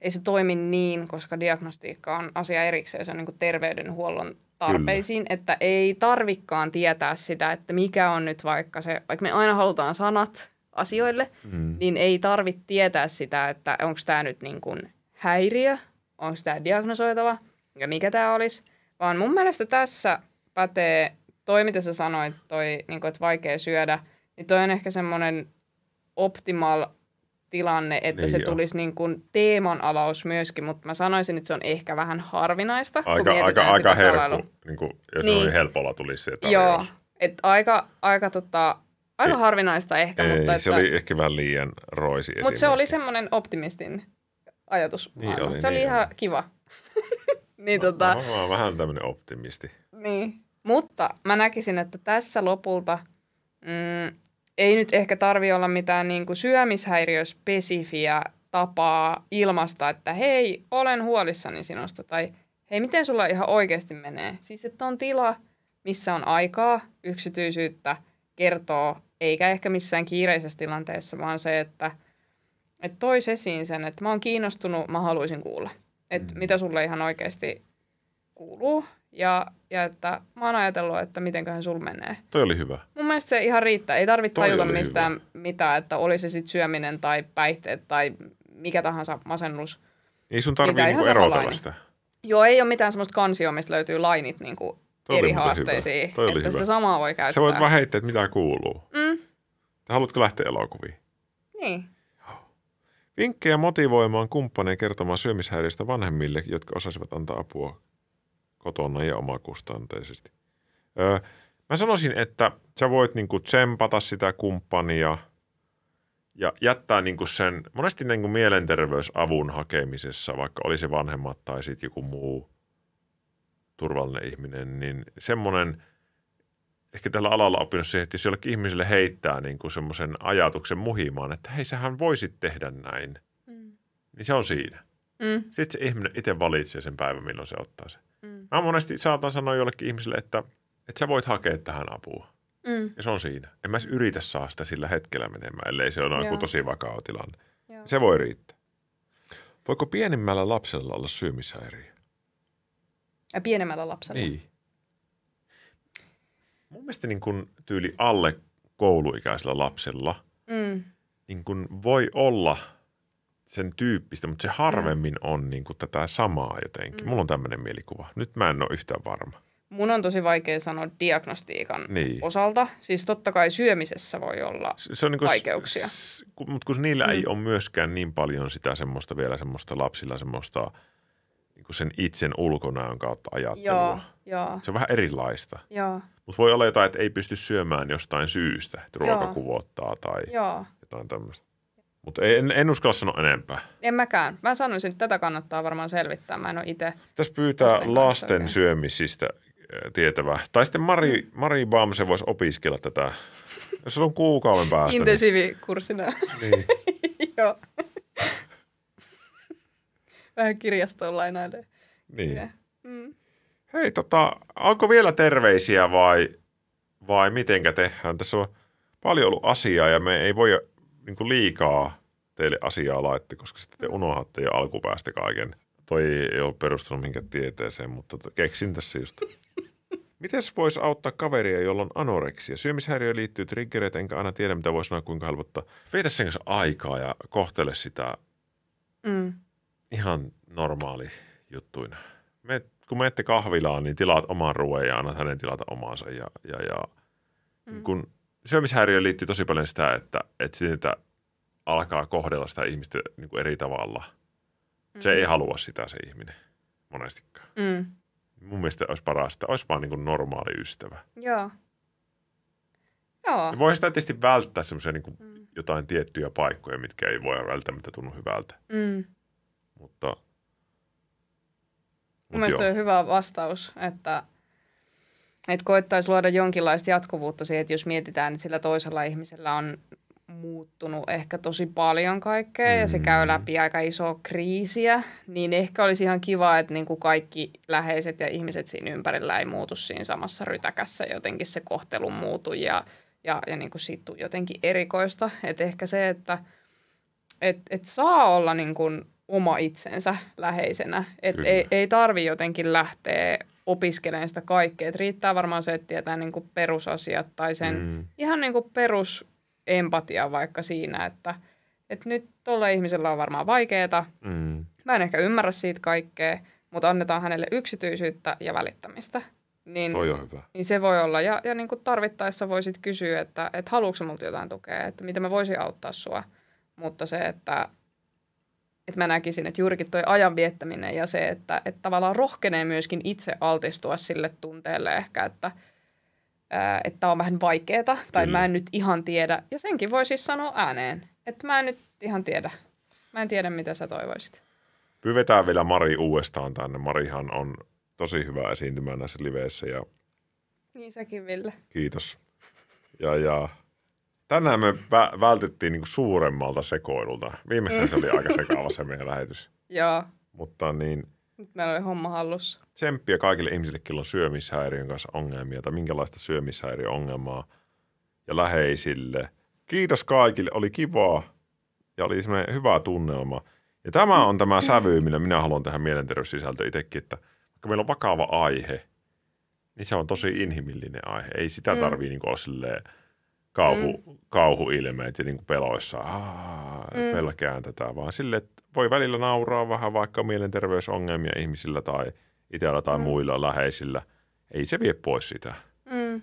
Speaker 1: ei se toimi niin, koska diagnostiikka on asia erikseen. Se on niin terveydenhuollon tarpeisiin, Kyllä. että ei tarvikkaan tietää sitä, että mikä on nyt vaikka se, vaikka me aina halutaan sanat asioille,
Speaker 2: Mm.
Speaker 1: niin ei tarvitse tietää sitä, että onko tämä nyt niin kuin häiriö onko tämä diagnosoitava ja mikä tämä olisi, vaan mun mielestä tässä pätee toi, mitä sä sanoit, toi, niin kuin, että vaikea syödä, niin toi on ehkä semmoinen optimal tilanne, että
Speaker 2: Niin
Speaker 1: se
Speaker 2: joo.
Speaker 1: tulisi niin kuin teeman avaus myöskin, mutta mä sanoisin, että se on ehkä vähän harvinaista, kun
Speaker 2: Aika, aika,
Speaker 1: mietitään
Speaker 2: aika
Speaker 1: sitä
Speaker 2: herkku, niin kuin, jos
Speaker 1: Niin.
Speaker 2: noin helpolla tulisi se
Speaker 1: Joo,
Speaker 2: tarjous.
Speaker 1: että aika, aika, tota, aika
Speaker 2: Ei-
Speaker 1: harvinaista ehkä,
Speaker 2: Ei,
Speaker 1: mutta,
Speaker 2: se
Speaker 1: että,
Speaker 2: oli ehkä vähän liian roisi
Speaker 1: mutta se oli semmoinen optimistin ajatus.
Speaker 2: Niin oli,
Speaker 1: se oli
Speaker 2: niin
Speaker 1: ihan
Speaker 2: oli.
Speaker 1: kiva. [laughs] niin,
Speaker 2: Mä-
Speaker 1: tota,
Speaker 2: Mä, mä oon vähän tämmöinen optimisti.
Speaker 1: Niin. Mutta mä näkisin, että tässä lopulta mm, ei nyt ehkä tarvi olla mitään niin kuin syömishäiriöspesifiä tapaa ilmasta, että hei, olen huolissani sinusta, tai hei, miten sulla ihan oikeasti menee. Siis, että on tila, missä on aikaa, yksityisyyttä, kertoo, eikä ehkä missään kiireisessä tilanteessa, vaan se, että, että tois esiin sen, että mä oon kiinnostunut, mä haluaisin kuulla. Että
Speaker 2: Mm.
Speaker 1: mitä sulle ihan oikeasti kuuluu, ja, ja että mä oon ajatellut, että mitenköhän sul menee.
Speaker 2: Toi oli hyvä.
Speaker 1: Mun mielestä se ihan riittää. Ei tarvitse
Speaker 2: Toi
Speaker 1: tajuta
Speaker 2: oli
Speaker 1: mistään
Speaker 2: hyvä.
Speaker 1: mitään, että olisi se sitten syöminen tai päihteet tai mikä tahansa masennus.
Speaker 2: Ei sun tarvii niinku erotella
Speaker 1: samanlainen.
Speaker 2: sitä.
Speaker 1: Joo, ei ole mitään semmoista kansioa, mistä löytyy lainit niin kuin
Speaker 2: Toi oli
Speaker 1: eri haasteisiin.
Speaker 2: hyvä. Toi oli
Speaker 1: että
Speaker 2: hyvä.
Speaker 1: sitä samaa voi käyttää.
Speaker 2: Sä voit vaan heittää, että mitä kuuluu.
Speaker 1: Mm,
Speaker 2: haluatko lähteä elokuviin?
Speaker 1: niin.
Speaker 2: Vinkkejä motivoimaan kumppaneja kertomaan syömishäiriöstä vanhemmille, jotka osasivat antaa apua kotona ja omakustanteisesti. Öö, mä sanoisin, että sä voit niinku tsempata sitä kumppania ja jättää niinku sen, monesti niinku mielenterveysavun hakemisessa, vaikka oli se vanhemmat tai sitten joku muu turvallinen ihminen, niin semmoinen, ehkä tällä alalla oppinut siihen, että jos jollekin ihmiselle heittää niinku semmoisen ajatuksen muhimaan, että hei, sähän voisit tehdä näin,
Speaker 1: Mm.
Speaker 2: niin se on siinä.
Speaker 1: Mm,
Speaker 2: Sitten se ihminen itse valitsee sen päivän, milloin se ottaa sen.
Speaker 1: mm,
Speaker 2: Mä monesti saatan sanoa jollekin ihmiselle, että, että sä voit hakea tähän apua.
Speaker 1: mm,
Speaker 2: Ja se on siinä. En mä yritä saa sitä sillä hetkellä menemään, ellei se ole joku tosi vakava tilanne.
Speaker 1: joo.
Speaker 2: Se voi riittää. Voiko pienimmällä lapsella olla syömishäiriö?
Speaker 1: Ja pienemmällä lapsella.
Speaker 2: Niin. Mun mielestä niin kun tyyli alle kouluikäisellä lapsella
Speaker 1: Mm,
Speaker 2: niin kun voi olla sen tyyppistä, mutta se harvemmin on niin kun tätä samaa jotenkin.
Speaker 1: Mm.
Speaker 2: Mulla on tämmöinen mielikuva. Nyt mä en ole yhtään varma.
Speaker 1: mun on tosi vaikea sanoa diagnostiikan
Speaker 2: Niin.
Speaker 1: osalta. Siis totta kai syömisessä voi olla.
Speaker 2: Se on niin
Speaker 1: vaikeuksia.
Speaker 2: Mutta kun niillä mm. ei
Speaker 1: Mm.
Speaker 2: ole myöskään niin paljon sitä semmoista vielä semmoista lapsilla semmoista niin kuin sen itsen ulkonäön kautta ajattelua.
Speaker 1: Joo, joo,
Speaker 2: Se on vähän erilaista.
Speaker 1: joo,
Speaker 2: Mutta voi olla jotain, että ei pysty syömään jostain syystä, että ruoka kuvottaa tai
Speaker 1: joo.
Speaker 2: jotain tämmöistä. Mutta en, en uskalla sanoa enempää.
Speaker 1: En mäkään. Mä sanoisin, että tätä kannattaa varmaan selvittää. Mä en ole itse.
Speaker 2: Tässä pyytää
Speaker 1: Lasten
Speaker 2: lasten
Speaker 1: oikein.
Speaker 2: syömisistä tietävää. Tai sitten Mari, Mari Baamse voisi opiskella tätä. Jos sulla on kuukauden päästä.
Speaker 1: Intensiivikurssina.
Speaker 2: Niin, niin. [laughs]
Speaker 1: joo. Vähän kirjastoon lainailee.
Speaker 2: niin.
Speaker 1: Mm.
Speaker 2: Hei, tota, onko vielä terveisiä vai, vai mitenkä tehdään? Tässä on paljon ollut asiaa ja me ei voi niin kuin liikaa teille asiaa laittaa, koska sitten te unohdatte jo alkupäästä kaiken. Toi ei ole perustunut minkään tieteeseen, mutta keksin tässä just. [laughs] Mites voisi auttaa kaveria, jolla on anoreksia? Syömishäiriö liittyy triggereitä, enkä aina tiedä, mitä voi sanoa, kuinka helpottaa. Vietä sen kanssa aikaa ja kohtele sitä
Speaker 1: Mm.
Speaker 2: ihan normaali juttuina. Me, kun menette kahvilaan, niin tilaat oman ruoan ja annat hänen tilata omansa. Ja, ja, ja
Speaker 1: Mm.
Speaker 2: kun syömishäiriöön liittyy tosi paljon sitä, että, että siitä alkaa kohdella sitä ihmistä niin kuin eri tavalla. Se ei halua sitä se ihminen monestikaan.
Speaker 1: Mm.
Speaker 2: Mun mielestä olisi paras, että olisi vaan niin kuin normaali ystävä.
Speaker 1: Joo. Joo.
Speaker 2: Ja voi sitä tietysti välttää semmoisia niin kuin
Speaker 1: Mm.
Speaker 2: jotain tiettyjä paikkoja, mitkä ei voi välttämättä tunnu hyvältä.
Speaker 1: Mm.
Speaker 2: Mutta,
Speaker 1: Mun mielestä on hyvä vastaus, että, että koettaisiin luoda jonkinlaista jatkuvuutta siihen, että jos mietitään, että sillä toisella ihmisellä on muuttunut ehkä tosi paljon kaikkea ja se käy
Speaker 2: Mm.
Speaker 1: läpi aika isoa kriisiä, niin ehkä olisi ihan kiva, että niin kuin kaikki läheiset ja ihmiset siinä ympärillä ei muutu siinä samassa rytäkässä. Jotenkin se kohtelu muutu ja, ja, ja niin kuin siitä jotenkin erikoista. Että ehkä se, että et, et saa olla niin kuin oma itsensä läheisenä. Että
Speaker 2: Kyllä.
Speaker 1: ei, ei tarvi jotenkin lähteä opiskelemaan sitä kaikkea. Et riittää varmaan se, että tietää niin kuin perusasiat tai sen
Speaker 2: Mm.
Speaker 1: ihan niin kuin perusempatia vaikka siinä, että, että nyt tuolla ihmisellä on varmaan vaikeaa,
Speaker 2: Mm.
Speaker 1: mä en ehkä ymmärrä siitä kaikkea, mutta annetaan hänelle yksityisyyttä ja välittämistä. Niin,
Speaker 2: Toi on hyvä.
Speaker 1: niin se voi olla. Ja, ja niin kuin tarvittaessa voisit kysyä, että, että haluatko multa jotain tukea, että miten mä voisin auttaa sua. Mutta se, että, että mä näkisin, että juurikin toi ajan viettäminen ja se, että, että tavallaan rohkenee myöskin itse altistua sille tunteelle ehkä, että että on vähän vaikeeta tai
Speaker 2: Kyllä.
Speaker 1: mä en nyt ihan tiedä. Ja senkin voi siis sanoa ääneen, että mä en nyt ihan tiedä. Mä en tiedä, mitä sä toivoisit.
Speaker 2: Pyvetään vielä Mari uudestaan tänne. Marihan on tosi hyvä esiintymään näissä liveissä ja
Speaker 1: Niin sekin, Ville.
Speaker 2: kiitos. Ja, ja tänään me vä- vältyttiin niinku suuremmalta sekoilulta. Viimeisessä se oli aika sekaava se meidän lähetys.
Speaker 1: Joo,
Speaker 2: Mutta niin
Speaker 1: nyt meillä oli homma hallussa.
Speaker 2: tsemppiä kaikille ihmisille, joilla on syömishäiriön kanssa ongelmia tai minkälaista syömishäiriöongelmaa ja läheisille. Kiitos kaikille, oli kivaa ja oli semmoinen hyvä tunnelma. Ja tämä on tämä sävy, millä minä haluan tehdä mielenterveyssisältö itsekin, että vaikka meillä on vakava aihe, niin se on tosi inhimillinen aihe. Ei sitä
Speaker 1: Mm.
Speaker 2: tarvii niin olla silleen kauhu, kauhuilmeet ja niin peloissa, Aa,
Speaker 1: Mm.
Speaker 2: pelkään tätä, vaan sille, että voi välillä nauraa vähän vaikka mielenterveysongelmia ihmisillä tai itsellä tai
Speaker 1: Mm.
Speaker 2: muilla läheisillä. Ei se vie pois sitä.
Speaker 1: Mm.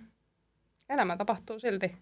Speaker 1: Elämä tapahtuu silti.